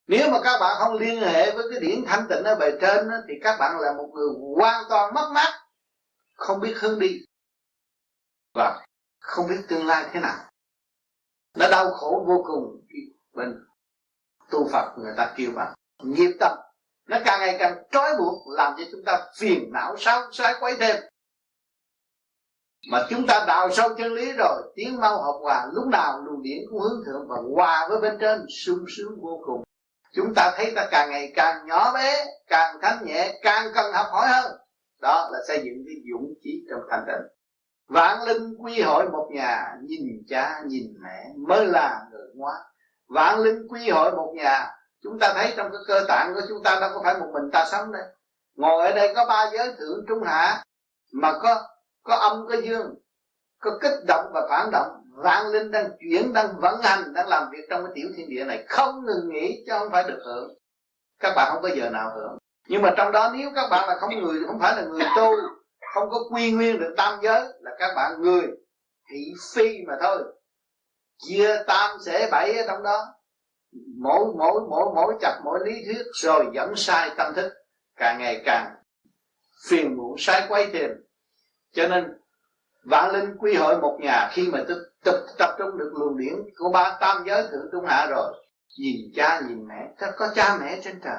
nếu mà các bạn không liên hệ với cái điển thanh tịnh ở bề trên thì các bạn là một người hoàn toàn mất mát, không biết hướng đi và không biết tương lai thế nào. Nó đau khổ vô cùng bên tu Phật người ta kêu bạn nghiệp tâm. Nó càng ngày càng trói buộc, làm cho chúng ta phiền não sao sai quấy thêm. Mà chúng ta đào sâu chân lý rồi tiến mau học hòa, lúc nào luồng điển cũng hướng thượng và hòa với bên trên, sung sướng vô cùng chúng ta thấy ta càng ngày càng nhỏ bé, càng thanh nhẹ, càng cần học hỏi hơn. Đó là xây dựng cái dũng chí trong thanh tịnh. Vạn linh quy hội một nhà, nhìn cha, nhìn mẹ, mới là người ngoan. Vạn linh quy hội một nhà, chúng ta thấy trong cái cơ tạng của chúng ta đâu có phải một mình ta sống đây ngồi ở đây có ba giới thượng trung hạ, mà có có âm, có dương, có kích động và phản động vạn linh đang chuyển, đang vận hành, đang làm việc trong cái tiểu thiên địa này, không ngừng nghỉ chứ không phải được hưởng. Các bạn không có giờ nào hưởng. Nhưng mà trong đó nếu các bạn là không người không phải là người tu, không có quy nguyên được tam giới, là các bạn người, thị phi mà thôi. Chia tam sẽ bảy ở trong đó. Mỗi mỗi mỗi mỗi chặt mỗi lý thuyết rồi dẫn sai tâm thức, càng ngày càng phiền muộn, sai quay tiền cho nên vạn linh quy hội một nhà khi mà tập, tập, tập trung được luồng điển của ba tam giới thượng trung hạ rồi. Nhìn cha nhìn mẹ chắc có cha mẹ trên trời.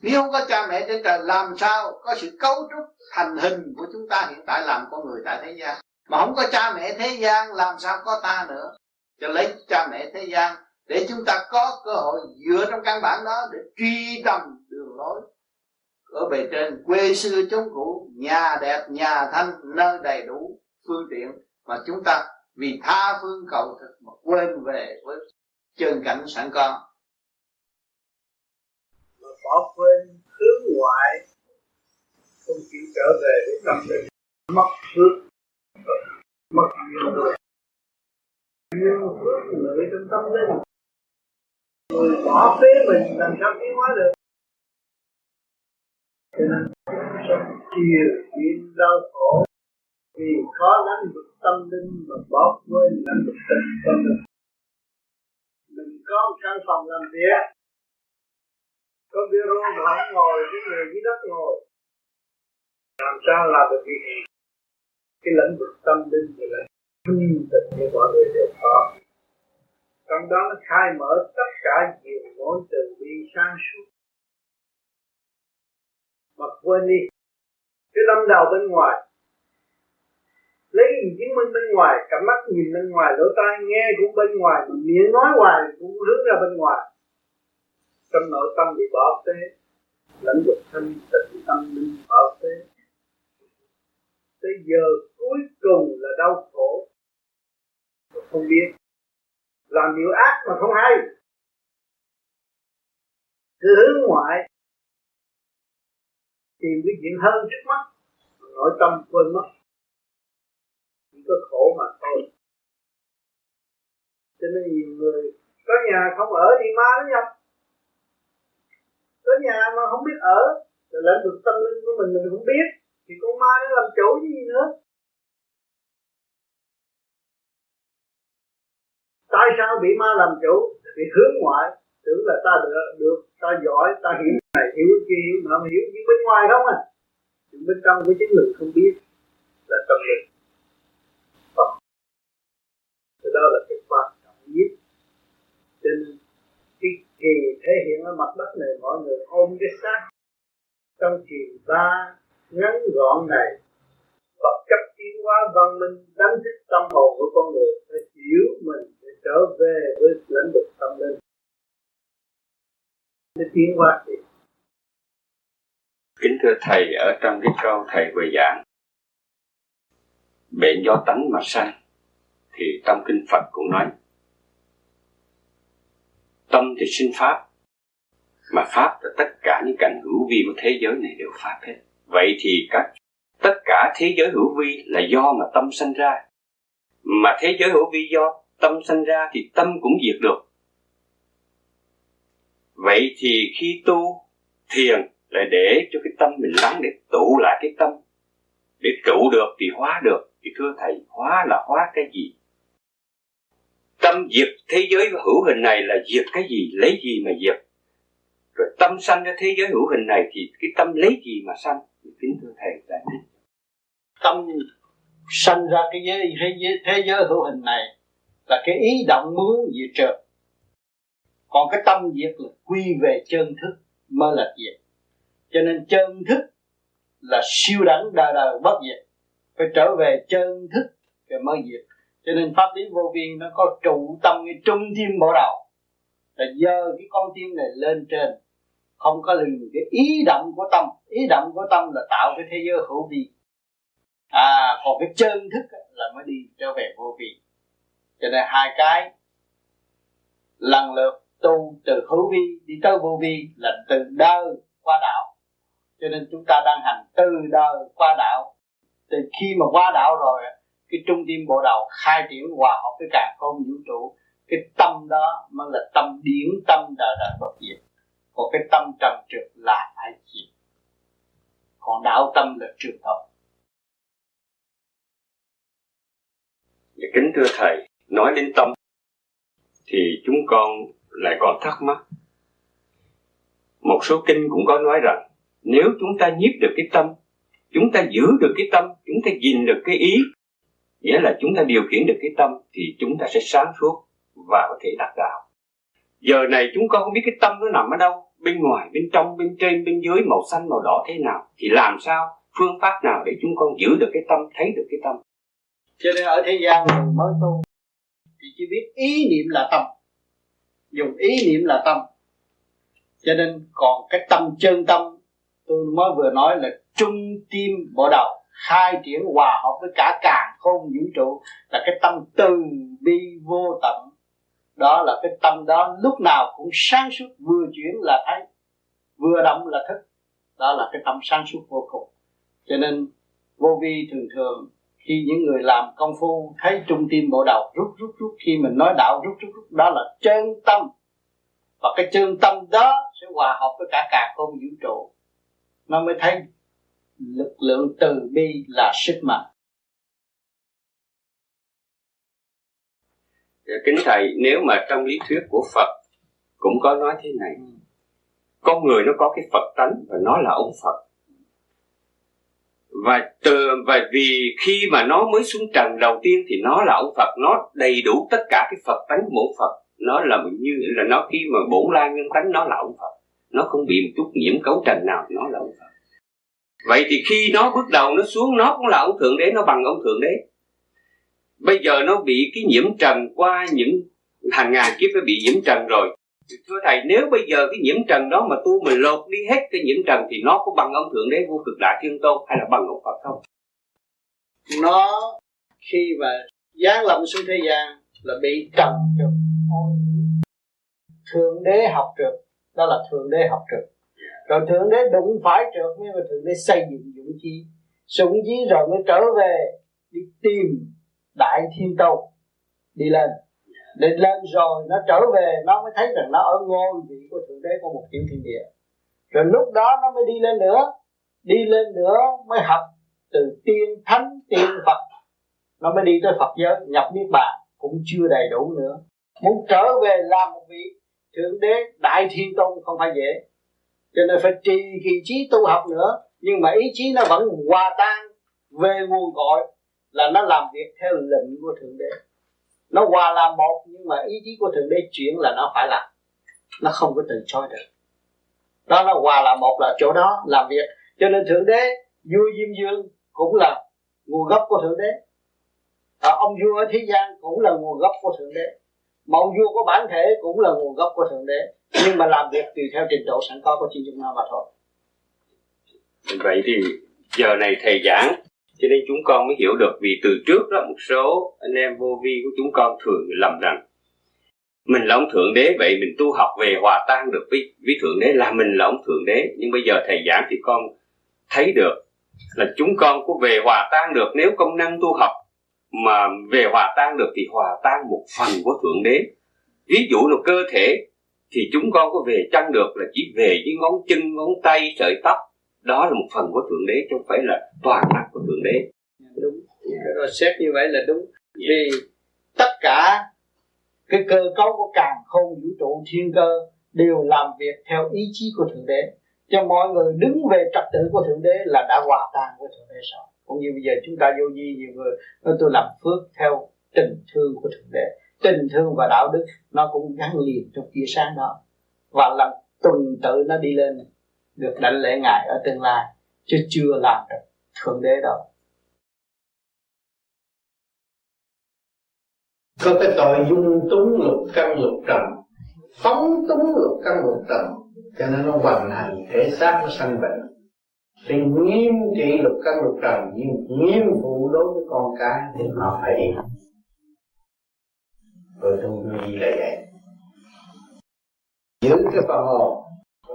Nếu không có cha mẹ trên trời làm sao có sự cấu trúc thành hình của chúng ta hiện tại làm con người tại thế gian? Mà không có cha mẹ thế gian làm sao có ta nữa? Cho lấy cha mẹ thế gian để chúng ta có cơ hội dựa trong căn bản đó để truy tầm đường lối. Ở bề trên quê xưa chốn cũ nhà đẹp nhà thanh nơi đầy đủ phương tiện mà chúng ta vì tha phương cầu thực mà quên về với chân cảnh sẵn có. Mà bỏ quên hướng ngoại, không chịu trở về với tâm linh. Mất hướng, mất nhiều người. Nhiều hướng lợi trong tâm linh. Người bỏ phế mình làm sao tiến hóa được? Cho nên sống chia biến đau khổ vì khó lắm được tâm linh và bỏ quên lãnh vực tình tâm linh. Mình có một căn phòng làm việc. Có bureau mà không ngồi cái người dưới đất ngồi. Làm sao làm được việc gì? Cái lĩnh vực tâm linh thì là thanh tịnh như mọi người đều có. Trong đó nó khai mở tất cả nhiều mối từ bi sáng suốt. Mà quên đi, cái lâm đầu bên ngoài lấy gì chứng minh bên ngoài cặp mắt nhìn bên ngoài, lỗ tai nghe cũng bên ngoài mà miệng nói hoài cũng hướng ra bên ngoài. Trong nội tâm bị bỏ phế, lãnh vực thanh tịnh tâm linh bỏ phế. Tới giờ cuối cùng là đau khổ. Không biết làm điều ác mà không hay. Cứ hướng ngoại, tìm cái chuyện hơn trước mắt, nội tâm quên mất chỉ có khổ mà thôi. Cho nên nhiều người, có nhà không ở thì ma nó nhập. Có nhà mà không biết ở rồi lãnh vực tâm linh của mình mình không biết, thì con ma nó làm chủ gì nữa? Tại sao bị ma làm chủ? Bị hướng ngoại, tưởng là ta được được, ta giỏi, ta hiểu này, hiểu kia, hiểu nọ, mà hiểu nhưng bên ngoài không à. Nhưng bên trong cái chính mình không biết là tâm linh Phật đó là cái quan trọng nhất cho cái kỳ thể hiện ở mặt đất này, mọi người ôm cái xác. Trong kỳ ba ngắn gọn này vật chất tiến hóa văn minh đánh thức tâm hồn của con người, phải hiểu mình để trở về với lãnh vực tâm linh. Để tiến hóa thì kính thưa thầy, ở trong cái câu thầy vừa giảng bệnh do tánh mà sanh thì trong kinh Phật cũng nói tâm thì sinh pháp. Mà pháp là tất cả những cảnh hữu vi của thế giới này đều pháp hết. Vậy thì các tất cả thế giới hữu vi là do mà tâm sanh ra. Mà thế giới hữu vi do tâm sanh ra thì tâm cũng diệt được. Vậy thì khi tu thiền là để cho cái tâm mình lắng, để tụ lại cái tâm, để trụ được thì hóa được. Thì thưa thầy, hóa là hóa cái gì? Tâm diệt thế giới hữu hình này là diệt cái gì lấy gì mà diệt? Rồi tâm sanh ra thế giới hữu hình này thì cái tâm lấy gì mà sanh? Kính thưa thầy giải thích. Tâm sanh ra cái giới thế giới, thế giới hữu hình này là cái ý động muốn diệt trượt còn cái tâm diệt là quy về chân thức mới là diệt. Cho nên chân thức là siêu đẳng đời đời bất diệt. Phải trở về chân thức rồi mới diệt cho nên pháp lý vô vi nó có trụ tâm cái trung tim bộ đầu là dơ cái con tim này lên trên, không có lừng cái ý động của tâm. Ý động của tâm là tạo cái thế giới hữu vi. À còn cái chân thức là mới đi trở về vô vi. Cho nên hai cái lần lượt tu từ hữu vi đi tới vô vi là từ đời qua đạo. Cho nên chúng ta đang hành từ đời qua đạo. Từ khi mà qua đạo rồi cái trung tim bộ đầu khai triển hòa hợp với cả không vũ trụ cái tâm đó mới là tâm điển tâm đời đời bất diệt. Còn cái tâm trầm trượt là ai chịu? Còn đạo tâm là trường tồn dạ, kính thưa thầy nói đến tâm thì chúng con lại còn thắc mắc. Một số kinh cũng có nói rằng nếu chúng ta nhiếp được cái tâm chúng ta giữ được cái tâm chúng ta gìn được cái ý nghĩa là chúng ta điều khiển được cái tâm thì chúng ta sẽ sáng suốt và có thể đạt đạo. Giờ này chúng con không biết cái tâm nó nằm ở đâu, bên ngoài, bên trong, bên trên, bên dưới, màu xanh, màu đỏ thế nào, thì làm sao phương pháp nào để chúng con giữ được cái tâm, thấy được cái tâm? Cho nên ở thế gian mình mới tu thì chỉ biết ý niệm là tâm, dùng ý niệm là tâm. Cho nên còn cái tâm chân tâm, tôi mới vừa nói là trung tim bộ đầu, khai triển hòa hợp với cả càng không vũ trụ là cái tâm từ bi vô tận. Đó là cái tâm đó lúc nào cũng sáng suốt, vừa chuyển là thấy, vừa động là thức. Đó là cái tâm sáng suốt vô cùng. Cho nên vô vi thường thường, khi những người làm công phu, thấy trung tim bộ đầu rút rút rút, khi mình nói đạo rút rút rút, đó là chân tâm. Và cái chân tâm đó sẽ hòa hợp với cả cả không vũ trụ. Nó mới thấy lực lượng từ bi là sức mạnh. Kính thầy, nếu mà trong lý thuyết của phật cũng có nói thế này, con người nó có cái phật tánh và nó là ông phật. Và từ, và vì khi mà nó mới xuống trần đầu tiên thì nó là ông phật, nó đầy đủ tất cả cái phật tánh của một phật. Nó là như, là nó khi mà bổn lai nguyên tánh, nó là ông phật. Nó không bị một chút nhiễm cấu trần nào, nó là ông phật. Vậy thì khi nó bước đầu nó xuống, nó cũng là ông thượng đế, nó bằng ông thượng đế bây giờ nó bị cái nhiễm trần qua những hàng ngàn kiếp nó bị nhiễm trần rồi. Thưa thầy nếu bây giờ cái nhiễm trần đó mà tu mình lột đi hết cái nhiễm trần thì nó có bằng ông thượng đế vô cực đại thiên tôn hay là bằng ông phật không? Nó khi mà giáng lâm xuống thế gian là bị trần trượt thượng đế học trượt đó là thượng đế học trượt rồi thượng đế đụng phải trượt mới mà thượng đế xây dựng dũng chi sụng chí rồi mới trở về đi tìm đại thiên tôn đi lên. Để lên rồi nó trở về, nó mới thấy rằng nó ở ngôi vị của thượng đế của một tiểu thiên địa. Rồi lúc đó nó mới đi lên nữa. Đi lên nữa mới học từ tiên thánh, tiên phật. Nó mới đi tới phật giới, nhập niết bàn, cũng chưa đầy đủ nữa. Muốn trở về làm một vị thượng đế, đại thiên tôn không phải dễ. Cho nên phải trì kỳ trí tu học nữa. Nhưng mà ý chí nó vẫn hòa tan về nguồn cội là nó làm việc theo lệnh của thượng đế. Nó hòa làm một nhưng mà ý chí của thượng đế chuyển là nó phải làm. Nó không có từ chối được. Đó nó hòa là một là chỗ đó làm việc. Cho nên thượng đế vua diêm dương cũng là nguồn gốc của thượng đế. À, ông vua ở thế gian cũng là nguồn gốc của thượng đế. Mà ông vua có bản thể cũng là nguồn gốc của thượng đế. Nhưng mà làm việc tùy theo trình độ sẵn có của chính chúng ta mà thôi. Vậy thì giờ này thầy giảng cho nên chúng con mới hiểu được vì từ trước đó một số anh em vô vi của chúng con thường lầm rằng mình là ông thượng đế, vậy mình tu học về hòa tan được với với thượng đế là mình là ông thượng đế. Nhưng bây giờ thầy giảng thì con thấy được là chúng con có về hòa tan được. Nếu công năng tu học mà về hòa tan được thì hòa tan một phần của thượng đế. Ví dụ là cơ thể thì chúng con có về chăng được là chỉ về với ngón chân, ngón tay, sợi tóc đó là một phần của thượng đế, chứ không phải là toàn năng của thượng đế. Dạ, đúng. Dạ, rồi xét như vậy là đúng. Vì tất cả cái cơ cấu của càng không vũ trụ, thiên cơ đều làm việc theo ý chí của thượng đế. Cho mọi người đứng về trật tự của thượng đế là đã hòa tan với thượng đế rồi. Cũng như bây giờ chúng ta vô di nhiều người nói tôi làm phước theo tình thương của thượng đế. Tình thương và đạo đức nó cũng gắn liền trong tia sáng đó. Và lần tuần tự nó đi lên được đánh lễ ngài ở tương lai, chứ chưa làm được thượng đế đâu. Có cái tội dung túng lục căn lục trần, phóng túng lục căn lục trần, cho nên nó hoành hành thể xác nó sanh bệnh. Thì nghiêm trị lục căn lục trần, nhưng nghiêm vụ đối với con cái thì nó phải im rồi trong duy là vậy. Giữ cái phần hồn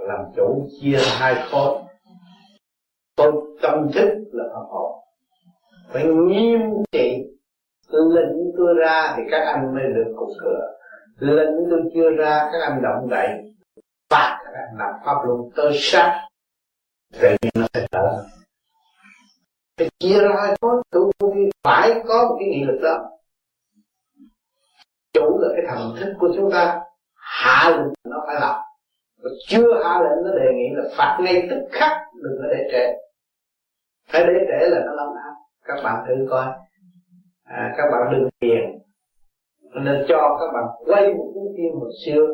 làm chủ chia hai khối. Khối tâm thức là phần hồn phải nghiêm trị. Lệnh tôi ra thì các anh mới được cục cửa. Lệnh tôi chưa ra, các anh động đậy. Phạt các anh làm pháp luân. Tơ sát. Tự nhiên nó sẽ trở phải chia ra hai khối. Tu phải có một cái nghị lực đó. Chủ là cái thần thức của chúng ta. Hạ lực nó phải làm mà chưa hạ lệnh nó đề nghị là phạt ngay tức khắc đừng có để trễ. Phải để trễ là nó làm áp các bạn thử coi. À, các bạn đừng tiền nên cho các bạn quay một cuốn phim hồi xưa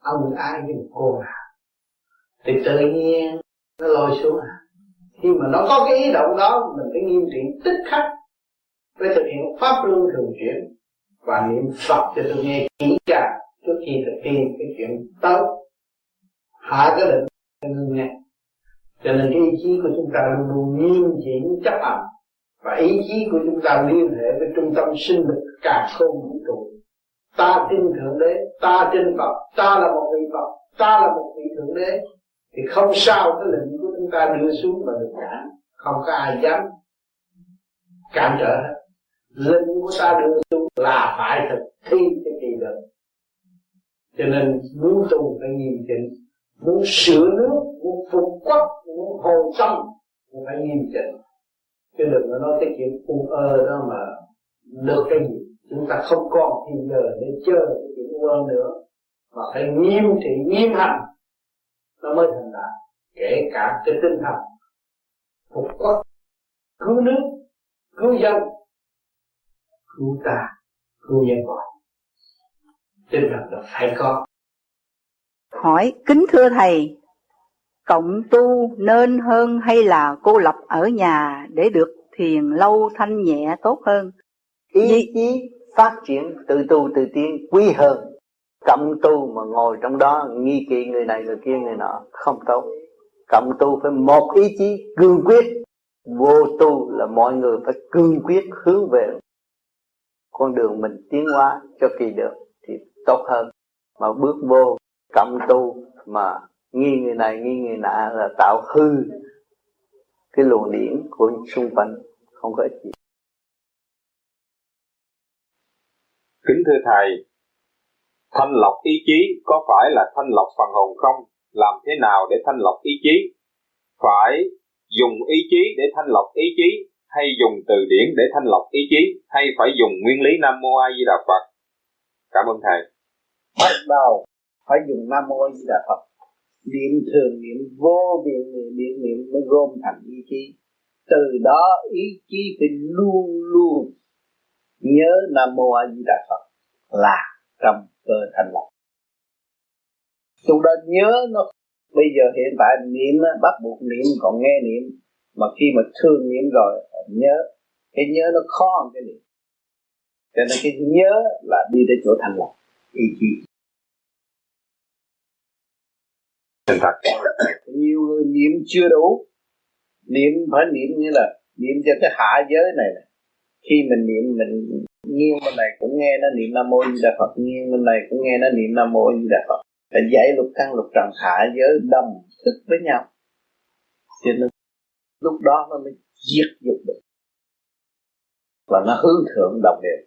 ông ai với một cô nào. Thì tự nhiên nó lôi xuống à. Khi mà nó có cái ý động đó mình phải nghiêm trị tức khắc phải thực hiện pháp luân thường chuyển và niệm phật cho tôi nghe kỹ càng trước khi thực hiện cái chuyện tốt hạ cái định ngưng nghe. Cho nên cái ý chí của chúng ta luôn luôn nghiêm chỉnh chấp hành. Và ý chí của chúng ta liên hệ với trung tâm sinh lực cả không vũ trụ. Ta tin thượng đế, ta tin phật, ta là một vị phật, ta là một vị thượng đế. Thì không sao cái lệnh của chúng ta đưa xuống mà được cản không có ai dám cản trở. Hết lệnh của ta đưa xuống là phải thực thi cái kỳ lệnh cho nên muốn tu phải nghiêm chỉnh muốn sửa nước, muốn phục quốc, muốn hồi tâm cũng phải nghiêm chỉnh. Chứ đừng có nói cái chuyện u ơ đó mà được cái gì. Chúng ta không còn thì giờ để chơi cái chuyện u ơ nữa. Mà phải nghiêm trị, nghiêm hành. Nó mới thành đạt. Kể cả cái tinh thần phục quốc, cứu nước, cứu dân, cứu ta, cứu nhân loại. Tinh thần là phải có hỏi kính thưa thầy cộng tu nên hơn hay là cô lập ở nhà để được thiền lâu thanh nhẹ tốt hơn? Ý chí phát triển tự tu tự tiến quý hơn. Cộng tu mà ngồi trong đó nghi kỵ người này người kia người nọ không tốt. Cộng tu phải một ý chí cương quyết. Vô tu là mọi người phải cương quyết hướng về con đường mình tiến hóa cho kỳ được thì tốt hơn. Mà bước vô cộng tu mà nghi người này nghi người nọ là tạo hư cái luồng điển của xung quanh không có ích gì. Kính thưa thầy thanh lọc ý chí có phải là thanh lọc phần hồn không? Làm thế nào để thanh lọc ý chí? Phải dùng ý chí để thanh lọc ý chí hay dùng từ điển để thanh lọc ý chí? Hay phải dùng nguyên lý nam mô a di đà phật? Cảm ơn thầy. Bắt đầu phải dùng nam mô a di đà phật. Niệm thường niệm, vô biên niệm niệm niệm mới gom thành ý chí. Từ đó ý chí phải luôn luôn nhớ nam mô a di đà phật là trong cơ thành lập. Chúng ta nhớ nó, bây giờ hiện tại niệm bắt buộc niệm còn nghe niệm. Mà khi mà thương niệm rồi, nhớ, cái nhớ nó khó hơn cái niệm. Cho nên cái nhớ là đi đến chỗ thành lập, ý chí. Thành thật. Nhiều người niệm chưa đủ. Niệm phải niệm như là niệm cho cái hạ giới này này. khi mình niệm, mình nghiêng bên này cũng nghe nó niệm nam mô di đà phật nghiêng bên này cũng nghe nó niệm nam mô di đà phật. Phải dạy lục căn, lục trần, hạ giới, đồng, thức với nhau. Cho nên lúc đó nó mới diệt dục được. Và nó hướng thượng đồng đều.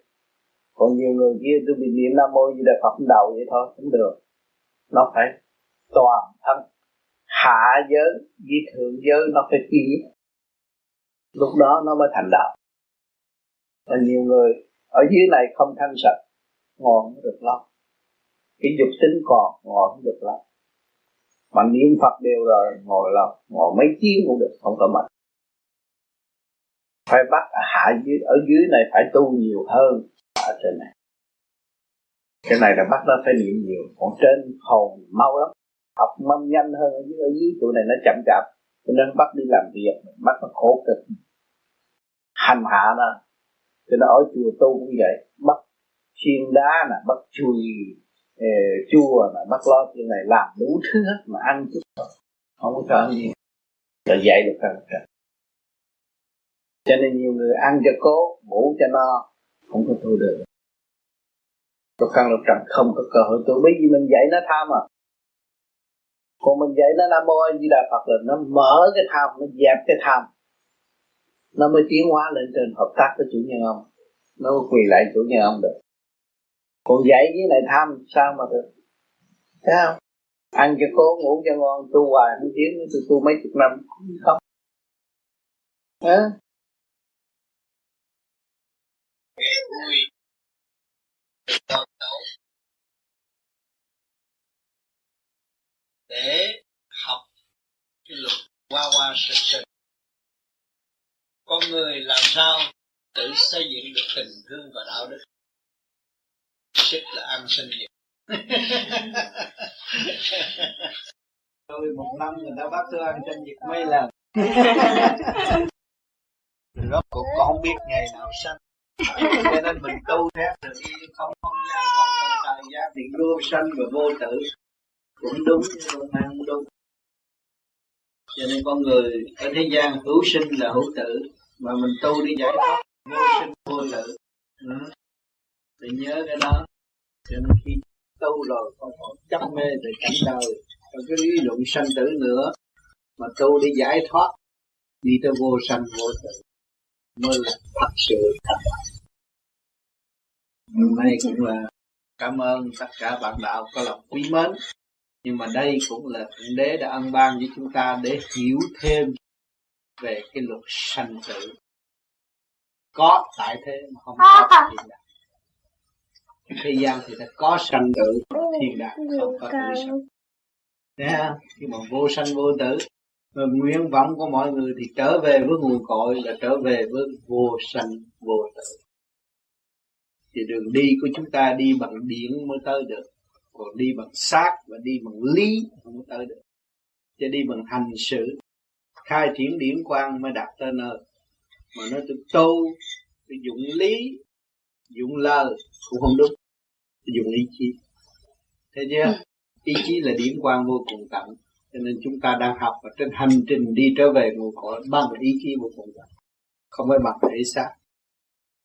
Còn nhiều người kia tôi bị niệm nam mô di đà phật đầu vậy thôi, cũng được. Nó phải toàn thân. Hạ giới với thượng giới nó phải ký lúc đó nó mới thành đạo. Và nhiều người ở dưới này không thanh sạch, ngồi không được lâu. Cái dục tính còn, ngồi không được lâu. Mà niệm phật đều rồi, ngồi lâu, ngồi mấy tiếng cũng được, không có mệt. Phải bắt hạ dưới, ở dưới này phải tu nhiều hơn ở trên này. Cái này là bắt nó phải niệm nhiều, còn trên hồn mau lắm học mâm nhanh hơn ở dưới ở dưới tụi này nó chậm chạp. Cho nên bắt đi làm việc bắt nó khổ cực. Hành hạ nó. Cho nên ở chùa tu cũng vậy. Bắt chiên đá nè bắt chùi ờ, eh, chua nè bắt lo chuyện này làm đủ thứ hết mà ăn chút không có cho ăn gì. Là dạy được cả cho nên nhiều người ăn cho cố ngủ cho no không có tu được. Tôi khăn lục trần không có cơ hội tu. Bởi vì mình dạy nó tham à. Còn mình dạy nó Nam Mô A Di Đà Phật là nó mở cái tham, Nó dẹp cái tham. Nó mới tiến hóa lên trên hợp tác với chủ nhân ông. Nó mới quỳ lại chủ nhân ông được. Còn dạy với lại tham, sao mà được? Thấy không? Ăn cho cố, ngủ cho ngon, Tu hoài không tiến tôi tu mấy chục năm, Không Hả? vui tận tẩu để học cái luật qua qua sinh sinh con người làm sao tự xây dựng được tình thương và đạo đức? Xích là ăn sinh diệt tôi một năm người ta bắt tôi ăn sinh diệt mấy lần. Rốt cuộc con không biết ngày nào sanh. Cho nên mình tu theo được đi không không gian không thời gian. Thì vô sanh và vô tử cũng đúng nhưng không đúng. Cho nên con người ở thế gian hữu sinh là hữu tử, mà mình tu đi giải thoát vô sinh vô tử. Ừ. thì nhớ cái đó. Cho nên khi tu rồi, con còn chấp mê về cảnh đời. Còn cái lý luận sanh tử nữa, mà tu đi giải thoát, đi tới vô sanh vô tử, mới là thật sự thật. Hôm nay cũng là cảm ơn tất cả bạn đạo có lòng quý mến nhưng mà đây cũng là thượng đế đã ân ban với chúng ta để hiểu thêm về cái luật sanh tử. Có tại thế mà không có thiên đàng thế gian thì ta có sanh tử thiên đàng không có tử sanh. Thấy nhưng mà vô sanh vô tử và nguyện vọng của mọi người thì trở về với nguồn cội là trở về với vô sanh vô tử. Thì đường đi của chúng ta đi bằng điện mới tới được còn đi bằng xác và đi bằng lý không có tới được. Chứ đi bằng hành sự khai triển điển quang mới đạt tới nơi. Mà nói tôi tu tôi dụng lý dụng lời cũng không đúng. Tôi dùng ý chí. Thấy chưa ý chí là điển quang vô cùng tận. Cho nên chúng ta đang học và trên hành trình đi trở về nguồn cội bằng ý chí vô cùng tận. Không phải bằng thể xác.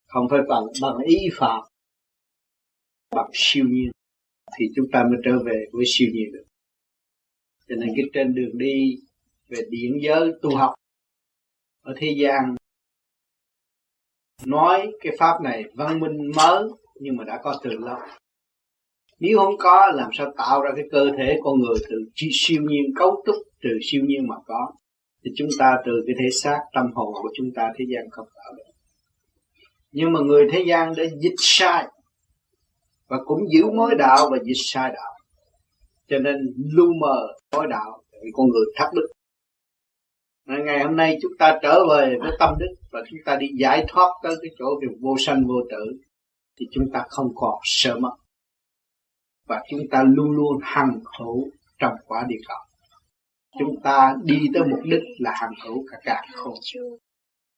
Không phải bằng bằng ý phạm bằng siêu nhiên thì chúng ta mới trở về với siêu nhiên được. Cho nên cái trên đường đi về điển giới tu học ở thế gian, nói cái pháp này văn minh mới nhưng mà đã có từ lâu. Nếu không có, làm sao tạo ra cái cơ thể con người từ siêu nhiên, cấu trúc từ siêu nhiên mà có? Thì chúng ta từ cái thể xác tâm hồn của chúng ta, thế gian không tạo được. Nhưng mà người thế gian đã dịch sai và cũng giữ mối đạo và dịch sai đạo. Cho nên lu mờ mối đạo thì con người thắt đức ngày hôm nay chúng ta trở về với tâm đức và chúng ta đi giải thoát tới cái chỗ việc vô sanh vô tử thì chúng ta không còn sợ mất. Và chúng ta luôn luôn hằng hữu trong quả địa cầu. Chúng ta đi tới mục đích là hằng hữu cả cả không.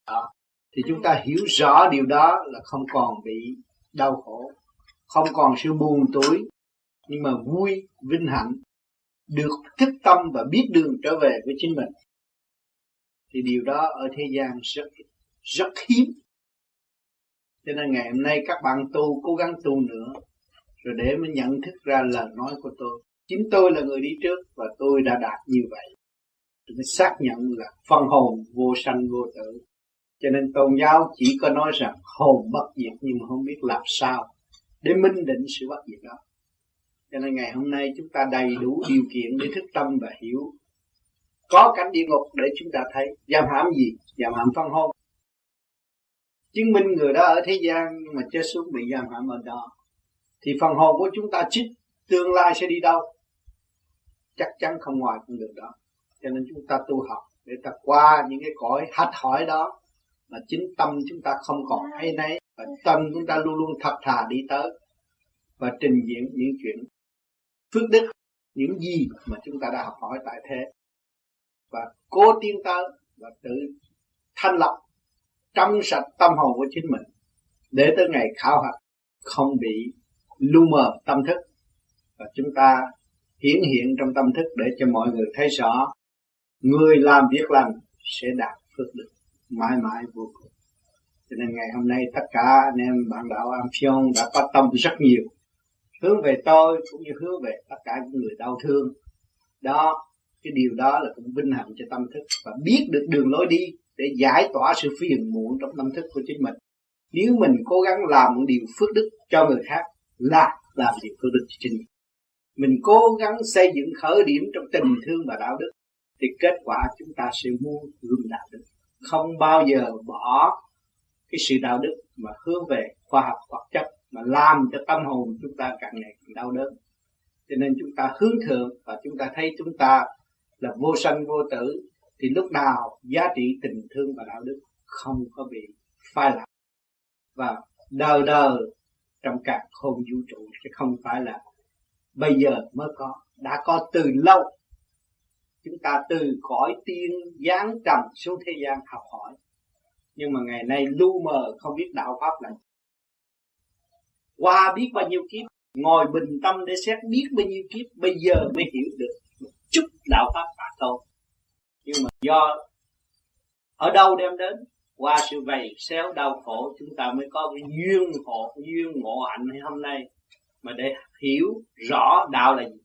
Đó. Thì chúng ta hiểu rõ điều đó là không còn bị đau khổ không còn sự buồn tối, nhưng mà vui, vinh hạnh, được thức tâm và biết đường trở về với chính mình. Thì điều đó ở thế gian rất rất hiếm. Cho nên ngày hôm nay các bạn tu, cố gắng tu nữa, rồi để mới nhận thức ra lời nói của tôi. Chính tôi là người đi trước và tôi đã đạt như vậy. Tôi mới xác nhận là phân hồn vô sanh vô tử. Cho nên tôn giáo chỉ có nói rằng hồn bất diệt nhưng mà không biết làm sao để minh định sự bất diệt đó. Cho nên ngày hôm nay chúng ta đầy đủ điều kiện để thức tâm và hiểu. Có cảnh địa ngục để chúng ta thấy. Giam hãm gì? Giam hãm phân hồn chứng minh người đó ở thế gian, nhưng mà chết xuống bị giam hãm ở đó. Thì phần hồn của chúng ta chích, tương lai sẽ đi đâu? Chắc chắn không ngoài con đường đó. Cho nên chúng ta tu học để ta qua những cái cõi hạch hỏi đó mà chính tâm chúng ta không còn hay nấy và tâm chúng ta luôn luôn thật thà đi tới và trình diễn những chuyện phước đức, những gì mà chúng ta đã học hỏi tại thế. Và cố tiến tới và tự thanh lọc trong sạch tâm hồn của chính mình để tới ngày khảo hạch không bị lu mờ tâm thức. Và chúng ta hiển hiện trong tâm thức để cho mọi người thấy rõ người làm việc lành sẽ đạt phước đức mãi mãi vô cùng cho nên ngày hôm nay tất cả anh em bạn đạo Am Phion đã có tâm rất nhiều. Hướng về tôi cũng như hướng về tất cả những người đau thương. Đó, cái điều đó là cũng vinh hạnh cho tâm thức và biết được đường lối đi để giải tỏa sự phiền muộn trong tâm thức của chính mình. Nếu mình cố gắng làm một điều phước đức cho người khác là làm điều phước đức cho chính mình. Mình cố gắng xây dựng khởi điểm trong tình thương và đạo đức thì kết quả chúng ta sẽ mua gương đạo đức. Không bao giờ bỏ cái sự đạo đức mà hướng về khoa học vật chất mà làm cho tâm hồn chúng ta càng ngày càng đau đớn. Cho nên chúng ta hướng thượng và chúng ta thấy chúng ta là vô sanh, vô tử, thì lúc nào giá trị tình thương và đạo đức không có bị phai lạc. Và đời đời trong cả khôn vũ trụ chứ không phải là bây giờ mới có, đã có từ lâu. Chúng ta từ cõi tiên giáng trầm xuống thế gian học hỏi nhưng mà ngày nay lu mờ, không biết đạo pháp là qua biết bao nhiêu kiếp, ngồi bình tâm để xét biết bao nhiêu kiếp, bây giờ mới hiểu được một chút đạo pháp mà thôi nhưng mà do ở đâu đem đến? Qua sự vầy xéo đau khổ, chúng ta mới có cái duyên hộ, duyên ngộ hạnh hôm nay mà để hiểu rõ đạo là gì.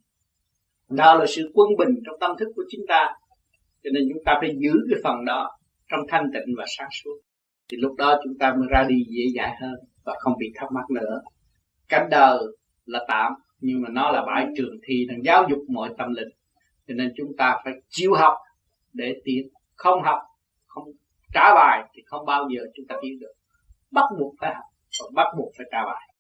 Đạo là sự quân bình trong tâm thức của chúng ta, cho nên chúng ta phải giữ cái phần đó trong thanh tịnh và sáng suốt thì lúc đó chúng ta mới ra đi dễ dãi hơn và không bị thắc mắc nữa. Cánh đời là tạm, nhưng mà nó là bãi trường thi đang giáo dục mọi tâm linh. Cho nên chúng ta phải chịu học để tiến. Không học, không trả bài thì không bao giờ chúng ta tiến được. Bắt buộc phải học và bắt buộc phải trả bài.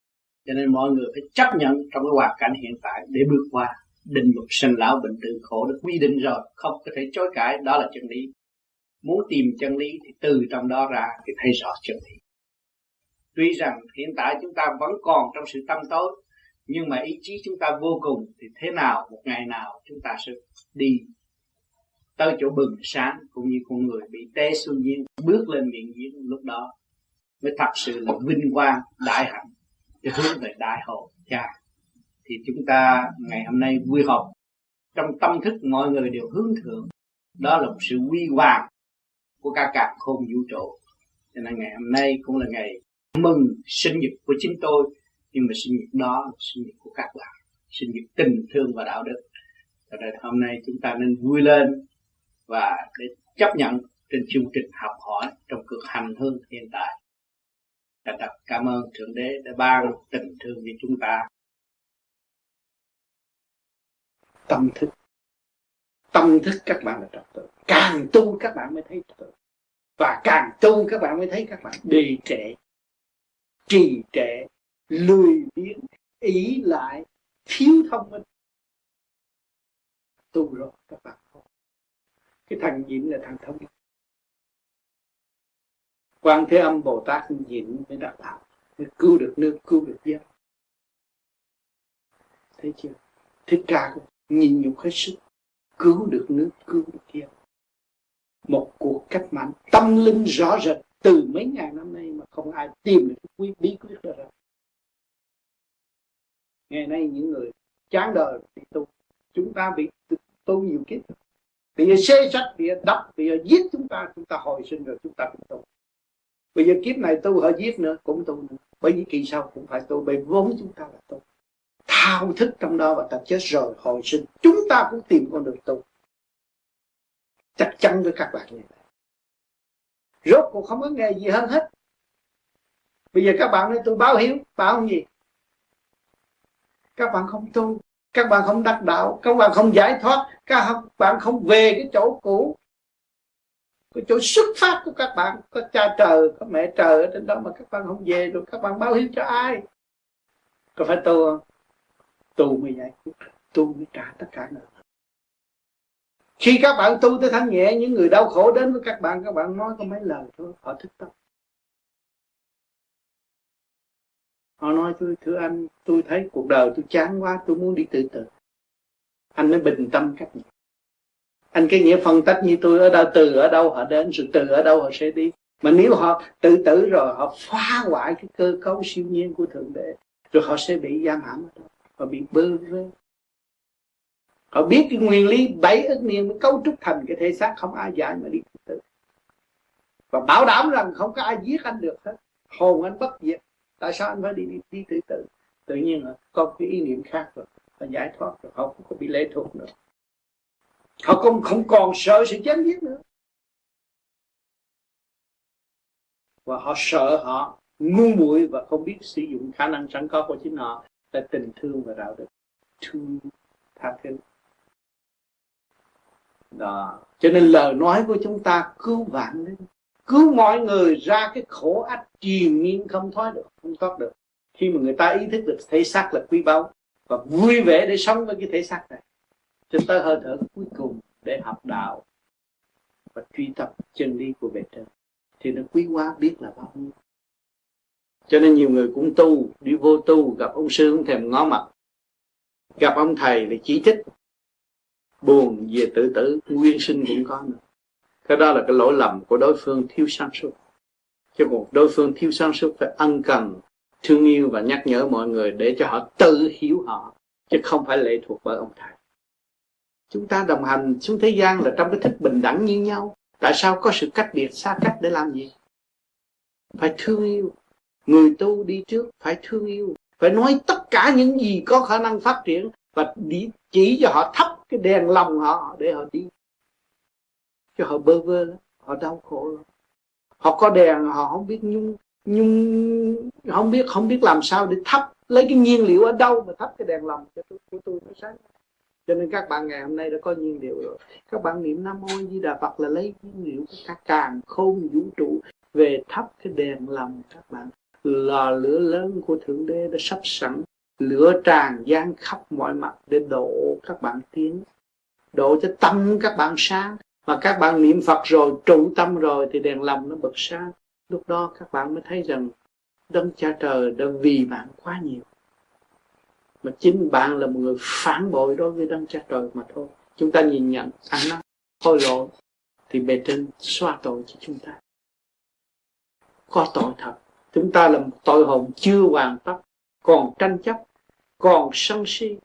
Cho nên mọi người phải chấp nhận trong cái hoàn cảnh hiện tại để bước qua. Định luật sinh lão bệnh tử khổ được quy định rồi, không có thể chối cãi, đó là chân lý muốn tìm chân lý thì từ trong đó ra thì thấy rõ chân lý. Tuy rằng hiện tại chúng ta vẫn còn trong sự tâm tối, nhưng mà ý chí chúng ta vô cùng thì thế nào, một ngày nào chúng ta sẽ đi tới chỗ bừng sáng cũng như con người bị té xuống nhiên bước lên miệng giếng lúc đó mới thật sự là vinh quang, đại hạnh để hướng về đại hội cha. Thì chúng ta ngày hôm nay vui học trong tâm thức mọi người đều hướng thượng, đó là một sự quy hoàng của cả cả khôn vũ trụ. Cho nên ngày hôm nay cũng là ngày mừng sinh nhật của chính tôi. Nhưng mà sinh nhật đó là sinh nhật của các bạn. Sinh nhật tình thương và đạo đức. Cho nên hôm nay chúng ta nên vui lên và để chấp nhận trên chương trình học hỏi trong cực hành hương hiện tại. Và đặt cảm ơn Thượng Đế đã ban tình thương với chúng ta. Tâm thức tâm thức các bạn là trật tự. Càng tu các bạn mới thấy trật tự. Và càng tu các bạn mới thấy các bạn đi trệ trì trệ lười biếng, ý lại, thiếu thông minh. Tu rồi, các bạn cái thằng nhịn là thằng thông minh. Quan thế âm bồ tát nhịn mới đạt đạo. Mới cứu được nước, cứu được dân. Thấy chưa? Thích ca cũng nhìn nhục hết sức cứu được nước, cứu được dân một cuộc cách mạng tâm linh rõ rệt từ mấy ngàn năm nay mà không ai tìm được quý bí quyết đó ra ngày nay những người chán đời bị tu. Chúng ta bị tu nhiều kiếp. Bị xê sách bị giờ đập giết chúng ta chúng ta hồi sinh rồi chúng ta cũng tu. Bây giờ kiếp này tu họ giết nữa cũng tu nữa. Bởi vì kỳ sau cũng phải tu, bởi vốn chúng ta là tu thao thức trong đó và ta chết rồi, hồi sinh. Chúng ta cũng tìm con đường tu. Chắc chắn với các bạn như vậy. Rốt cuộc không có nghề gì hơn hết. Bây giờ các bạn nói tôi báo hiếu, báo không gì? Các bạn không tu, các bạn không đắc đạo, các bạn không giải thoát, các bạn không về cái chỗ cũ. Cái chỗ xuất phát của các bạn, có cha trời, có mẹ trời ở trên đó mà các bạn không về rồi các bạn báo hiếu cho ai? Có phải tu không? Tu mới giải quyết, tu mới trả tất cả nợ. Khi các bạn tu tới thanh nhẹ, những người đau khổ đến với các bạn các bạn nói có mấy lời thôi, họ thích tâm. Họ nói tôi thưa anh, tôi thấy cuộc đời tôi chán quá, tôi muốn đi tự tử. Anh mới bình tâm cách nhẹ. Anh cái nghĩa phân tách như tôi, ở đâu, từ ở đâu họ đến, rồi từ ở đâu họ sẽ đi? Mà nếu họ tự tử rồi, họ phá hoại cái cơ cấu siêu nhiên của thượng đế, rồi họ sẽ bị giam hãm ở đó họ bị bơ vơ? Họ biết cái nguyên lý bảy ức niên mới cấu trúc thành cái thể xác? Không ai giải mà đi tự và bảo đảm rằng không có ai giết anh được hết. Hồn anh bất diệt. Tại sao anh phải đi đi, đi tự tử? Tự nhiên là có cái ý niệm khác rồi. Và giải thoát rồi. Họ không có bị lệ thuộc nữa. Họ không không còn sợ sự chết giết nữa. Và họ sợ họ ngu muội và không biết sử dụng khả năng sẵn có của chính họ là tình thương và đạo đức. Thương tha thứ đó. Cho nên lời nói của chúng ta cứu vạn lên cứu mọi người ra cái khổ ách triền miên không thoát được, không thoát được. Khi mà người ta ý thức được thể xác là quý báu và vui vẻ để sống với cái thể xác này cho tới hơi thở cuối cùng để học đạo và truy tập chân lý của bề trên thì nó quý quá, biết là bao nhiêu cho nên nhiều người cũng tu, đi vô tu, gặp ông sư cũng thèm ngó mặt. Gặp ông thầy thì chỉ trích buồn về tự tử, nguyên sinh cũng có nữa. Cái đó là cái lỗi lầm của đối phương thiếu sáng suốt. Chứ còn đối phương thiếu sáng suốt phải ân cần, thương yêu và nhắc nhở mọi người để cho họ tự hiểu họ, chứ không phải lệ thuộc vào ông thầy. Chúng ta đồng hành xuống thế gian là trong cái thức bình đẳng như nhau. Tại sao có sự cách biệt, xa cách để làm gì? Phải thương yêu người tu đi trước phải thương yêu, phải nói tất cả những gì có khả năng phát triển và đi chỉ cho họ thắp cái đèn lòng họ để họ đi. Cho họ bơ vơ họ đau khổ lắm. Họ có đèn, họ không biết nhung nhung, không biết không biết làm sao để thắp, lấy cái nhiên liệu ở đâu mà thắp cái đèn lòng cho tôi của tôi nó sáng. Cho nên các bạn ngày hôm nay đã có nhiên liệu rồi. Các bạn niệm nam mô di đà phật là lấy nhiên liệu của các càng khôn vũ trụ về thắp cái đèn lòng các bạn lò lửa lớn của thượng đế đã sắp sẵn. Lửa tràn gian khắp mọi mặt để độ các bạn tiến. Độ cho tâm các bạn sáng. Mà các bạn niệm Phật rồi, trụ tâm rồi, thì đèn lòng nó bật sáng. Lúc đó các bạn mới thấy rằng đấng cha trời đã vì bạn quá nhiều. Mà chính bạn là một người phản bội đối với đấng cha trời mà thôi. Chúng ta nhìn nhận à, ăn năn hối lỗi thì bề trên xoa tội cho chúng ta. Có tội thật chúng ta là một tội hồn chưa hoàn tất còn tranh chấp còn sân si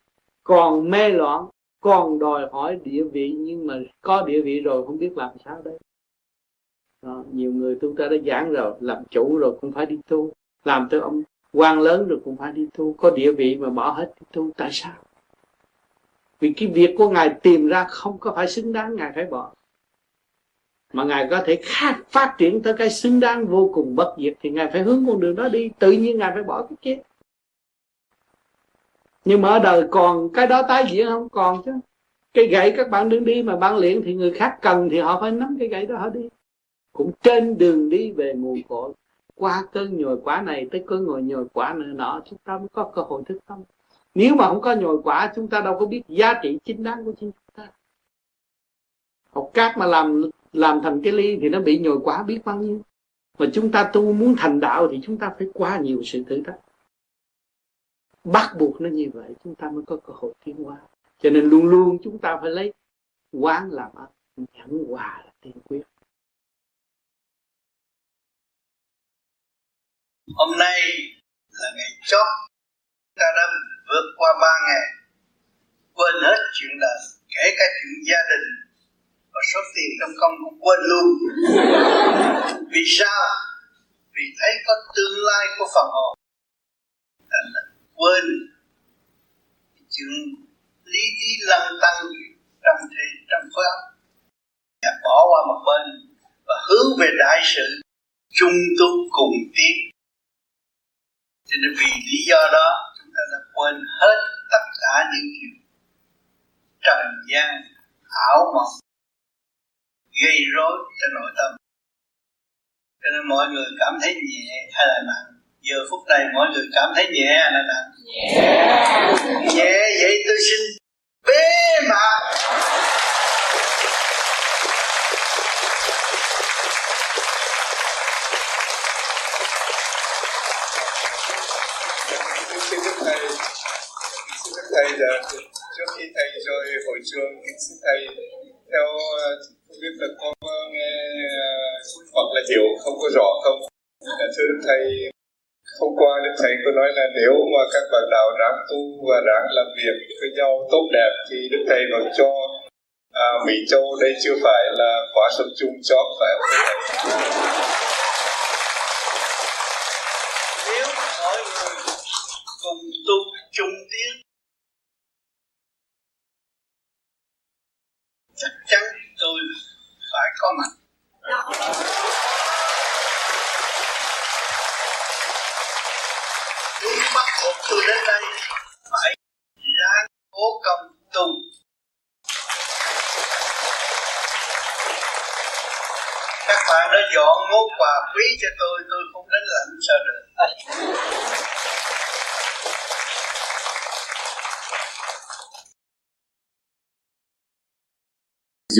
còn mê loạn còn đòi hỏi địa vị nhưng mà có địa vị rồi không biết làm sao đấy đó, nhiều người chúng ta đã giảng rồi làm chủ rồi cũng phải đi tu làm tới ông quan lớn rồi cũng phải đi tu có địa vị mà bỏ hết đi tu tại sao? Vì cái việc của ngài tìm ra không có phải xứng đáng ngài phải bỏ mà ngài có thể khác phát triển tới cái xứng đáng vô cùng bất diệt, thì ngài phải hướng con đường đó đi. Tự nhiên ngài phải bỏ cái kia nhưng mà ở đời còn cái đó tái diễn không? Còn chứ. Cái gậy các bạn đứng đi mà bạn luyện thì người khác cần thì họ phải nắm cái gậy đó họ đi. Cũng trên đường đi về nguồn cội. Qua cơn nhồi quả này tới cơn ngồi nhồi quả nữa nọ, chúng ta mới có cơ hội thức tâm. Nếu mà không có nhồi quả, chúng ta đâu có biết giá trị chính đáng của chính chúng ta. Học cát mà làm làm thành cái ly thì nó bị nhồi quá biết bao nhiêu. Mà chúng ta tu muốn thành đạo thì chúng ta phải qua nhiều sự thử thách. Bắt buộc nó như vậy, chúng ta mới có cơ hội tiến hóa. Cho nên luôn luôn chúng ta phải lấy quán làm ơn nhẫn hòa là tiên quyết. Hôm nay là ngày chót ta đã vượt qua ba ngày, quên hết chuyện đời, kể cả chuyện gia đình và số tiền trong công cũng quên luôn. Vì sao? Vì thấy có tương lai của phần hồn thành là quên. Chuyện lý trí lăng tăng trong thế, trong khối óc. Và bỏ qua một bên và hướng về đại sự chung tu cùng tiến. Cho nên vì lý do đó, chúng ta đã quên hết tất cả những chuyện trần gian, ảo mộng gây rối cho nội tâm. Cho nên mọi người cảm thấy nhẹ hay là nặng? Giờ phút này mọi người cảm thấy nhẹ hay là nặng? Nhẹ. Nhẹ vậy tôi xin bế mạc. Thầy. Xin đức thầy là trước khi thầy rời hội trường xin thầy theo không biết là con nghe ờ, hoặc là hiểu không có rõ không? Thưa đức thầy hôm qua đức thầy có nói là nếu mà các bạn nào ráng tu và ráng làm việc với nhau tốt đẹp thì đức thầy còn cho à, mỹ châu đây chưa phải là khóa sâm chung chót phải không mọi người cùng tu chung tiến chắc chắn tôi phải có mặt Nếu bắt buộc tôi đến đây phải ráng cố công tu các bạn đã dọn món quà quý cho tôi tôi không đến lãnh sao được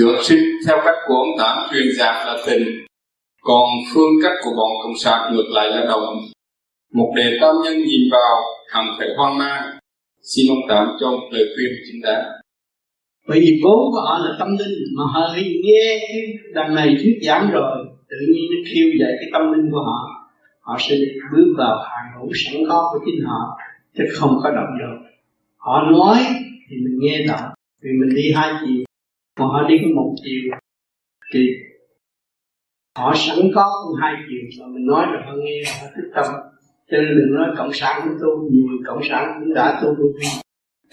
Dược sinh theo cách của ông Tám truyền giảng là tình, còn phương cách của bọn Cộng sản ngược lại là đồng. Một đề tam nhân nhìn vào hẳn phải hoang mang. Xin ông Tám cho một lời khuyên chính đáng. Bởi vì vốn của họ là tâm linh mà họ nghe cái đằng này thuyết giảng rồi tự nhiên nó khiêu dậy cái tâm linh của họ họ sẽ bước vào hàng ngũ sẵn có của chính họ chứ không có động được họ nói thì mình nghe rõ vì mình đi hai chiều mà họ đi có một chiều thì họ sẵn có cũng hai chiều mà mình nói rồi họ nghe họ thích tâm. Cho nên đừng nói cộng sản cũng tu nhiều người cộng sản cũng đã tu vô vi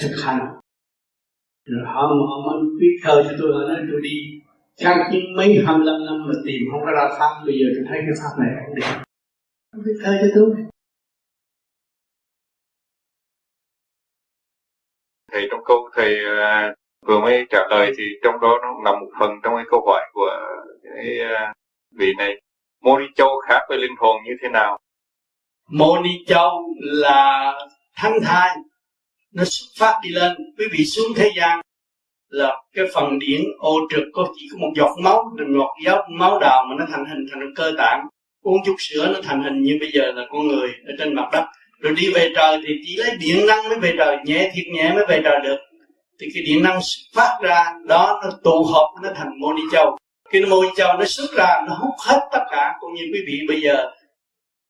thực hành. Rồi họ họ mới viết thơ cho tôi họ nói tôi đi. Kháng chiến mấy 25 năm mà tìm không có ra pháp. Bây giờ tôi thấy cái pháp này không được không viết thơ cho tôi. Thầy trong câu thầy uh, vừa mới trả lời thì trong đó nó nằm một phần trong cái câu hỏi của cái à, vị này. Moni Châu khác với linh hồn như thế nào? Moni Châu là thăng thai. Nó xuất phát đi lên. Quý vị xuống thế gian là cái phần điển ô trực có chỉ có một giọt máu, đừng ngọt giọt máu đào mà nó thành hình, thành cơ tạng. Uống chút sữa nó thành hình như bây giờ là con người ở trên mặt đất. Rồi đi về trời thì chỉ lấy điện năng mới về trời, nhẹ thiệt nhẹ mới về trời được thì cái điện năng phát ra, đó nó tụ hợp, nó thành moni châu. Khi nó moni châu nó xuất ra, nó hút hết tất cả. Cũng như quý vị bây giờ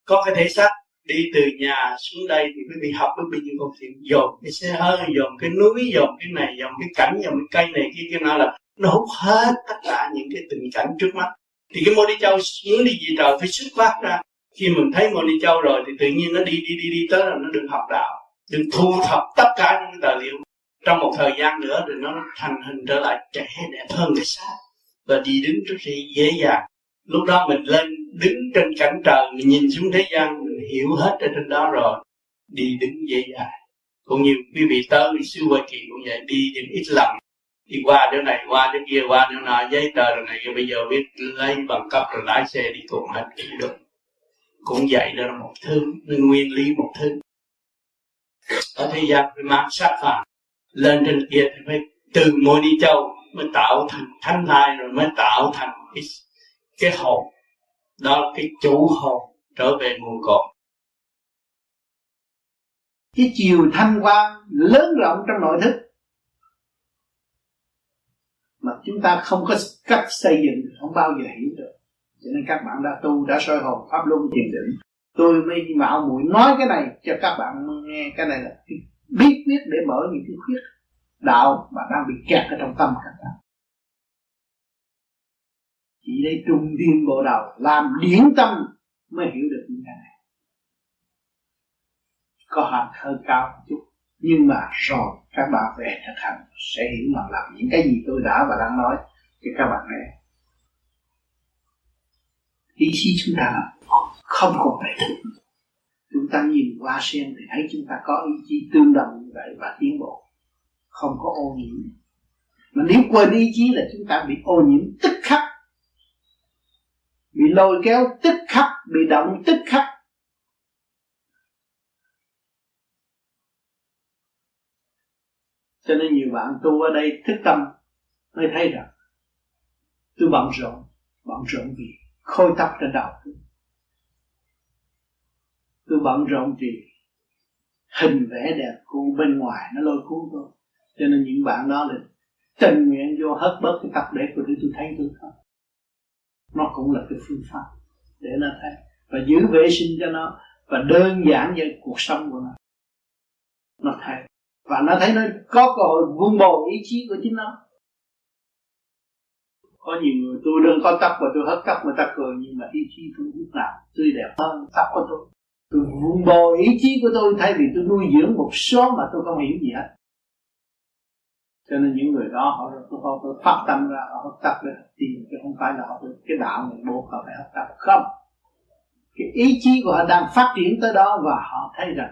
có cái thể xác đi từ nhà xuống đây thì quý vị học với bị như công chuyện. Dồn cái xe hơi, dồn cái núi, dồn cái này, dồn cái cảnh, dồn cái cây này kia kia nọ là nó hút hết tất cả những cái tình cảnh trước mắt. Thì cái mô ni châu muốn đi gì trời phải xuất phát ra. Khi mình thấy mô ni châu rồi thì tự nhiên nó đi đi đi đi tới là nó được học đạo, được thu thập tất cả những cái tài liệu trong một thời gian nữa thì nó thành hình trở lại trẻ, đẹp hơn cái xác và đi đứng rất là dễ dàng. Lúc đó mình lên đứng trên cảnh trời, mình nhìn xuống thế gian, mình hiểu hết ở trên đó rồi. Đi đứng dễ dàng. Cũng như quý vị tới sư Hoa Kỳ cũng vậy, đi những ít lần. Đi qua chỗ này, qua chỗ kia, qua chỗ nào giấy tờ rồi này bây giờ biết lấy bằng cấp rồi lái xe đi cùng hết được. Cũng vậy đó là một thứ, nguyên lý một thứ. Ở thế gian, mang sát phàm lên trên kia thì mới từ môi đi châu mới tạo thành thánh thai rồi mới tạo thành cái cái hồn. Đó là cái chủ hồn trở về nguồn cội. Cái chiều thanh quan lớn rộng trong nội thức mà chúng ta không có cách xây dựng, không bao giờ hiểu được. Cho nên các bạn đã tu, đã soi hồn, pháp luân thiền định. Tôi mới mạo muội nói cái này cho các bạn nghe. Cái này là biết biết để mở những cái khuyết đạo mà đang bị kẹt ở trong tâm các bạn chỉ lấy trung điên bộ đầu làm điển tâm mới hiểu được những cái này. Có hạt hơi cao một chút, nhưng mà rồi các bạn về thực hành sẽ hiểu mà làm những cái gì tôi đã và đang nói thì các bạn nghe. Ý chí chúng ta không còn phải thức chúng ta nhìn qua sen thì thấy chúng ta có ý chí tương đồng như vậy và tiến bộ. Không có ô nhiễm. Mà nếu quên ý chí là chúng ta bị ô nhiễm tức khắc. Bị lôi kéo tức khắc, bị động tức khắc. Cho nên nhiều bạn tu ở đây thức tâm mới thấy rằng, tôi bận rộn bận rộn vì khôi tóc trên đầu tôi bận rộn vì hình vẽ đẹp của bên ngoài nó lôi cuốn tôi. Cho nên những bạn đó là tình nguyện vô hất bớt cái tập để của tôi tôi thấy tôi không. Nó cũng là cái phương pháp để nó thấy. Và giữ vệ sinh cho nó và đơn giản về cuộc sống của nó. Nó thấy. Và nó thấy nó có cơ hội vun bồi ý chí của chính nó. Có nhiều người, tôi đừng có tóc và tôi hất tóc người ta cười, nhưng mà ý chí tôi lúc nào tươi đẹp hơn tóc của tôi tôi vun bồi ý chí của tôi thay vì tôi nuôi dưỡng một số mà tôi không hiểu gì hết. Cho nên những người đó họ họ, họ phát tâm ra họ học tập để tìm chứ không phải là họ cái đạo này buộc họ phải học tập không. Cái ý chí của họ đang phát triển tới đó và họ thấy rằng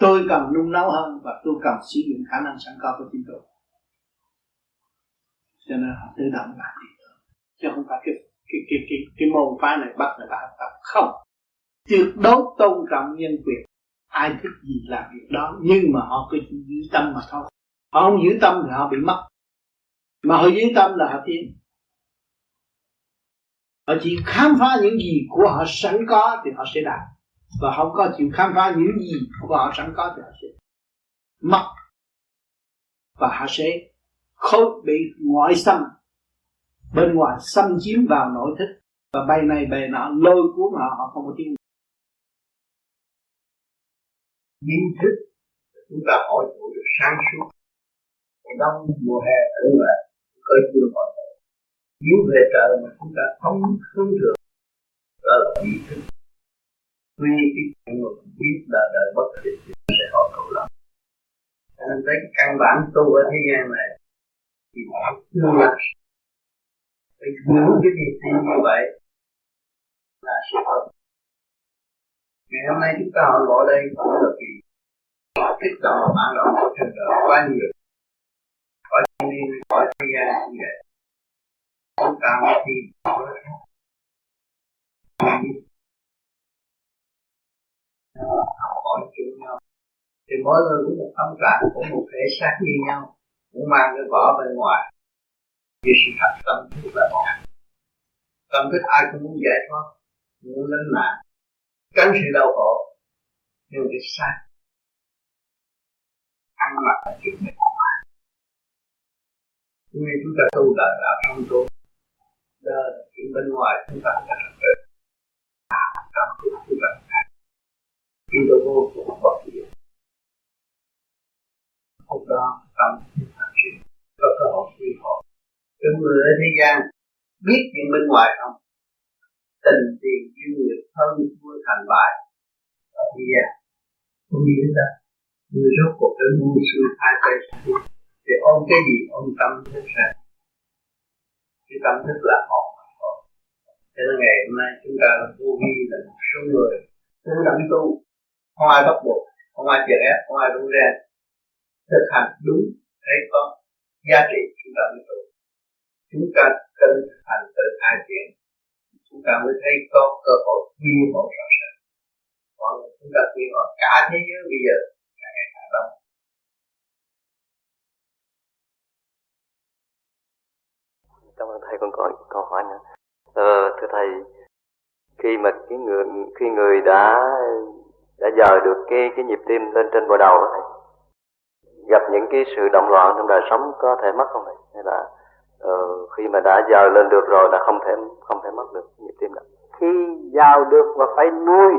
tôi cần nung nấu hơn và tôi cần sử dụng khả năng sẵn có của chính tôi. Cho nên họ tự động làm gì chứ không phải cái cái cái cái, cái môn phái này bắt người ta học tập không tuyệt đối tôn trọng nhân quyền, ai thích gì làm việc đó. Nhưng mà họ cứ giữ tâm mà thôi. Họ không giữ tâm thì họ bị mất. Mà họ giữ tâm là họ tiến họ chỉ khám phá những gì của họ sẵn có thì họ sẽ đạt. Và không có chịu khám phá những gì của họ sẵn có thì họ sẽ mất. Và họ sẽ không bị ngoại xâm. Bên ngoài xâm chiếm vào nội thức. Và bay này bay nọ, lôi cuốn họ họ không có tiếng kiến thức chúng ta hỏi chủ được sáng suốt. Đông mùa hè ở lại ở chưa hỏi người. Nếu về trời mà chúng ta không hướng được, đó là ý thức. Tuy cái chuyện mà biết là đời bất định thì sẽ họ cầu lắm cho nên cái căn bản tu ở thế gian này, thì họ tương lai phải hướng cái niềm tin như vậy là sự thật ngày hôm nay chúng ta hội ngộ đây cũng là kỳ kích động và bản động của trên đời quá nhiều khỏi thiên nhiên khỏi thế gian như vậy chúng ta mới đi học hỏi chuyện nhau. Thì mỗi người cũng một tâm trạng, cũng một thể xác như nhau. Cũng mang cái vỏ bên ngoài. Như sự thật tâm thức là một tâm thức ai cũng muốn giải thoát, muốn lánh nạn tránh sự đau khổ nhưng cái sai. Ăn mặc là chuyện này. Vì chúng ta tu là đạo trong tu. Đó là chuyện bên ngoài chúng ta phải làm được. À, trong chúng ta. Khi tôi vô cùng bất diệt. Hôm đó tâm phát triển có cơ hội quy hộ những người ở thế gian biết chuyện bên ngoài không? Tình tiền duyên nghiệp hơn thua thành bại. Ở thế gian không như thế đó người rốt cuộc đã buông xuôi hai tay thì ôm cái gì ôm tâm hết ra? Cái tâm thức là một cho nên ngày hôm nay chúng ta vô vi là một số người cũng gắng tu. Không ai bắt buộc, không ai chèn ép, không ai rủ ra thực hành đúng, thấy có giá trị, chúng ta mới tu. Chúng ta cần thực hành tự hai chuyện chúng ta mới thấy có cơ hội quy mô rõ ràng còn chúng ta quy mô cả thế giới bây giờ càng ngày càng đông cảm ơn thầy còn có câu hỏi nữa. Ờ, thưa thầy khi mà cái người khi người đã đã dời được cái cái nhịp tim lên trên bộ đầu thầy gặp những cái sự động loạn trong đời sống có thể mất không thầy? Hay là ờ, khi mà đã giàu lên được rồi là không thể không thể mất được nhịp tim đó khi giàu được và phải nuôi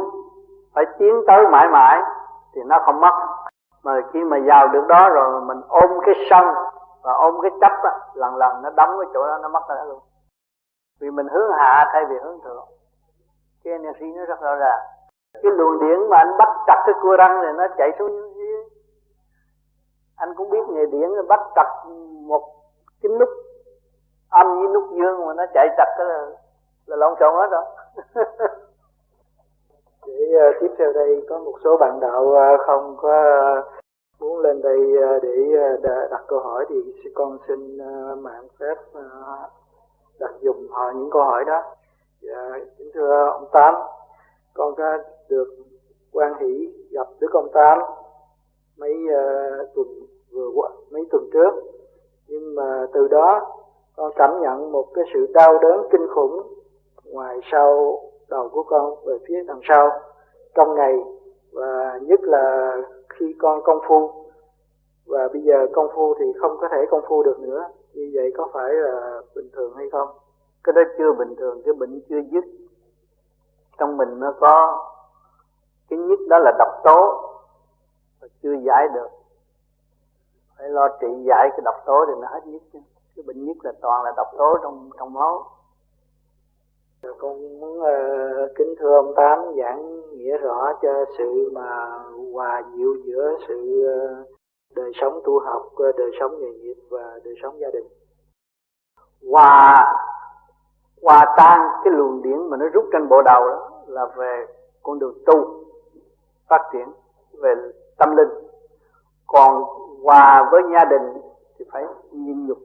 phải tiến tới mãi mãi thì nó không mất. Mà khi mà giàu được đó rồi mình ôm cái sân và ôm cái chấp á, lần lần nó đóng cái chỗ đó nó mất ra luôn. Vì mình hướng hạ thay vì hướng thượng. Cái energy nó rất rõ ràng. Cái luồng điện mà anh bắt chặt cái cua răng thì nó chạy xuống dưới anh cũng biết nghề điện bắt chặt một cái nút âm với nút dương mà nó chạy chặt cái là, là lộn xộn hết rồi. Để uh, tiếp theo đây có một số bạn đạo uh, không có uh, muốn lên đây uh, để uh, đặt câu hỏi thì con xin uh, mạng phép uh, đặt dùng họ những câu hỏi đó. Dạ, kính thưa ông tám con có được quan hỷ gặp đức ông tám mấy uh, tuần vừa qua mấy tuần trước nhưng mà từ đó con cảm nhận một cái sự đau đớn kinh khủng ngoài sau đầu của con, về phía đằng sau, trong ngày, và nhất là khi con công phu. Và bây giờ công phu thì không có thể công phu được nữa. Như vậy có phải là bình thường hay không? Cái đó chưa bình thường, cái bệnh chưa dứt. Trong mình nó có, cái nhất đó là độc tố, và chưa giải được. Phải lo trị giải cái độc tố thì nó hết nhất chứ cái bệnh nhất là toàn là độc tố trong trong máu. Con muốn uh, kính thưa ông tám giảng nghĩa rõ cho sự mà hòa dịu giữa sự uh, đời sống tu học uh, đời sống nghề nghiệp và đời sống gia đình. Hòa hòa tan cái luồng điển mà nó rút trên bộ đầu đó là về con đường tu phát triển về tâm linh. Còn hòa với gia đình thì phải nhịn nhục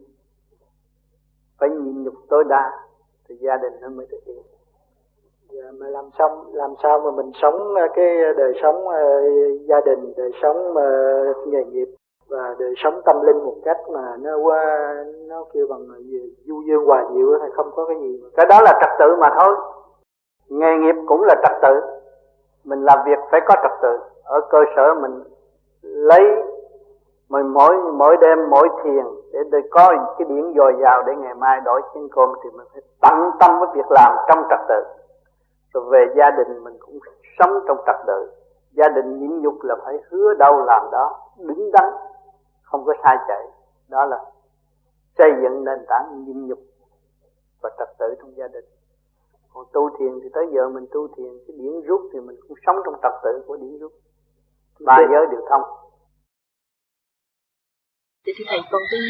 phải nhịn nhục tối đa thì gia đình nó mới thực hiện. Dạ, mà làm xong làm sao mà mình sống à, cái đời sống uh, gia đình đời sống uh, nghề nghiệp và đời sống tâm linh một cách mà nó qua nó kêu bằng gì du dương hòa dịu hay không có cái gì cái đó là trật tự mà thôi. Nghề nghiệp cũng là trật tự. Mình làm việc phải có trật tự. Ở cơ sở mình lấy mình mỗi mỗi đêm mỗi thiền để để có cái điển dồi dào để ngày mai đổi chén cơm thì mình phải tận tâm với việc làm trong trật tự. Rồi về gia đình mình cũng sống trong trật tự. Gia đình nhịn nhục là phải hứa đâu làm đó đứng đắn không có sai chạy. Đó là xây dựng nền tảng nhịn nhục và trật tự trong gia đình. Còn tu thiền thì tới giờ mình tu thiền cái điển rút thì mình cũng sống trong trật tự của điển rút. Ba giới đều thông thì thầy con cái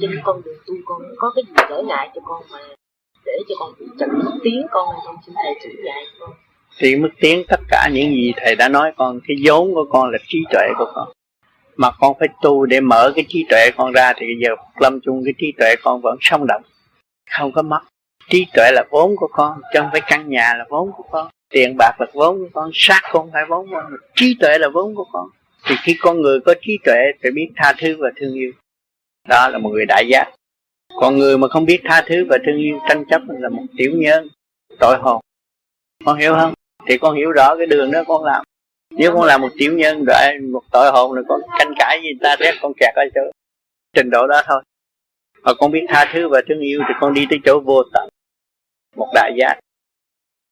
trên con đường tu, con có cái gì trở ngại cho con mà để cho con bị chậm tiến con không xin thầy chỉ dạy con. Thì mức tiến tất cả những gì thầy đã nói con, cái vốn của con là trí tuệ của con. Mà con phải tu để mở cái trí tuệ con ra thì giờ lâm chung cái trí tuệ con vẫn sống động, không có mất. Trí tuệ là vốn của con, chứ không phải căn nhà là vốn của con. Tiền bạc là vốn của con, xác không phải vốn của con. Trí tuệ là vốn của con thì khi con người có trí tuệ phải biết tha thứ và thương yêu. Đó là một người đại giác. Còn người mà không biết tha thứ và thương yêu, tranh chấp là một tiểu nhân, tội hồn. Con hiểu không? Thì con hiểu rõ cái đường đó con làm. Nếu con làm một tiểu nhân, rồi một tội hồn, rồi con tranh cãi gì, ta rét con kẹt ở chỗ trình độ đó thôi. Mà con biết tha thứ và thương yêu, thì con đi tới chỗ vô tận. Một đại giác.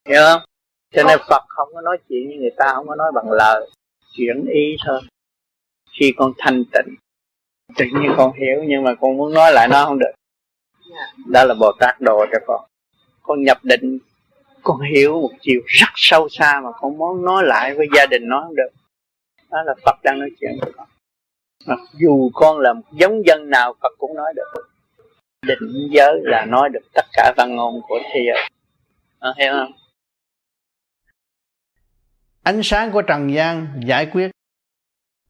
Hiểu không? Cho nên phật không có nói chuyện như người ta, không có nói bằng lời chuyển ý thôi. Khi con thanh tịnh tự nhiên con hiểu nhưng mà con muốn nói lại nó không được. Đó là bồ tát đồ cho con. Con nhập định con hiểu một chiều rất sâu xa mà con muốn nói lại với gia đình nó không được. Đó là phật đang nói chuyện với con. Mặc dù con là một giống dân nào phật cũng nói được. Định giới là nói được tất cả văn ngôn của thế giới. À, hiểu không ánh sáng của trần gian giải quyết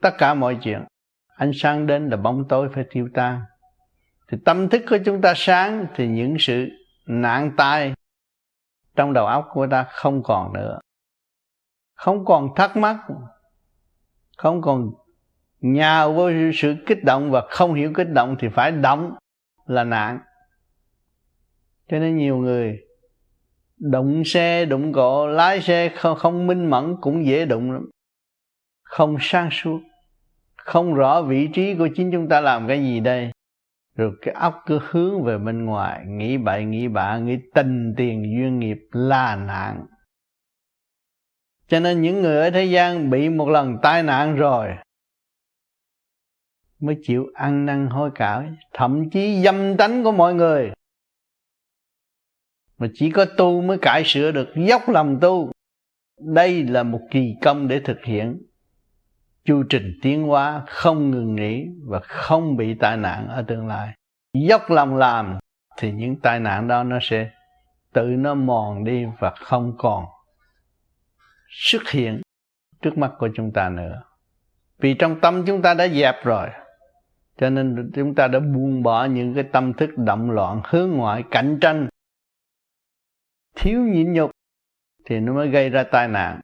tất cả mọi chuyện. Ánh sáng đến là bóng tối phải tiêu tan. Thì tâm thức của chúng ta sáng thì những sự nạn tai trong đầu óc của ta không còn nữa. Không còn thắc mắc, không còn nhào vô sự kích động và không hiểu kích động thì phải động là nạn. Cho nên nhiều người đụng xe đụng cộ lái xe không, không minh mẫn cũng dễ đụng lắm. Không sáng suốt không rõ vị trí của chính chúng ta làm cái gì đây. Rồi cái óc cứ hướng về bên ngoài nghĩ bậy nghĩ bạ nghĩ tình tiền duyên nghiệp là nạn. Cho nên những người ở thế gian bị một lần tai nạn rồi mới chịu ăn năn hối cải thậm chí dâm tánh của mọi người mà chỉ có tu mới cải sửa được, dốc lòng tu. Đây là một kỳ công để thực hiện. Chu trình tiến hóa không ngừng nghỉ và không bị tai nạn ở tương lai. Dốc lòng làm thì những tai nạn đó nó sẽ tự nó mòn đi và không còn xuất hiện trước mắt của chúng ta nữa. Vì trong tâm chúng ta đã dẹp rồi, cho nên chúng ta đã buông bỏ những cái tâm thức động loạn, hướng ngoại, cạnh tranh thiếu nhịn nhục thì nó mới gây ra tai nạn.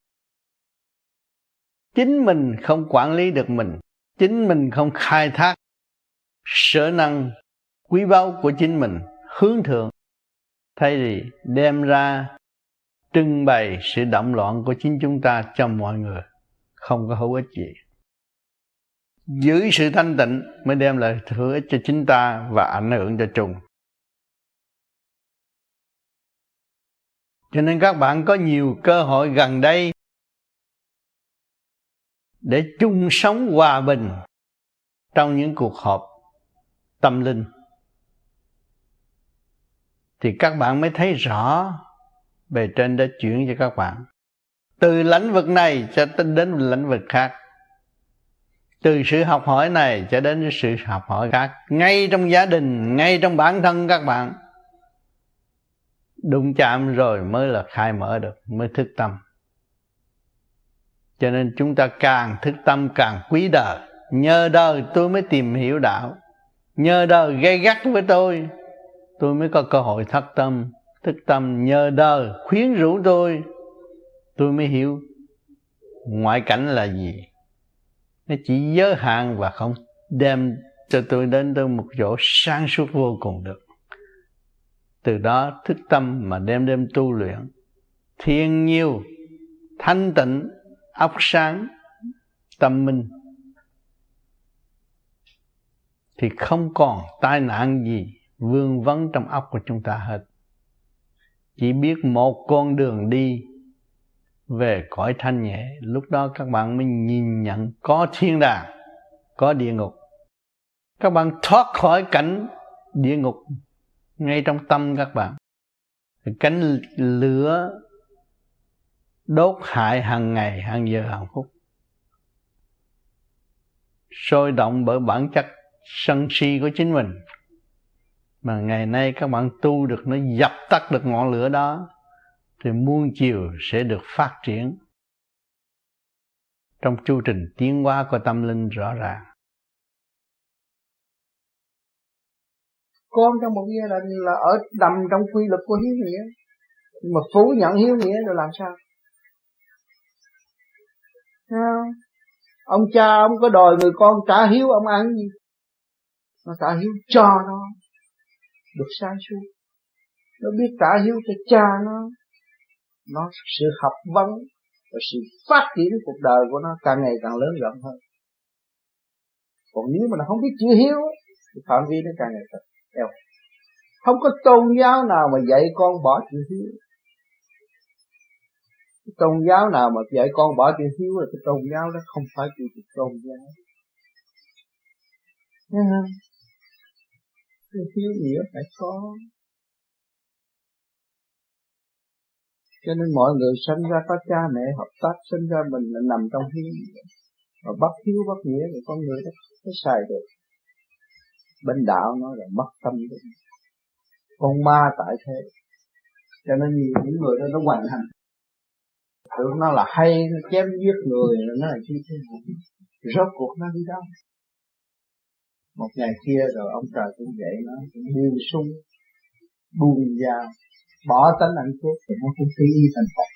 Chính mình không quản lý được mình, chính mình không khai thác sở năng quý báu của chính mình, hướng thượng. Thay vì đem ra trưng bày sự động loạn của chính chúng ta cho mọi người, không có hữu ích gì. Giữ sự thanh tịnh mới đem lại hữu ích cho chính ta và ảnh hưởng cho trùng cho nên các bạn có nhiều cơ hội gần đây để chung sống hòa bình trong những cuộc họp tâm linh. Thì các bạn mới thấy rõ bề trên đã chuyển cho các bạn. Từ lĩnh vực này cho đến lĩnh vực khác. Từ sự học hỏi này cho đến sự học hỏi khác. Ngay trong gia đình, ngay trong bản thân các bạn đụng chạm rồi mới là khai mở được, mới thức tâm. Cho nên chúng ta càng thức tâm càng quý đời. Nhờ đời tôi mới tìm hiểu đạo. Nhờ đời gây gắt với tôi tôi mới có cơ hội thất tâm. Thức tâm nhờ đời khuyến rũ tôi tôi mới hiểu ngoại cảnh là gì. Nó chỉ giới hạn và không đem cho tôi đến tới một chỗ sáng suốt vô cùng được từ đó thức tâm mà đem đem tu luyện. Thiên nhiêu, thanh tịnh, óc sáng, tâm minh. Thì không còn tai nạn gì vương vấn trong óc của chúng ta hết. Chỉ biết một con đường đi về cõi thanh nhẹ. Lúc đó các bạn mới nhìn nhận có thiên đàng, có địa ngục. Các bạn thoát khỏi cảnh địa ngục ngay trong tâm các bạn. Cánh lửa đốt hại hàng ngày, hàng giờ, hàng phút. Sôi động bởi bản chất sân si của chính mình. Mà ngày nay các bạn tu được, nó dập tắt được ngọn lửa đó, thì muôn chiều sẽ được phát triển. Trong chu trình tiến hóa của tâm linh rõ ràng. Con trong một gia đình là ở đầm trong quy luật của hiếu nghĩa. Nhưng mà phủ nhận hiếu nghĩa rồi làm sao? Không? ông cha, ông có đòi người con trả hiếu, ông ăn gì? Nó trả hiếu cho nó, được sáng suốt. Nó biết trả hiếu cho cha nó. Nó sự học vấn và sự phát triển cuộc đời của nó càng ngày càng lớn rộng hơn. Còn nếu mà nó không biết chữ hiếu, thì phạm vi nó càng ngày càng eo không có tôn giáo nào mà dạy con bỏ chữ hiếu tôn giáo nào mà dạy con bỏ chữ hiếu là cái tôn giáo đó không phải chữ tôn giáo. Thấy không? Cái hiếu nghĩa phải có. Cho nên mọi người sinh ra có cha mẹ hợp tác, sinh ra mình là nằm trong hiếu Mà bất hiếu bất nghĩa thì con người đó không xài được. Bên đạo nó là mất tâm định con ma tại thế. Cho nên nhiều những người đó nó hoàn thành, tưởng nó là hay nó chém giết người nó là chi thế rốt cuộc nó đi đâu? Một ngày kia rồi ông trời cũng vậy nó cũng buông sung buông ra bỏ tánh hạnh phúc thì nó cũng phi y thành Phật.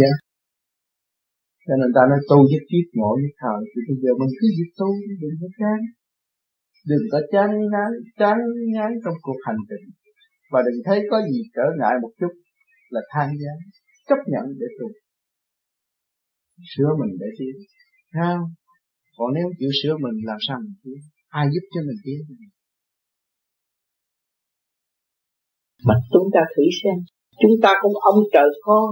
Yeah. cho nên ta nói tu giúp kiếp ngộ nhất thời thì bây giờ mình cứ việc tu đừng có chán đừng có chán ngán chán ngán trong cuộc hành trình. Và đừng thấy có gì trở ngại một chút là than gian chấp nhận để tu. Sửa mình để tiến. Không? Còn nếu chịu sửa mình, làm sao mình tiến? Ai giúp cho mình tiến? Mà chúng ta thử xem. Chúng ta cũng ông trời con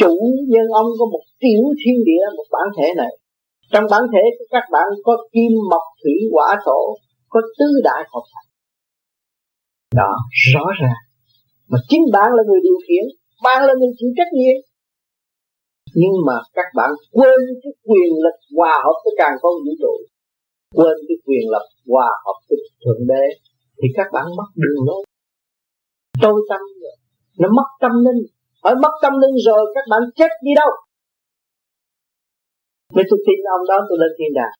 chủ nhân ông, có một tiểu thiên địa, một bản thể này. Trong bản thể của các bạn có kim, mộc, thủy, hỏa, thổ có tứ đại hợp thành đó, rõ ràng. Mà chính bạn là người điều khiển, bạn là người chịu trách nhiệm. Nhưng mà các bạn quên cái quyền lực hòa hợp với càng con vũ trụ. Quên cái quyền lực hòa hợp với thượng đế, thì các bạn mất đường lối. Tôi tâm rồi nó mất tâm linh. Ở mất tâm linh rồi, các bạn chết đi đâu? Nên tôi tin ông đó, tôi lên thiên đàng.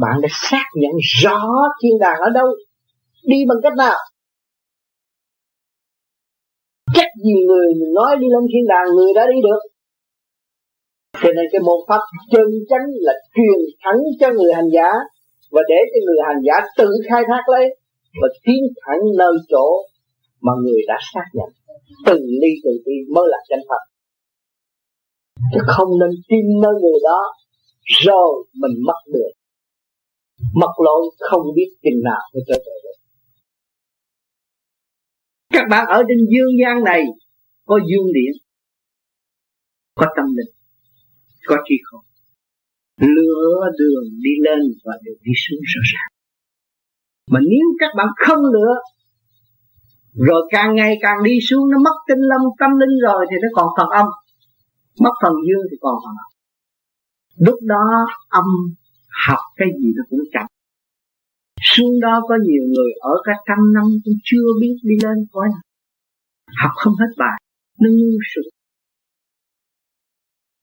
Bạn đã xác nhận rõ thiên đàng ở đâu, Đi bằng cách nào? Chắc gì người nói đi lên thiên đàng, Người đã đi được. Cho nên cái môn pháp chân chánh là truyền thẳng cho người hành giả Và để cho người hành giả tự khai thác lấy Và tiến thẳng nơi chỗ mà người đã xác nhận. Từng ly từng tí mới là chân thật chứ không nên tin nơi người đó, rồi mình mất được mất lối không biết chừng nào mới trở về được. Các bạn ở trên dương gian này có dương điện, có tâm linh có trí không lựa đường đi lên và đường đi xuống rõ ràng. Mà nếu các bạn không lựa rồi càng ngày càng đi xuống nó mất tinh lâm tâm linh rồi thì nó còn phần âm. Mất phần dương thì còn phần âm. Lúc đó âm học cái gì nó cũng chậm. Xuống đó có nhiều người ở cả trăm năm cũng chưa biết đi lên coi học không hết bài, nó ngu sự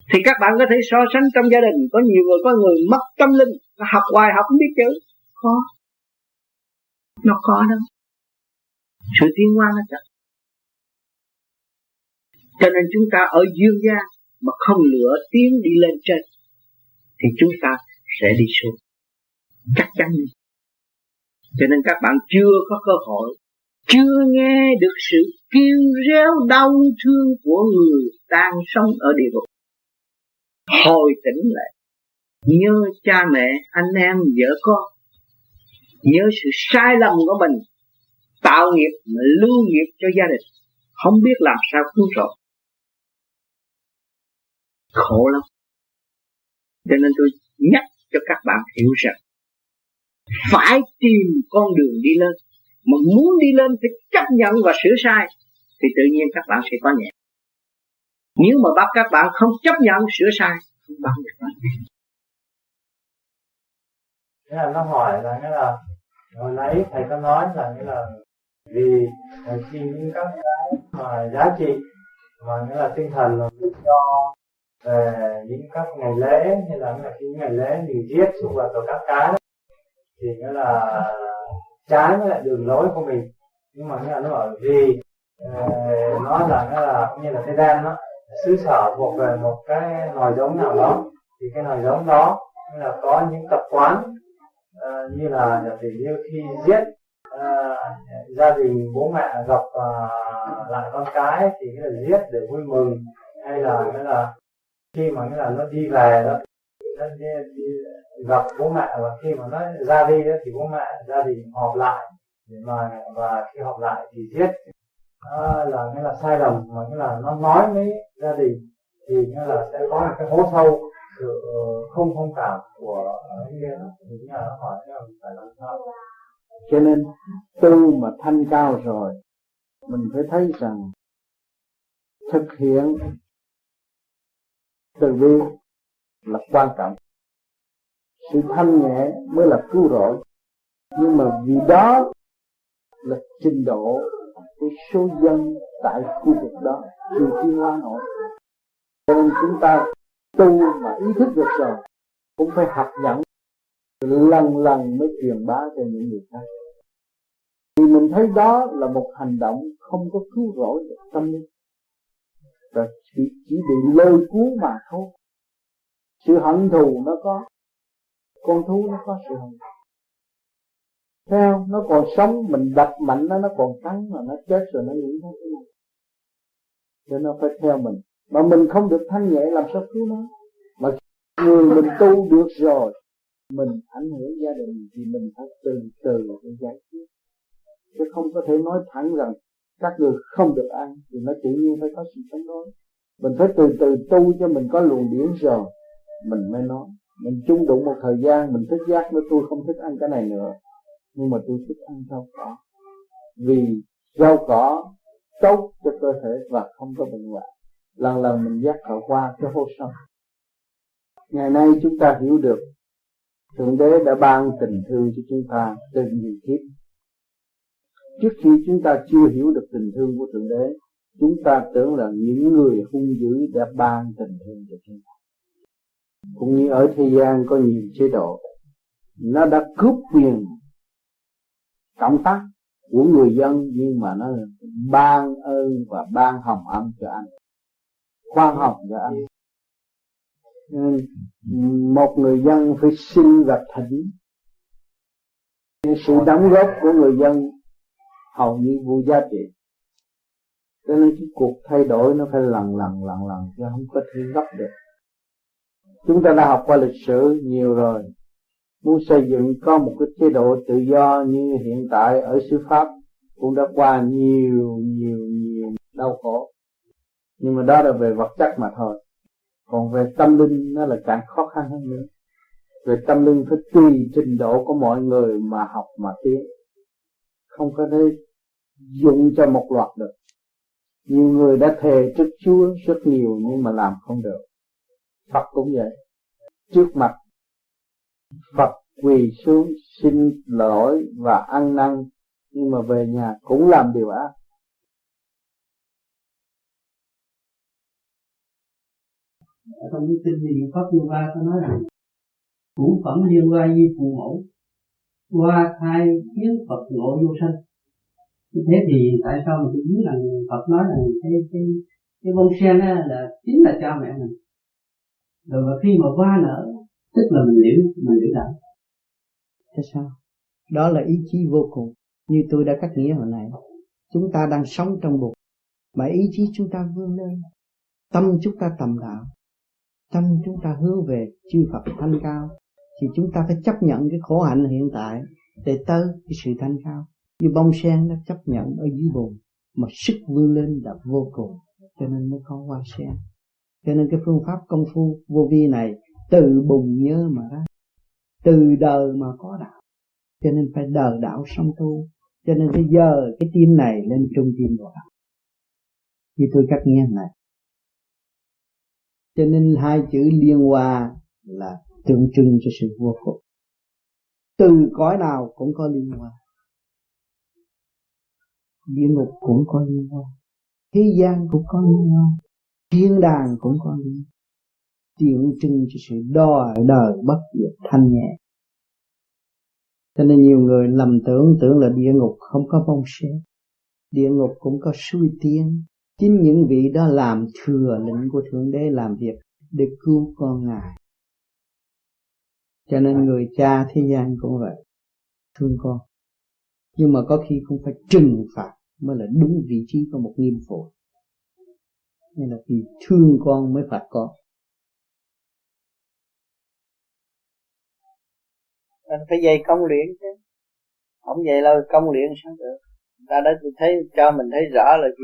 thì các bạn có thể so sánh trong gia đình, có nhiều người, có người mất tâm linh học hoài học không biết chữ. Khó. Nó khó đâu sự tiến hóa nó chậm. Cho nên chúng ta ở dương gian mà không lửa tiến đi lên trên, thì chúng ta sẽ đi xuống. Chắc chắn. Cho nên các bạn chưa có cơ hội, chưa nghe được sự kêu réo đau thương của người đang sống ở địa ngục. Hồi tỉnh lại, nhớ cha mẹ, anh em, vợ con, nhớ sự sai lầm của mình, tạo nghiệp mà lưu nghiệp cho gia đình. Không biết làm sao cứu rỗi. Khổ lắm. Cho nên tôi nhắc cho các bạn hiểu rằng phải tìm con đường đi lên. Mà muốn đi lên phải chấp nhận và sửa sai, thì tự nhiên các bạn sẽ có nhẹ. Nếu mà bắt các bạn không chấp nhận, sửa sai, không bao giờ có nhẹ Nghĩa là nó hỏi là, nghĩa là hồi nãy thầy có nói là, nghĩa là vì khi những các cái mà giá trị, mà nghĩa là tinh thần là giúp cho về những các ngày lễ như là những ngày lễ mình giết súc vật rồi các cái thì nó là trái với lại đường lối của mình. Nhưng mà nghĩa là nó ở vì uh, nó là nó là cũng như là thế gian đó xứ sở thuộc về một cái nòi giống nào đó thì cái nòi giống đó là có những tập quán uh, như là thì như khi giết uh, gia đình bố mẹ gặp uh, lại con cái thì cái là giết để vui mừng hay là cái là khi mà cái là nó đi về đó nó đi, đi, gặp bố mẹ và khi mà nó ra đi đó, thì bố mẹ gia đình họp lại để mà và khi họp lại thì giết. Nó là nghĩa là sai lầm mà nghĩa là nó nói với gia đình thì nghĩa là sẽ có một cái hố sâu sự ờ, không thông cảm của ờ, cái kia thì nghĩa là nó hỏi là phải làm sao. Cho nên tu mà thanh cao rồi mình phải thấy rằng thực hiện từ bi là quan trọng. Sự thanh nhẹ mới là cứu rỗi. Nhưng mà vì đó là trình độ của số dân tại khu vực đó chưa thiên hoa nổi. Nên chúng ta tu mà ý thức được rồi, cũng phải học nhận lần lần mới truyền bá cho những người khác. Thì mình thấy đó là một hành động không có cứu rỗi được tâm linh. Rồi chỉ, chỉ bị lôi cuốn mà thôi. Sự hận thù nó có con thú nó có sự hận theo nó còn sống mình đập mạnh nó nó còn cắn mà nó chết rồi nó nghĩ nó thế nào? Cho nó phải theo mình. Mà mình không được thanh nhẹ làm sao cứu nó? Mà người mình tu được rồi mình ảnh hưởng gia đình thì mình phải từ từ để giải quyết. Chứ không có thể nói thẳng rằng các người không được ăn thì nó tự nhiên phải có sự chống đối mình phải từ từ tu cho mình có luồng điển rồi mình mới nói. Mình chung đụng một thời gian, mình thích giác nó, tôi không thích ăn cái này nữa. Nhưng mà tôi thích ăn rau cỏ. Vì rau cỏ tốt cho cơ thể và không có bệnh hoạn. Lần lần mình dắt họ qua cái hô sông ngày nay chúng ta hiểu được, thượng đế đã ban tình thương cho chúng ta từ nhiều kiếp. Trước khi chúng ta chưa hiểu được tình thương của thượng đế chúng ta tưởng là những người hung dữ đã ban tình thương cho chúng ta. Cũng như ở thế gian có nhiều chế độ, nó đã cướp quyền cộng tác của người dân, nhưng mà nó ban ơn và ban hồng ân cho anh. Khoan hồng cho anh. Nên một người dân phải xin và thỉnh. Sự đóng góp của người dân hầu như vô giá trị cho nên cái cuộc thay đổi nó phải lần lần lần lần, chứ không có thể gấp được. Chúng ta đã học qua lịch sử nhiều rồi. Muốn xây dựng có một cái chế độ tự do như hiện tại ở xứ pháp cũng đã qua nhiều nhiều nhiều đau khổ. Nhưng mà đó là về vật chất mà thôi. Còn về tâm linh nó là càng khó khăn hơn nữa. Về tâm linh phải tùy trình độ của mọi người mà học mà tiến. Không có thể dụng cho một loạt được nhiều người đã thề trước Chúa rất nhiều nhưng mà làm không được. Phật cũng vậy. Trước mặt, Phật quỳ xuống xin lỗi và ăn năn, nhưng mà về nhà cũng làm điều ác. Trong cái kinh niệm pháp yoga có nói rằng ngũ phẩm liên quan như phụ mẫu qua thai kiến Phật ngộ vô sanh thế thì tại sao mình cũng biết rằng Phật nói rằng cái cái cái bông sen đó là chính là cha mẹ mình. Rồi mà khi mà qua nở, tức là mình liễu mình liễu đạo. Thế sao? Đó là ý chí vô cùng. Như tôi đã cắt nghĩa hồi nãy, chúng ta đang sống trong bụng, mà ý chí chúng ta vươn lên, tâm chúng ta tầm đạo, tâm chúng ta hướng về chư Phật thanh cao, thì chúng ta phải chấp nhận cái khổ hạnh hiện tại để tới cái sự thanh cao như bông sen nó chấp nhận ở dưới bùn, mà sức vươn lên là vô cùng, cho nên mới có hoa sen. Cho nên cái phương pháp công phu vô vi này, từ bùn nhớ mà ra, từ đời mà có đạo. Cho nên phải đời đạo song tu, cho nên bây giờ, cái tim này lên trung tim của đạo. Như tôi cắt nghe này. Cho nên hai chữ liên hòa là tượng trưng cho sự vô cùng. từ cõi nào cũng có liên hòa địa ngục cũng có liên quan thế gian cũng có liên quan thiên đàng cũng có liên tượng trưng cho sự đòi đời, bất diệt, thanh nhẹ. Cho nên nhiều người lầm tưởng tưởng là địa ngục không có bông sen. Địa ngục cũng có suy tiên. Chính những vị đó làm thừa lệnh của thượng đế, làm việc để cứu con ngài. Cho nên người cha thế gian cũng vậy, thương con. Nhưng mà có khi cũng phải trừng phạt mới là đúng vị trí của một nghiêm phụ nên là vì thương con mới phạt con. Anh phải dày công luyện chứ. Không vậy là công luyện sao được. Ta đã thấy, cho mình thấy rõ là chỉ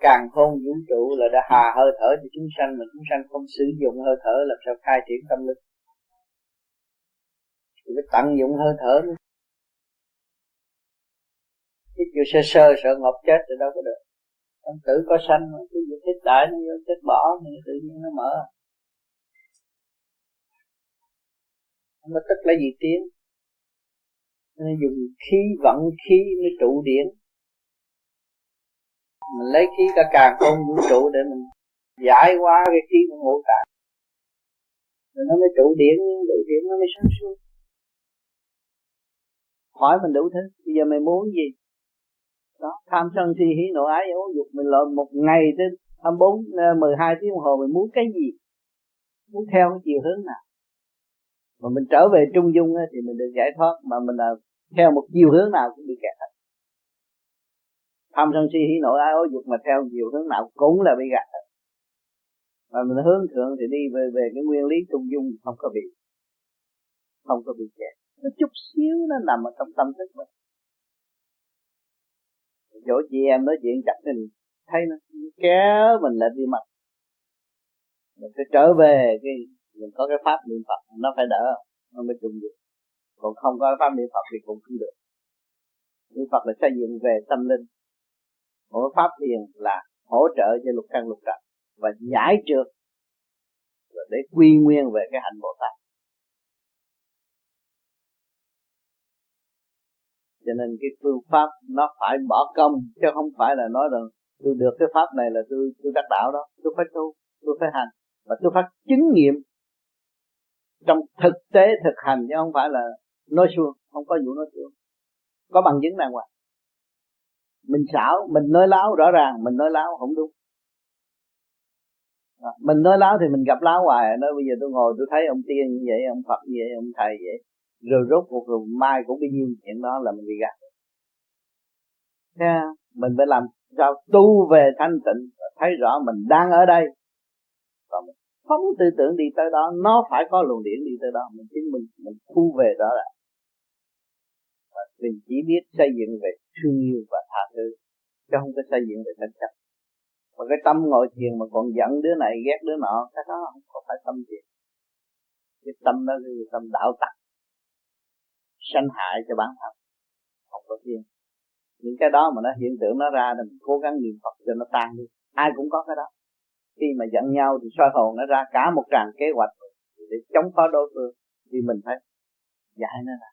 càng khôn vũ trụ là đã hà hơi thở cho chúng sanh, mà chúng sanh không sử dụng hơi thở làm sao khai triển tâm linh thì phải tận dụng hơi thở nữa. Chứ vô sơ sơ, sợ ngọc chết thì đâu có được. Ông tử có sanh mà, cứ việc thích đại nó vô chết bỏ thì tự nhiên nó mở. Nó tức là gì tiếng nó dùng khí, vận khí mới trụ điển mình lấy khí cả càng không vũ trụ để mình giải qua cái khí của ngũ tạng. Rồi nó mới trụ điển trụ điển nó mới sáng suốt. Hỏi mình đủ thứ, bây giờ mày muốn gì? Đó, tham sân si hỉ nộ ái ố dục mình lộn một ngày tới 24 12 ờ, tiếng đồng hồ mình muốn cái gì? Muốn theo cái chiều hướng nào? Mà mình trở về trung dung thì mình được giải thoát, mà mình là theo một chiều hướng nào cũng bị kẹt hết. Tham sân si hỉ nộ ái ố dục mà theo chiều hướng nào cũng là bị gạt hết. Mà mình hướng thượng thì đi về về cái nguyên lý trung dung không có bị, không có bị kẹt nó chút xíu nó nằm ở trong tâm thức mình chỗ chị em nói chuyện chặt mình thấy nó kéo mình lại đi mặt. Mình phải trở về cái, mình có cái pháp niệm phật, nó phải đỡ, nó mới trùng được. Còn không có pháp niệm phật thì cũng không được. Niệm phật là xây dựng về tâm linh. Còn pháp thiền là hỗ trợ cho lục căn lục trần và giải trượt để quy nguyên về cái hạnh bồ tát. Cho nên cái phương pháp nó phải bỏ công, chứ không phải là nói rằng tôi được cái pháp này là tôi tôi đắc đạo đó. Tôi phải tu, tôi phải hành. Và tôi phải chứng nghiệm trong thực tế thực hành, chứ không phải là nói suông, không có vụ nói suông. Có bằng chứng đàng hoàng. Mình xảo, mình nói láo rõ ràng, mình nói láo không đúng. Mình nói láo thì mình gặp láo hoài, nói bây giờ tôi ngồi tôi thấy ông tiên như vậy, ông phật như vậy, ông thầy như vậy rồi rốt cuộc rồi mai cũng bị nhiêu chuyện đó là mình bị gạt yeah. mình phải làm sao tu về thanh tịnh thấy rõ mình đang ở đây. Và mình không tư tưởng đi tới đó nó phải có luồng điển đi tới đó mình chính mình mình thu về đó là và mình chỉ biết xây dựng về thương yêu và tha thứ chứ không có xây dựng về tranh chấp mà cái tâm ngồi thiền mà còn giận đứa này ghét đứa nọ cái đó không có phải tâm thiền. Cái tâm đó là tâm đạo tặc sanh hại cho bản thân. Không có thiên những cái đó mà nó hiện tượng nó ra thì mình cố gắng niệm phật cho nó tan đi. Ai cũng có cái đó. Khi mà giận nhau thì soi hồn nó ra cả một tràng kế hoạch để chống phá đối phương thì mình phải giải nó ra.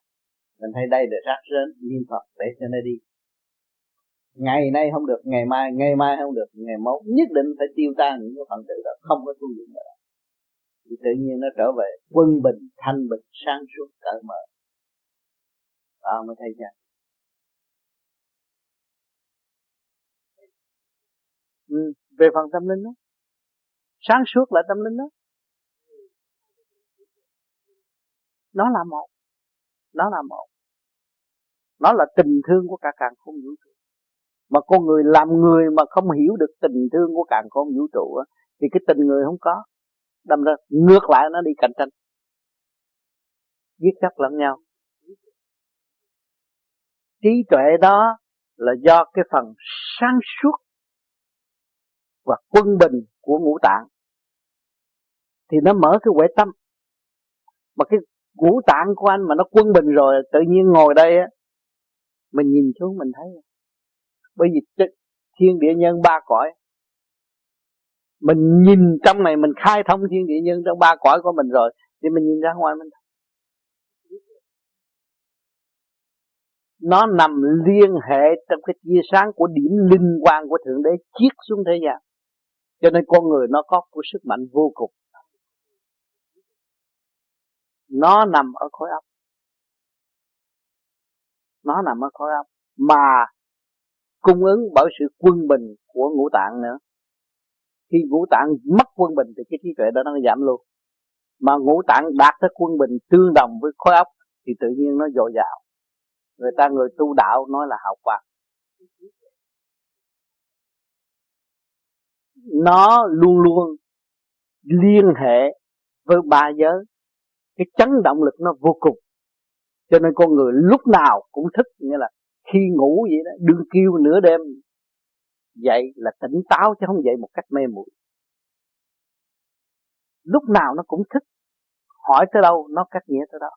Mình thấy đây để rác rến, niệm phật để cho nó đi. Ngày nay không được, ngày mai ngày mai không được, ngày mốt. Nhất định phải tiêu tan những cái phần tử đó, không có tu dụng nữa. Thì tự nhiên nó trở về quân bình, thanh bình, sáng suốt, cởi mở. Ờ, và mới thấy chưa ừ, về phần tâm linh đó. Sáng suốt là tâm linh đó. Nó là một. Nó là một. Nó là tình thương của cả càng không vũ trụ. Mà con người làm người mà không hiểu được tình thương của càng không vũ trụ thì cái tình người không có. Đâm ra ngược lại nó đi cạnh tranh. Giết chấp lẫn nhau trí tuệ đó là do cái phần sáng suốt và quân bình của ngũ tạng. Thì nó mở cái huệ tâm. Mà cái ngũ tạng của anh mà nó quân bình rồi, tự nhiên ngồi đây á, mình nhìn xuống mình thấy. Bởi vì thiên địa nhân ba cõi. Mình nhìn trong này mình khai thông thiên địa nhân trong ba cõi của mình rồi, thì mình nhìn ra ngoài mình nó nằm liên hệ trong cái tia sáng của điểm linh quang của thượng đế chiết xuống thế gian. Cho nên con người nó có của sức mạnh vô cùng. Nó nằm ở khối óc. Nó nằm ở khối óc. Mà cung ứng bởi sự quân bình của ngũ tạng nữa. Khi ngũ tạng mất quân bình thì cái trí tuệ đó nó giảm luôn. Mà ngũ tạng đạt tới quân bình tương đồng với khối óc thì tự nhiên nó dồi dào người ta người tu đạo nói là hào quang. Nó luôn luôn liên hệ với ba giới. Cái chấn động lực nó vô cùng. Cho nên con người lúc nào cũng thức như là khi ngủ vậy đó, đừng kêu nửa đêm. Dậy là tỉnh táo chứ không dậy một cách mê muội. Lúc nào nó cũng thức. Hỏi tới đâu, nó cách nghĩa tới đó.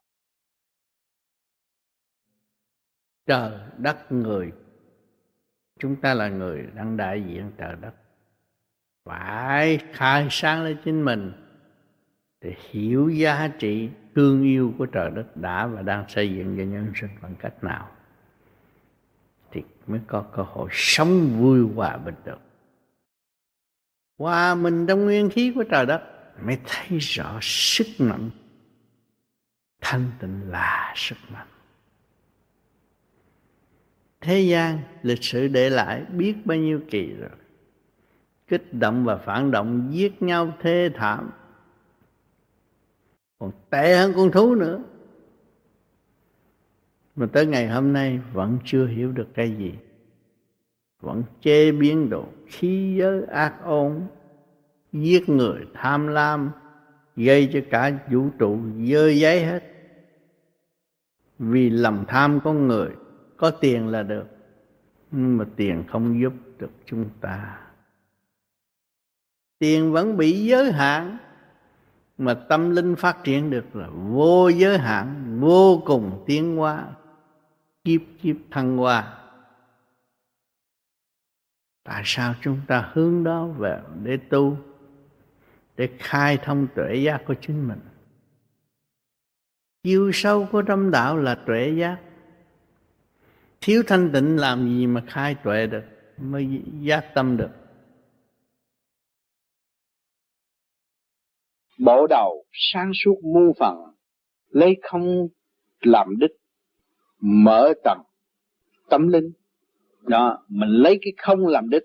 Trời đất người. Chúng ta là người đang đại diện trời đất. Phải khai sáng lên chính mình để hiểu giá trị, thương yêu của trời đất đã và đang xây dựng cho nhân sinh bằng cách nào thì mới có cơ hội sống vui hòa bình được. Hòa mình trong nguyên khí của trời đất mới thấy rõ sức mạnh thanh tịnh là sức mạnh thế gian lịch sử để lại biết bao nhiêu kỳ rồi. Kích động và phản động giết nhau thê thảm. Còn tệ hơn con thú nữa. Mà tới ngày hôm nay vẫn chưa hiểu được cái gì. Vẫn chế biến đồ khí giới ác ôn. Giết người tham lam, gây cho cả vũ trụ dơ giấy hết. Vì lòng tham con người có tiền là được, nhưng mà tiền không giúp được chúng ta. Tiền vẫn bị giới hạn, mà tâm linh phát triển được là vô giới hạn, vô cùng tiến hóa, kiếp kiếp thăng hoa. Tại sao chúng ta hướng đó về để tu, để khai thông tuệ giác của chính mình? Chiều sâu của tâm đạo là tuệ giác thiếu thanh tịnh làm gì mà khai tuệ được, mới giác tâm được? Bộ đầu sáng suốt muôn phần, lấy không làm đích, mở tầm tâm linh. Đó, mình lấy cái không làm đích,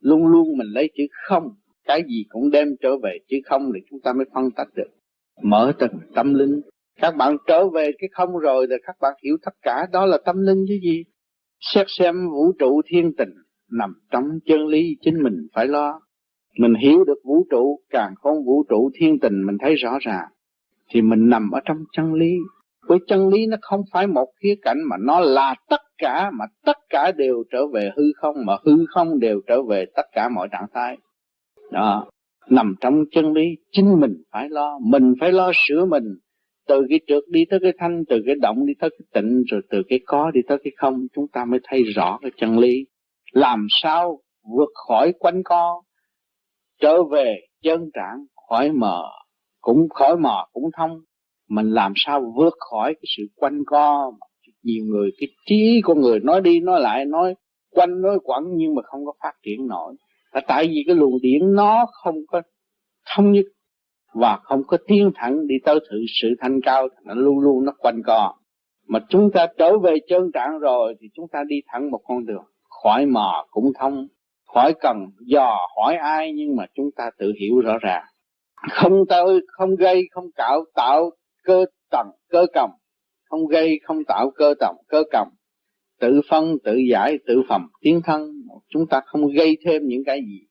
luôn luôn mình lấy chữ không. Cái gì cũng đem trở về, chữ không để chúng ta mới phân tách được. Mở tầng tâm linh các bạn trở về cái không rồi thì các bạn hiểu tất cả. Đó là tâm linh chứ gì? Xét xem vũ trụ thiên tình nằm trong chân lý chính mình phải lo. Mình hiểu được vũ trụ, càng không vũ trụ thiên tình mình thấy rõ ràng, thì mình nằm ở trong chân lý. Với chân lý nó không phải một khía cạnh mà nó là tất cả, mà tất cả đều trở về hư không, mà hư không đều trở về tất cả mọi trạng thái. Đó, nằm trong chân lý, chính mình phải lo. Mình phải lo sửa mình từ cái trượt đi tới cái thanh, từ cái động đi tới cái tịnh, rồi từ cái có đi tới cái không, chúng ta mới thấy rõ cái chân lý. Làm sao vượt khỏi quanh co, trở về chân trạng, khỏi mờ cũng, khỏi mờ cũng thông. Mình làm sao vượt khỏi cái sự quanh co nhiều người, cái trí con người nói đi nói lại, nói quanh, nói quẩn nhưng mà không có phát triển nổi. Là tại vì cái luồng điển nó không có thông nhất và không có tiến thẳng đi tới sự sự thanh cao, nó luôn luôn nó quanh co. Mà chúng ta trở về chân trạng rồi thì chúng ta đi thẳng một con đường. Khỏi mò cũng thông, khỏi cần dò hỏi ai nhưng mà chúng ta tự hiểu rõ ràng. Không tới, không gây, không cạo, tạo cơ tầng, cơ cầm. Không gây, không tạo cơ tầng, cơ cầm. Tự phân, tự giải, tự phẩm, tiến thân. Chúng ta không gây thêm những cái gì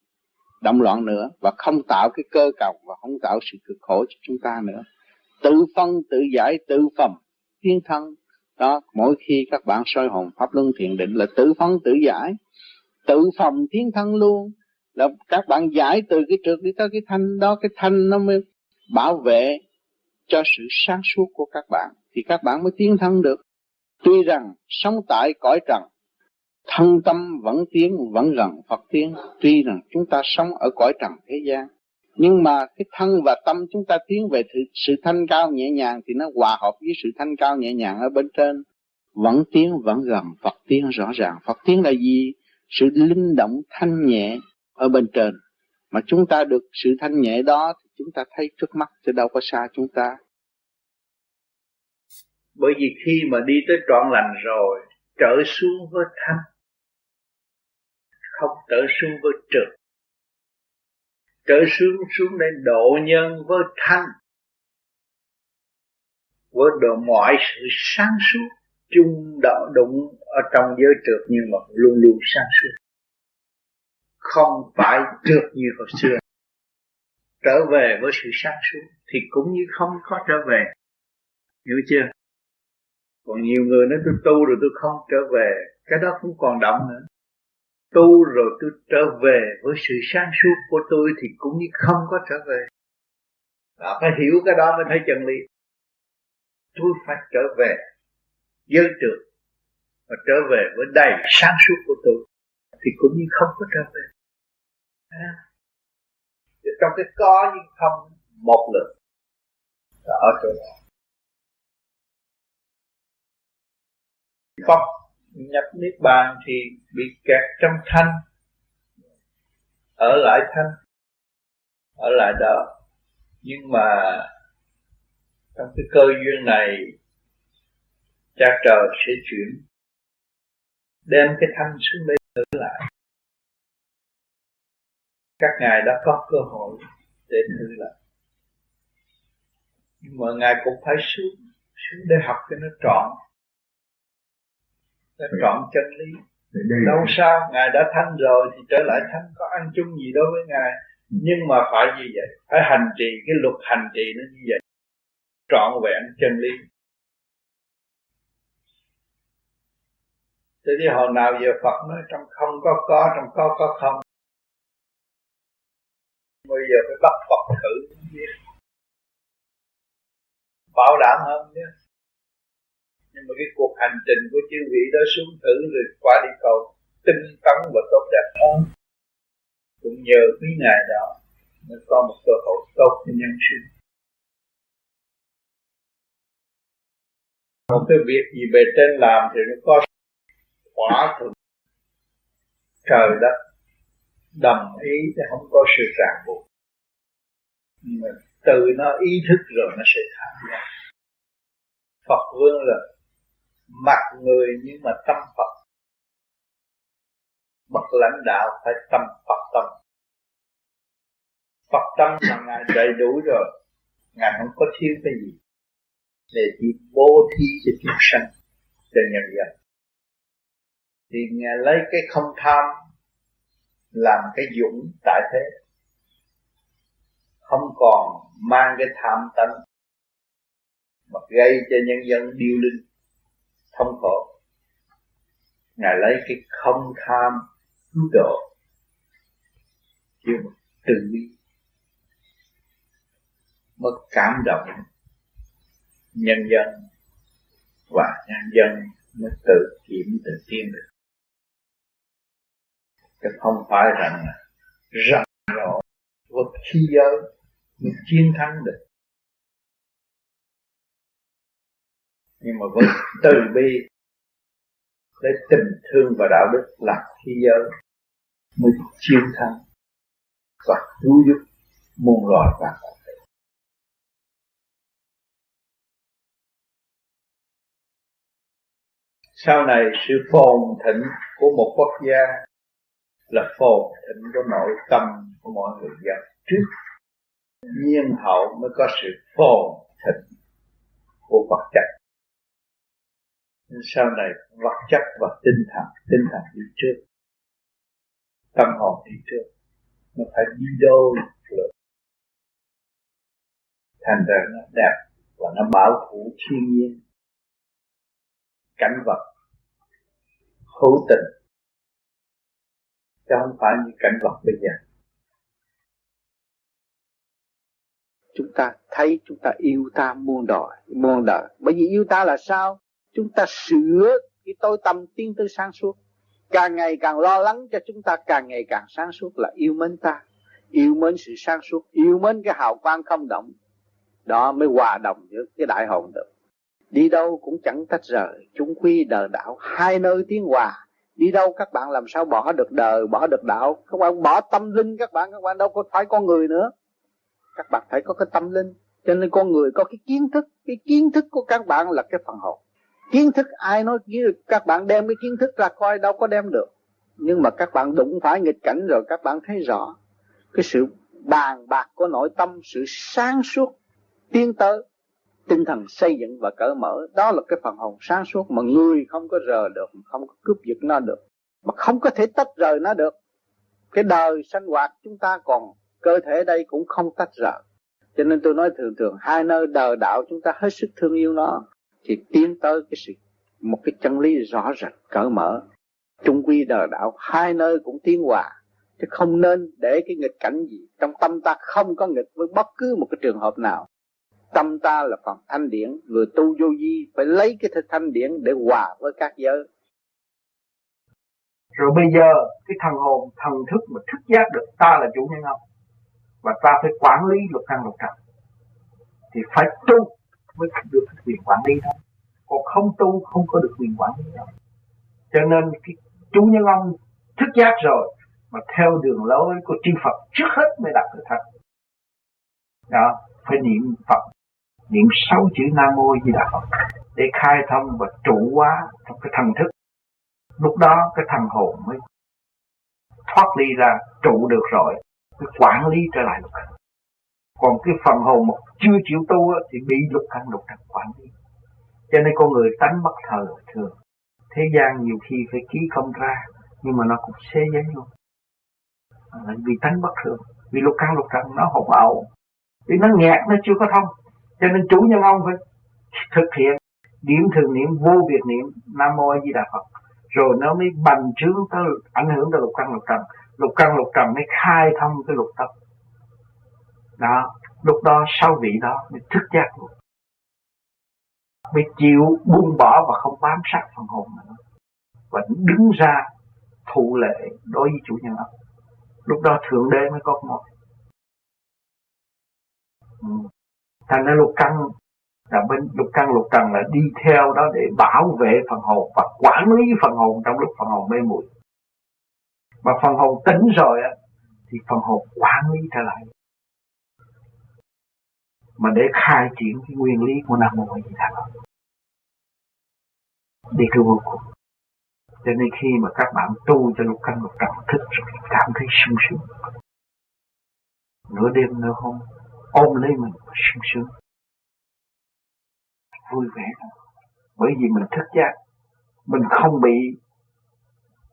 động loạn nữa và không tạo cái cơ cầu và không tạo sự cực khổ cho chúng ta nữa. Tự phân, tự giải, tự phẩm tiên thân. Đó, mỗi khi các bạn soi hồn pháp luân thiền định là tự phân, tự giải, tự phòng, tiến thân luôn. Là các bạn giải từ cái trượt đi tới cái thanh, đó, cái thanh nó mới bảo vệ cho sự sáng suốt của các bạn. Thì các bạn mới tiến thân được. Tuy rằng sống tại cõi trần thân tâm vẫn tiến, vẫn gần Phật tiến tuy rằng chúng ta sống ở cõi trần thế gian, nhưng mà cái thân và tâm chúng ta tiến về sự thanh cao nhẹ nhàng thì nó hòa hợp với sự thanh cao nhẹ nhàng ở bên trên. Vẫn tiến, vẫn gần Phật tiến rõ ràng. Phật tiến là gì? Sự linh động thanh nhẹ ở bên trên. Mà chúng ta được sự thanh nhẹ đó thì chúng ta thấy trước mắt chứ đâu có xa chúng ta. Bởi vì khi mà đi tới trọn lành rồi, trở xuống với thanh không trở xuống với trực trở xuống xuống đến độ nhân với thanh. Với độ mọi sự sáng suốt, chung đạo đụng ở trong giới trượt nhưng mà luôn luôn sáng suốt. Không phải trượt như hồi xưa. Trở về với sự sáng suốt thì cũng như không có trở về. Hiểu chưa? Còn nhiều người nói tôi tu rồi tôi không trở về. Cái đó cũng còn động nữa tu rồi tôi trở về với sự sáng suốt của tôi thì cũng như không có trở về. Và phải hiểu cái đó mới thấy chân lý. Tôi phải trở về dân trường, và trở về với đầy sáng suốt của tôi thì cũng như không có trở về. À. Thì trong cái có nhưng không một lần là ở chỗ đó. Phật nhập niết bàn thì bị kẹt trong thanh. Ở lại thanh. Ở lại đó. Nhưng mà trong cái cơ duyên này, cha trời sẽ chuyển, đem cái thanh xuống đây thử lại. Các ngài đã có cơ hội để thử lại. Nhưng mà ngài cũng phải xuống xuống để học cho nó trọn nó trọn chân lý. Đâu sao ngài đã thanh rồi thì trở lại thanh có ăn chung gì đối với ngài? Nhưng mà phải như vậy phải hành trì cái luật hành trì nó như vậy. Trọn vẹn chân lý. Thế thì hồi nào giờ Phật nói trong không có có, trong có có không. Bây giờ phải bắt Phật thử. Biết. Bảo đảm hơn nhé. Mà cái cuộc hành trình của chư vị đó xuống thử rồi qua đi cầu tinh tấn và tốt đẹp hơn. Cũng nhờ quý ngài đó mới có một cơ hội tốt cho nhân sinh. Một cái việc gì bề trên làm thì nó có quả thuận trời đất đồng ý thì không có sự ràng buộc nhưng mà từ nó ý thức rồi nó sẽ tham gia Phật vương là mặt người nhưng mà tâm Phật. Bậc lãnh đạo phải tâm Phật tâm. Phật tâm là Ngài đầy đủ rồi. Ngài không có thiếu cái gì. Để chỉ bố thí cho chúng sanh Cho nhân dân. Thì ngài lấy cái không tham làm cái dũng tại thế. Không còn mang cái tham tánh. Mà gây cho nhân dân điêu linh thống khổ. Ngài lấy cái không tham cứu độ chứ từ bi mất cảm động nhân dân và nhân dân mới tự kiểm tự tin được. Chứ không phải rằng rằng rộ, vượt khí giới mới chiến thắng được. Nhưng mà với từ bi để tình thương và đạo đức là khi giới mới chiến thắng và cứu giúp muôn loài và sau này sự phồn thịnh của một quốc gia là phồn thịnh của nội tâm của mọi người dân. Trước nhiên hậu mới có sự phồn thịnh của vật chất sau này vật chất và tinh thần tinh thần đi trước. Tâm hồn đi trước. Nó phải đi đôi được thành ra nó đẹp và nó bảo thủ thiên nhiên. Cảnh vật, hữu tình. Chứ không phải như cảnh vật bây giờ. Chúng ta thấy, chúng ta yêu ta muôn đời. Muôn đời. Bởi vì yêu ta là sao? Chúng ta sửa cái tôi tâm tiến tới sáng suốt. Càng ngày càng lo lắng cho chúng ta, càng ngày càng sáng suốt là yêu mến ta. Yêu mến sự sáng suốt, yêu mến cái hào quang không động. Đó mới hòa đồng với cái đại hồn được. Đi đâu cũng chẳng tách rời. Chúng quy đời đạo hai nơi tiến hòa. Đi đâu các bạn làm sao bỏ được đời bỏ được đạo các bạn bỏ tâm linh các bạn các bạn đâu có phải con người nữa. Các bạn phải có cái tâm linh. Cho nên con người có cái kiến thức. Cái kiến thức của các bạn là cái phần hồn kiến thức ai nói các bạn đem cái kiến thức ra coi, đâu có đem được. Nhưng mà các bạn đụng phải nghịch cảnh rồi, các bạn thấy rõ cái sự bàn bạc của nội tâm, sự sáng suốt, tiến tới, tinh thần xây dựng và cởi mở. Đó là cái phần hồn sáng suốt mà người không có rờ được, không có cướp giật nó được. Mà không có thể tách rời nó được. Cái đời sinh hoạt chúng ta còn, cơ thể đây cũng không tách rời. Cho nên tôi nói thường thường, hai nơi đời đạo chúng ta hết sức thương yêu nó thì tiến tới cái sự, một cái chân lý rõ rệt cởi mở. Trung quy đời đạo hai nơi cũng tiến hòa chứ không nên để cái nghịch cảnh gì, trong tâm ta không có nghịch với bất cứ một cái trường hợp nào. Tâm ta là phần thanh điển, người tu vô vi phải lấy cái thanh điển để hòa với các giới. Rồi bây giờ, cái thần hồn, thần thức mà thức giác được, ta là chủ nhân ông và ta phải quản lý luật căn, luật trần. Thì phải tu mới được quyền quản lý thôi còn không tu, không có được quyền quản lý đâu cho nên cái chú nhân ông thức giác rồi, mà theo đường lối của chư Phật trước hết mới đạt được thật. Đó, phải niệm Phật, niệm sáu chữ Nam Mô Di Đà Phật để khai thông và trụ hóa trong cái thần thức. Lúc đó cái thần hồn mới thoát ly ra, trụ được rồi, mới quản lý trở lại được còn cái phần hồn mà chưa chịu tu thì bị lục căn lục trần quản lý. Cho nên con người tánh bất thờ thường. Thế gian nhiều khi phải ký không ra, nhưng mà nó cũng xé giấy luôn. À, vì tánh bất thường, vì lục căn lục trần nó hỗn ẩu. Vì nó nghẹt, nó chưa có thông. Cho nên chủ nhân ông phải thực hiện điểm thường niệm, vô biệt niệm, nam mô a di đà phật. Rồi nó mới bành trướng tới, ảnh hưởng tới lục căn lục trần. Lục căn lục trần mới khai thông cái lục tâm đó, lúc đó sau vị đó mới thức giác luôn. Mới chịu buông bỏ và không bám sát phần hồn nữa. Và đứng ra thụ lệ đối với chủ nhân ông lúc đó thượng đế mới có một. Ừ. thành ra lục căn, là bên lục căn, lục trần là đi theo đó để bảo vệ phần hồn và quản lý phần hồn trong lúc phần hồn mê muội. Mà phần hồn tỉnh rồi á, thì phần hồn quản lý trở lại mà để khai triển cái nguyên lý của nam mô a di đà phật. Đi cứu vô cùng. Cho nên khi mà các bạn tu cho lục căn lục trần, thức rồi cảm thấy sung sướng. Nửa đêm nửa hôm, ôm lấy mình sung sướng. Vui vẻ bởi vì mình thức giác, mình không bị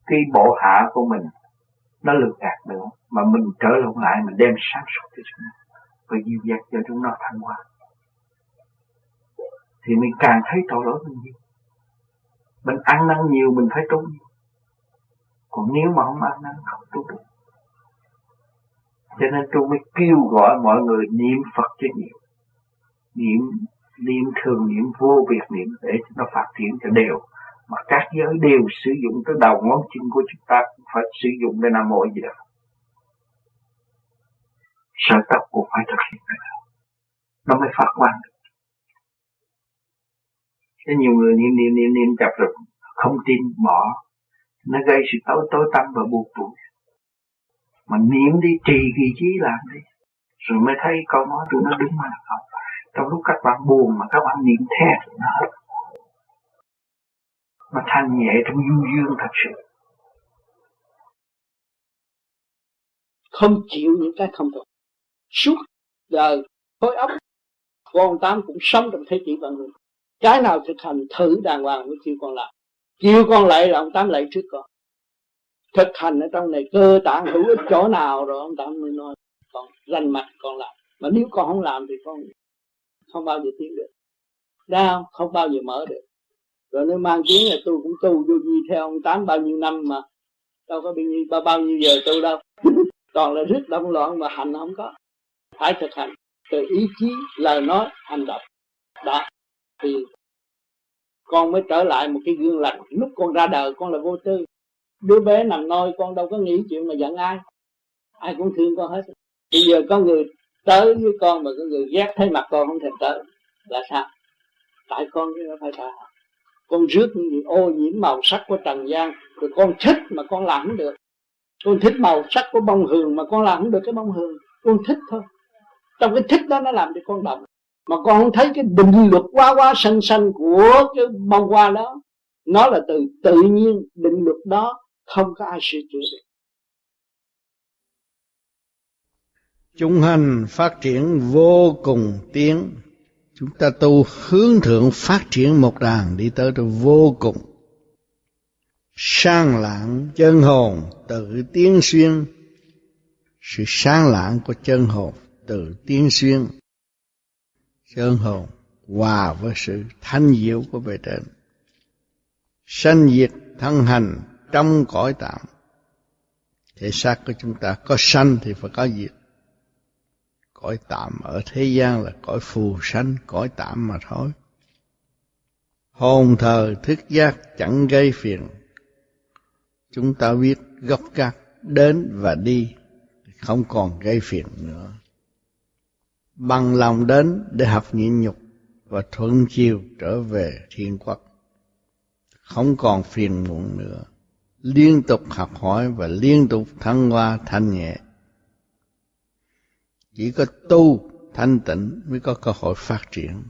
cái bộ hạ của mình nó lừa gạt nữa, mà mình trở lộn lại, mình đem sáng suốt cho chúng và dịu dàng cho chúng nó thăng hoa. Thì mình càng thấy tội lỗi mình nhiều. Mình ăn năn nhiều, mình phải tu nhiều. Còn nếu mà không ăn năn, không tu được cho nên tôi mới kêu gọi mọi người niệm Phật cho nhiều. Niệm niệm thường, niệm vô việc niệm để cho nó phát triển cho đều. Mà các giới đều sử dụng tới đầu ngón chân của chúng ta phải sử dụng để nam mô gì đó sở tập cũng phải thực hiện cái đó. Nó mới phát quan được. Thế nhiều người niệm niệm niệm niệm chập rồi không tin, bỏ. Nó gây sự tối tối tâm và buồn tủi mà niệm đi, trì kỳ trí làm đi. Rồi mới thấy câu nói tụi nó đúng mà không. Trong lúc các bạn buồn mà các bạn niệm theo nó hết. Mà thanh nhẹ trong du dương thật sự. Không chịu những cái không được suốt đời khối óc con tám cũng sống trong thế kỷ vạn người. Cái nào thực hành thử đàng hoàng mới kêu con lại, kêu con lại là ông tám lại trước con thực hành ở trong này cơ tạng hữu ích chỗ nào rồi ông tám mới nói con rành mạch con làm mà nếu con không làm thì con không bao giờ tiến được. Đau không? Bao giờ mở được. Rồi nó mang tiếng là tôi cũng tu vô vi theo ông tám bao nhiêu năm mà. Đâu có bao nhiêu bao, bao nhiêu giờ tu đâu. Toàn là rất động loạn mà hành không có phải thực hành từ ý chí, lời nói, hành động. Đó. Thì con mới trở lại một cái gương lành. Lúc con ra đời, con là vô tư. Đứa bé nằm nôi, con đâu có nghĩ chuyện mà giận ai. Ai cũng thương con hết. Bây giờ có người tới với con mà có người ghét thấy mặt con không thèm tới, là sao? Tại con chứ nó phải tại con rước những ô nhiễm màu sắc của trần gian, rồi con thích mà con làm không được. Con thích màu sắc của bông hường mà con làm không được cái bông hường. Con thích thôi trong cái thích đó nó làm cho con động. Mà con không thấy cái định luật quá quá sanh sanh của cái bông hoa đó. Nó là từ tự nhiên định luật đó, không có ai sửa chữa được. Chúng hành phát triển vô cùng tiến chúng ta tu hướng thượng phát triển một đàn đi tới được vô cùng. Sang lạng chân hồn tự tiến xuyên. Sự sáng lạng của chân hồn tự tiến xuyên. Chân hồn hòa với sự thanh diệu của bề trên. Sanh diệt thân hành trong cõi tạm. Thể xác của chúng ta có sanh thì phải có diệt. Cõi tạm ở thế gian là cõi phù sanh, cõi tạm mà thôi. Hồn thờ thức giác chẳng gây phiền. Chúng ta biết gốc gác đến và đi, không còn gây phiền nữa bằng lòng đến để học nhịn nhục và thuận chiều trở về thiên quốc. Không còn phiền muộn nữa. Liên tục học hỏi và liên tục thăng hoa thanh nhẹ. Chỉ có tu thanh tịnh mới có cơ hội phát triển.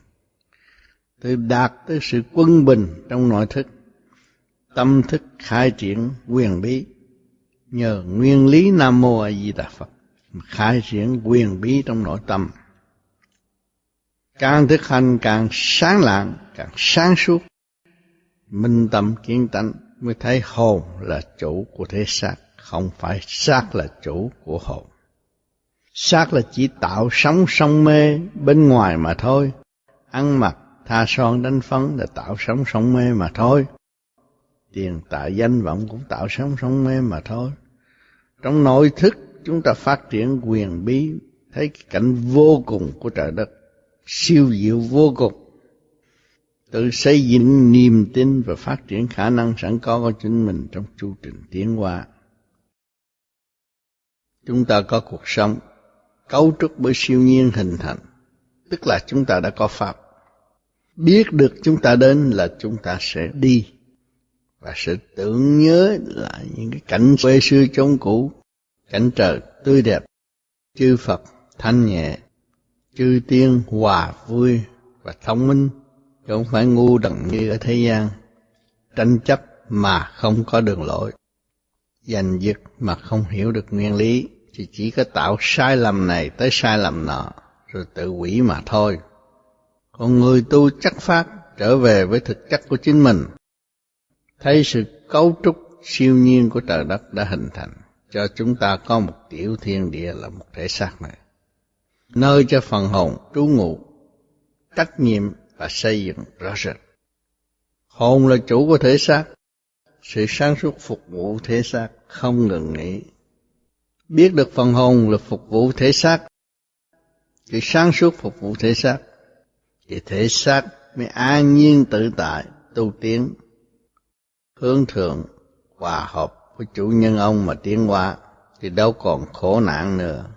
Từ đạt tới sự quân bình trong nội thức, tâm thức khai triển quyền bí. Nhờ nguyên lý nam mô a di đà phật, khai triển quyền bí trong nội tâm càng thực hành, càng sáng lạng, càng sáng suốt. Minh tâm kiến tánh mới thấy hồn là chủ của thế xác, không phải xác là chủ của hồn. Xác là chỉ tạo sống sông mê bên ngoài mà thôi. Ăn mặc, tha son, đánh phấn là tạo sống sông mê mà thôi. Tiền, tài, danh vọng cũng tạo sống sông mê mà thôi. Trong nội thức, chúng ta phát triển quyền bí, thấy cái cảnh vô cùng của trời đất siêu diệu vô cùng. Tự xây dựng niềm tin và phát triển khả năng sẵn có của chính mình trong chu trình tiến hóa. Chúng ta có cuộc sống cấu trúc bởi siêu nhiên hình thành, tức là chúng ta đã có pháp. Biết được chúng ta đến là chúng ta sẽ đi và sẽ tưởng nhớ lại những cái cảnh quê xưa chốn cũ, cảnh trời tươi đẹp, chư phật thanh nhẹ chư tiên hòa vui và thông minh, chứ không phải ngu đần như ở thế gian. Tranh chấp mà không có đường lối. Giành giật mà không hiểu được nguyên lý, thì chỉ có tạo sai lầm này tới sai lầm nọ, rồi tự quỷ mà thôi. Còn người tu chắc phát trở về với thực chất của chính mình. Thấy sự cấu trúc siêu nhiên của trời đất đã hình thành, cho chúng ta có một tiểu thiên địa là một thể xác này nơi cho phần hồn trú ngụ, trách nhiệm và xây dựng rõ rệt. Hồn là chủ của thể xác, sự sáng suốt phục vụ thể xác không ngừng nghỉ. Biết được phần hồn là phục vụ thể xác, sự sáng suốt phục vụ thể xác, thì thể xác mới an nhiên tự tại, tu tiến, hướng thượng, hòa hợp với chủ nhân ông mà tiến hóa, thì đâu còn khổ nạn nữa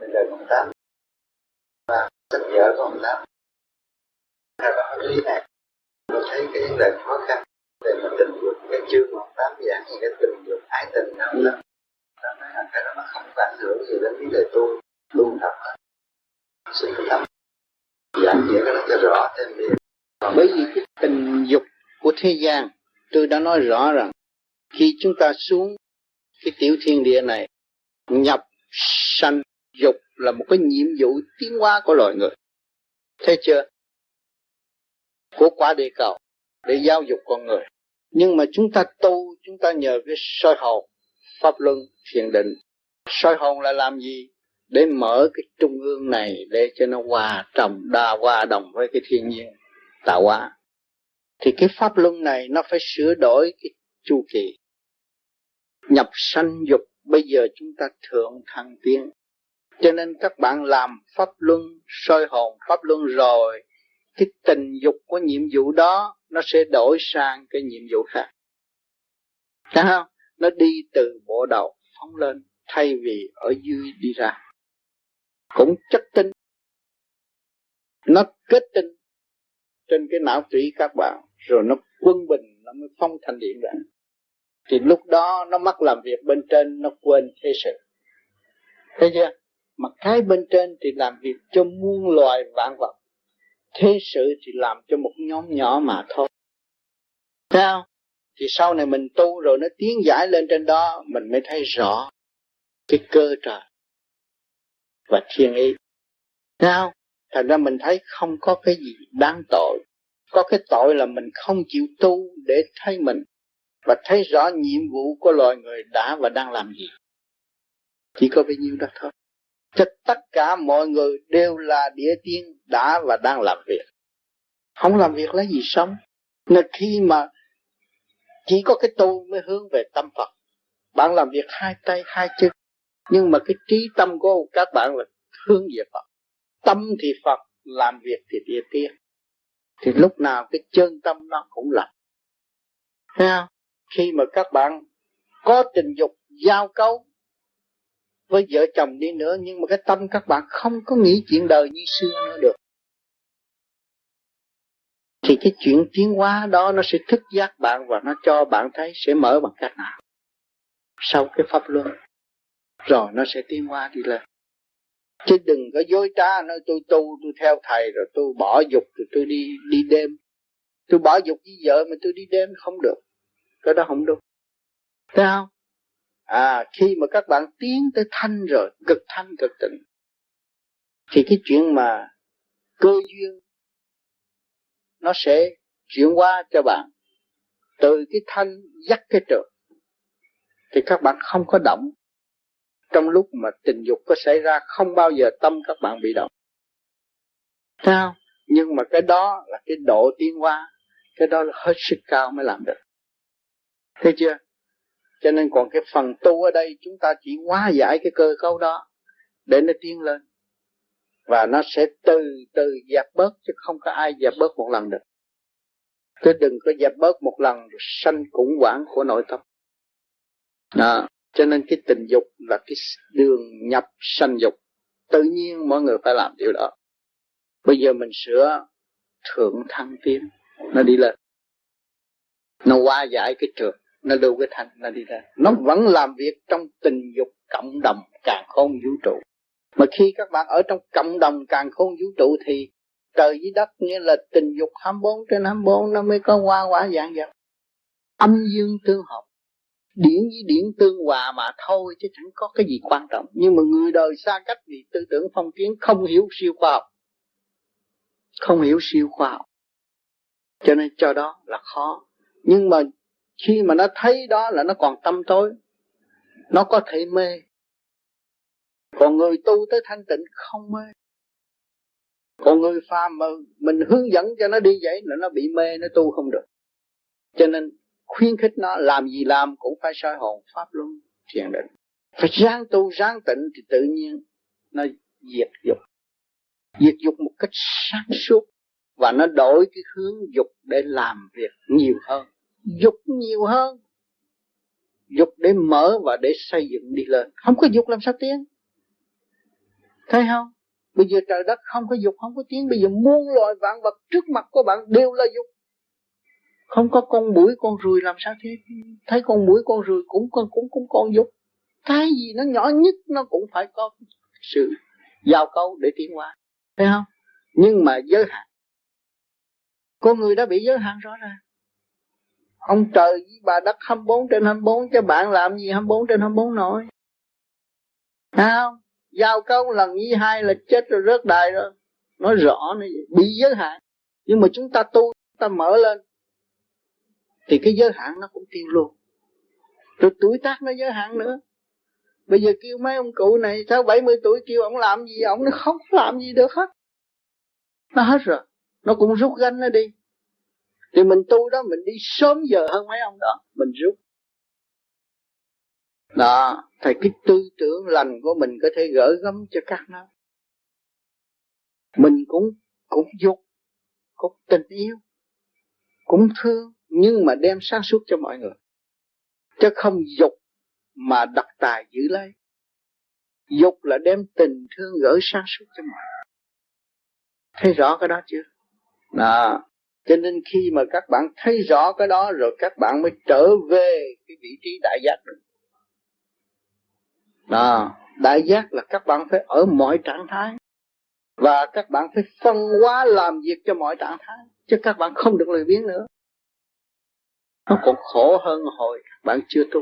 bây giờ công tác tình vợ của ông tám theo đạo lý này, tôi thấy cái vấn đề khó khăn để mà tình dục, cái chương mà tám giảng thì cái tình dục ái tình đó lắm. Ta nói là cái đó nó không có ảnh hưởng gì đến vấn đề tu tu tập sự tâm giảng nghĩa cái đó cho rõ thêm đi. Bởi vì cái tình dục của thế gian, tôi đã nói rõ rằng, khi chúng ta xuống cái tiểu thiên địa này, nhập sanh dục là một cái nhiệm vụ tiến hóa của loài người. Thấy chưa? Của quả địa cầu để giáo dục con người. Nhưng mà chúng ta tu, chúng ta nhờ cái soi hồn, pháp luân thiền định. Soi hồn là làm gì? Để mở cái trung ương này để cho nó hòa trầm, đa hòa đồng với cái thiên nhiên tạo hóa. Thì cái pháp luân này nó phải sửa đổi cái chu kỳ. Nhập sanh dục, bây giờ chúng ta thượng thăng tiến cho nên các bạn làm pháp luân soi hồn, pháp luân rồi, cái tình dục của nhiệm vụ đó, nó sẽ đổi sang cái nhiệm vụ khác. Thấy không? Nó đi từ bộ đầu phóng lên, thay vì ở dưới đi ra. Cũng chất tinh. Nó kết tinh trên cái não tủy các bạn, rồi nó quân bình, nó mới phong thành điện ra. Thì lúc đó nó mất làm việc bên trên, nó quên thế sự. Thấy chưa? Mà cái bên trên thì làm việc cho muôn loài vạn vật. Thế sự thì làm cho một nhóm nhỏ mà thôi. Sao? Thì sau này mình tu rồi nó tiến giải lên trên đó, mình mới thấy rõ cái cơ trời và thiên ý. Sao? Thành ra mình thấy không có cái gì đáng tội. Có cái tội là mình không chịu tu để thấy mình và thấy rõ nhiệm vụ của loài người đã và đang làm gì. Chỉ có bấy nhiêu đó thôi cho tất cả mọi người đều là địa tiên đã và đang làm việc. Không làm việc lấy gì sống. Nên khi mà chỉ có cái tu mới hướng về tâm Phật. Bạn làm việc hai tay, hai chân. Nhưng mà cái trí tâm của các bạn là hướng về Phật. Tâm thì Phật, làm việc thì địa tiên. Thì lúc nào cái chân tâm nó cũng lạnh thấy không? Khi mà các bạn có tình dục, giao cấu với vợ chồng đi nữa, nhưng mà cái tâm các bạn không có nghĩ chuyện đời như xưa nữa được. Thì cái chuyện tiến hóa đó nó sẽ thức giác bạn và nó cho bạn thấy sẽ mở bằng cách nào. Sau cái pháp luân, rồi nó sẽ tiến hóa đi lên. Chứ đừng có dối trá nói tôi tu, tôi theo thầy, rồi tôi bỏ dục, rồi tôi đi đi đêm. Tôi bỏ dục với vợ mà tôi đi đêm không được. Cái đó không đúng. Thấy không? À khi mà các bạn tiến tới thanh rồi, cực thanh cực tịnh, thì cái chuyện mà cơ duyên nó sẽ chuyển qua cho bạn. Từ cái thanh dắt cái trường thì các bạn không có động. Trong lúc mà tình dục có xảy ra, không bao giờ tâm các bạn bị động. Sao nhưng mà cái đó là cái độ tiến hóa, cái đó là hết sức cao mới làm được. Thấy chưa? Cho nên còn cái phần tu ở đây, chúng ta chỉ hóa giải cái cơ cấu đó để nó tiến lên. Và nó sẽ từ từ dẹp bớt, chứ không có ai dẹp bớt một lần được. Cứ đừng có dẹp bớt một lần sanh khủng hoảng của nội tâm. Đó. cho nên cái tình dục là cái đường nhập sanh dục. Tự nhiên mọi người phải làm điều đó. Bây giờ mình sửa thượng thăng tiến, nó đi lên. Nó qua giải cái trường nó lưu cái thanh nó đi ra. Nó vẫn làm việc trong tình dục cộng đồng càng khôn vũ trụ. Mà khi các bạn ở trong cộng đồng càng khôn vũ trụ thì trời với đất, nghĩa là tình dục 24 trên 24 nó mới có hoa, quả dạng vật. Âm dương tương hợp. Điển với điển tương hòa mà thôi, chứ chẳng có cái gì quan trọng. Nhưng mà người đời xa cách vì tư tưởng phong kiến không hiểu siêu khoa học. Không hiểu siêu khoa học. Cho nên cho đó là khó. Nhưng mà khi mà nó thấy đó là nó còn tâm tối, nó có thể mê. Còn người tu tới thanh tịnh không mê. Còn người phàm mà mình hướng dẫn cho nó đi vậy là nó bị mê, nó tu không được. Cho nên khuyến khích nó làm gì làm cũng phải soi hồn pháp luân thiền định. Phải ráng tu, ráng tịnh thì tự nhiên nó diệt dục. Diệt dục một cách sáng suốt và nó đổi cái hướng dục để làm việc nhiều hơn dục nhiều hơn. Dục để mở và để xây dựng đi lên. Không có dục làm sao tiến? Thấy không? Bây giờ trời đất không có dục, không có tiến. Bây giờ muôn loài vạn vật trước mặt của bạn đều là dục. Không có con mũi, con ruồi làm sao thế? Thấy con mũi, con ruồi cũng con, cũng cũng con dục. Cái gì nó nhỏ nhất nó cũng phải có sự giao câu để tiến hóa. Thấy không? Nhưng mà giới hạn. Con người đã bị giới hạn rõ ràng ông trời với bà đất 24 trên 24 cho bạn làm gì 24 trên 24 nổi. Thấy không? Giao câu lần như hai là chết rồi, rớt đài rồi. Nói rõ này, bị giới hạn. Nhưng mà chúng ta tu, chúng ta mở lên, thì cái giới hạn nó cũng tiêu luôn. Rồi tuổi tác nó giới hạn nữa. Bây giờ kêu mấy ông cụ này sau 70 tuổi, kêu ông làm gì, ông nó không làm gì được hết. Nó hết rồi. Nó cũng rút gánh nó đi thì mình tu đó, mình đi sớm giờ hơn mấy ông đó, mình rút. Đó, thì cái tư tưởng lành của mình có thể gỡ gắm cho các nó. Mình cũng cũng dục, cũng tình yêu, cũng thương, nhưng mà đem sáng suốt cho mọi người. Chứ không dục mà đặt tài giữ lấy. Dục là đem tình thương gửi sáng suốt cho mọi người. Thấy rõ cái đó chưa? Đó cho nên khi mà các bạn thấy rõ cái đó rồi các bạn mới trở về cái vị trí đại giác được. Đó, đại giác là các bạn phải ở mọi trạng thái. Và các bạn phải phân hóa làm việc cho mọi trạng thái, chứ các bạn không được lười biếng nữa. Nó còn khổ hơn hồi các bạn chưa tu.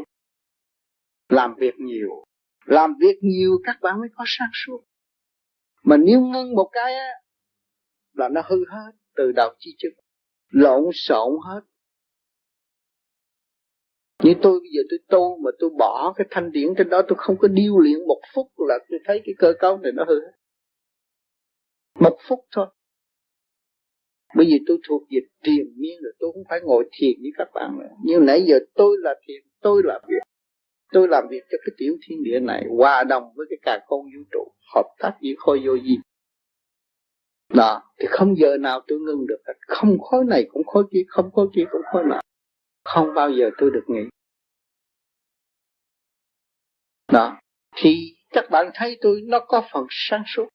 Làm việc nhiều. Làm việc nhiều các bạn mới có sáng suốt. Mà nếu ngưng một cái á, là nó hư hết từ đầu chi trước lộn xộn hết như tôi bây giờ tôi tu mà tôi bỏ cái thanh điển trên đó tôi không có điêu luyện một phút là tôi thấy cái cơ cấu này nó hư hết một phút thôi Bây giờ tôi thuộc về thiền miên rồi tôi không phải ngồi thiền với các bạn nữa. Nhưng nãy giờ tôi là thiền, tôi là việc. Tôi làm việc cho cái tiểu thiên địa này hòa đồng với cái cả con vũ trụ, hợp tác với khối vô vi. Đó, thì không giờ nào tôi ngưng được Không khối này cũng khối kia, không khối kia cũng khối nào. Không bao giờ tôi được nghỉ. Đó, thì các bạn thấy tôi nó có phần sáng suốt.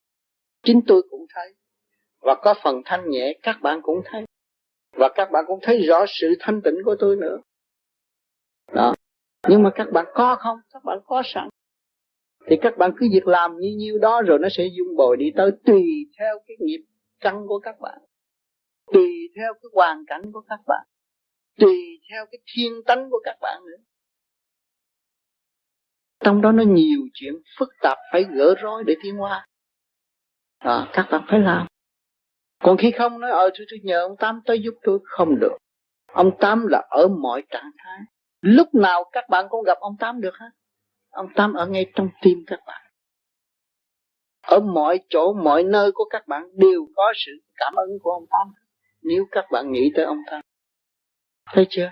Chính tôi cũng thấy và có phần thanh nhẹ các bạn cũng thấy và các bạn cũng thấy rõ sự thanh tịnh của tôi nữa đó nhưng mà các bạn có không các bạn có sẵn thì các bạn cứ việc làm như nhiêu đó rồi nó sẽ dung bồi đi tới tùy theo cái nghiệp căn của các bạn. Tùy theo cái hoàn cảnh của các bạn. Tùy theo cái thiên tánh của các bạn nữa. Trong đó nó nhiều chuyện phức tạp phải gỡ rối để tiến hóa. À, các bạn phải làm. Còn khi không nói ờ tôi, tôi nhờ ông tám tới giúp tôi. Không được. Ông tám là ở mọi trạng thái. Lúc nào các bạn cũng gặp ông tám được hết ông tám ở ngay trong tim các bạn. Ở mọi chỗ mọi nơi của các bạn đều có sự cảm ơn của ông tám. Nếu các bạn nghĩ tới ông tám. Thấy chưa?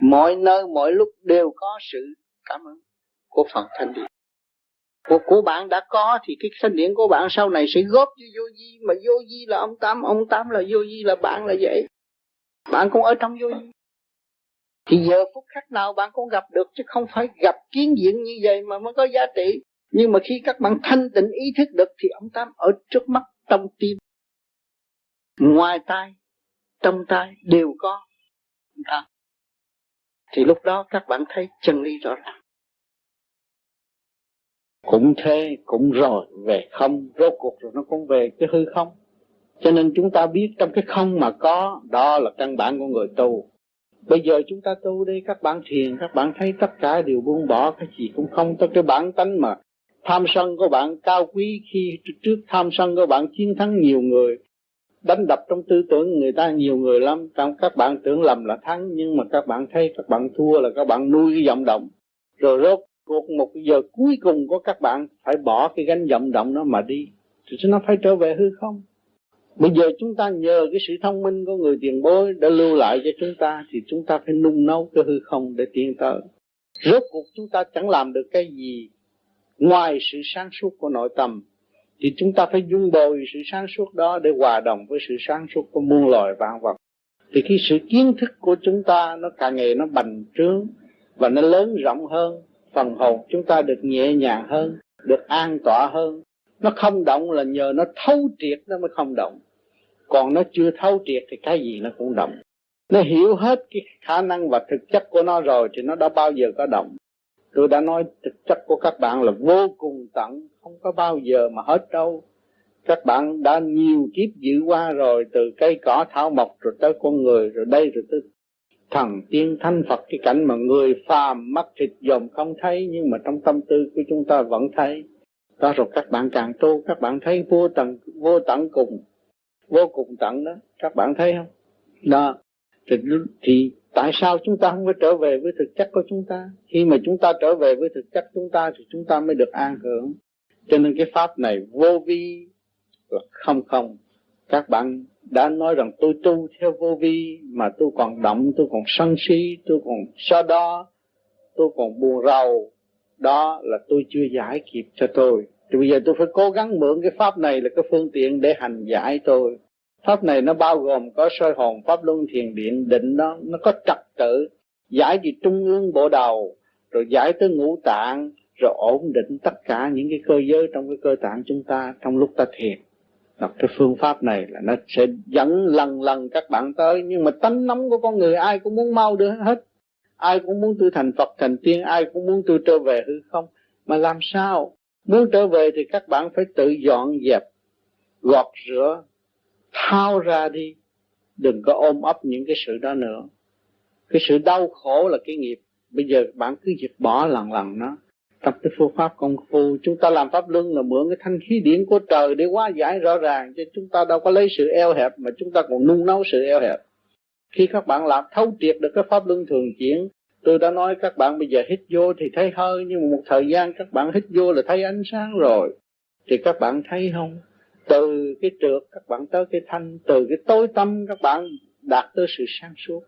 Mọi nơi mọi lúc đều có sự cảm ơn của phần thanh điện của, của bạn đã có thì cái thanh điển của bạn sau này sẽ góp cho vô di mà vô di là ông tám ông tám là vô di là bạn là vậy. Bạn cũng ở trong vô di thì giờ phút khắc nào bạn cũng gặp được, chứ không phải gặp kiến diện như vậy mà mới có giá trị. Nhưng mà khi các bạn thanh tịnh ý thức được thì ông tám ở trước mắt trong tim, ngoài tai, trong tai đều có. Đó. thì lúc đó các bạn thấy chân lý rõ ràng. Cũng thế, cũng rồi, về không, rốt cuộc rồi nó cũng về cái hư không. Cho nên chúng ta biết trong cái không mà có, đó là căn bản của người tu bây giờ chúng ta tu đi các bạn thiền, các bạn thấy tất cả đều buông bỏ, cái gì cũng không Tất cái bản tánh mà. Tham sân của bạn cao quý khi trước tham sân của bạn chiến thắng nhiều người, đánh đập trong tư tưởng người ta nhiều người lắm. Các bạn tưởng lầm là thắng, nhưng mà các bạn thấy các bạn thua là các bạn nuôi cái vọng động. Rồi rốt cuộc một giờ cuối cùng của các bạn phải bỏ cái gánh vọng động nó mà đi. Thì nó phải trở về hư không? Bây giờ chúng ta nhờ cái sự thông minh của người tiền bối đã lưu lại cho chúng ta thì chúng ta phải nung nấu cái hư không để tiến tới. Rốt cuộc chúng ta chẳng làm được cái gì ngoài sự sáng suốt của nội tâm thì chúng ta phải dung bồi sự sáng suốt đó để hòa đồng với sự sáng suốt của muôn loài vạn vật. Thì khi sự kiến thức của chúng ta nó càng ngày nó bành trướng và nó lớn rộng hơn, phần hồn chúng ta được nhẹ nhàng hơn, được an tọa hơn, nó không động là nhờ nó thấu triệt nó mới không động còn nó chưa thấu triệt thì cái gì nó cũng động. Nó hiểu hết cái khả năng và thực chất của nó rồi thì nó đã bao giờ có động. Tôi đã nói thực chất của các bạn là vô cùng tận, không có bao giờ mà hết đâu. Các bạn đã nhiều kiếp giữ qua rồi, từ cây cỏ thảo mộc rồi tới con người rồi đây rồi tới thần tiên thanh Phật. Cái cảnh mà người phàm mắt thịt dòm không thấy, nhưng mà trong tâm tư của chúng ta vẫn thấy. Đó rồi các bạn càng tu, các bạn thấy vô tận vô tận cùng vô cùng tận đó. Các bạn thấy không? Đó. Thì, thì tại sao chúng ta không phải trở về với thực chất của chúng ta? Khi mà chúng ta trở về với thực chất chúng ta thì chúng ta mới được an hưởng. Cho nên cái pháp này vô vi là không không. Các bạn đã nói rằng tôi tu theo vô vi mà tôi còn động tôi còn sân si tôi còn so đo tôi còn buồn rầu. Đó là tôi chưa giải kịp cho tôi. Thì bây giờ tôi phải cố gắng mượn cái pháp này là cái phương tiện để hành giải tôi pháp này nó bao gồm có soi hồn, pháp luân thiền điện định đó nó có trật tự, giải từ trung ương bộ đầu, rồi giải tới ngũ tạng, rồi ổn định tất cả những cái cơ giới trong cái cơ tạng chúng ta trong lúc ta thiền. Đọc cái phương pháp này là nó sẽ dẫn lần lần các bạn tới, Nhưng mà tánh nóng của con người ai cũng muốn mau được hết. Ai cũng muốn tôi thành Phật, thành tiên, Ai cũng muốn tôi trở về hư không. Mà làm sao? Muốn trở về thì các bạn phải tự dọn dẹp, Gọt rửa Thao ra đi. Đừng có ôm ấp những cái sự đó nữa. Cái sự đau khổ là cái nghiệp. Bây giờ bạn cứ diệt bỏ lần lần nó. Tập cái phương pháp công phu. Chúng ta làm pháp luân là mượn cái thanh khí điển của trời để hóa giải rõ ràng cho chúng ta đâu có lấy sự eo hẹp mà chúng ta còn nung nấu sự eo hẹp. Khi các bạn làm thấu triệt được cái pháp luân thường chuyển, tôi đã nói các bạn bây giờ hít vô thì thấy hơi, nhưng mà một thời gian các bạn hít vô là thấy ánh sáng rồi. Thì các bạn thấy không? Từ cái trượt các bạn tới cái thanh, từ cái tối tâm các bạn đạt tới sự sáng suốt.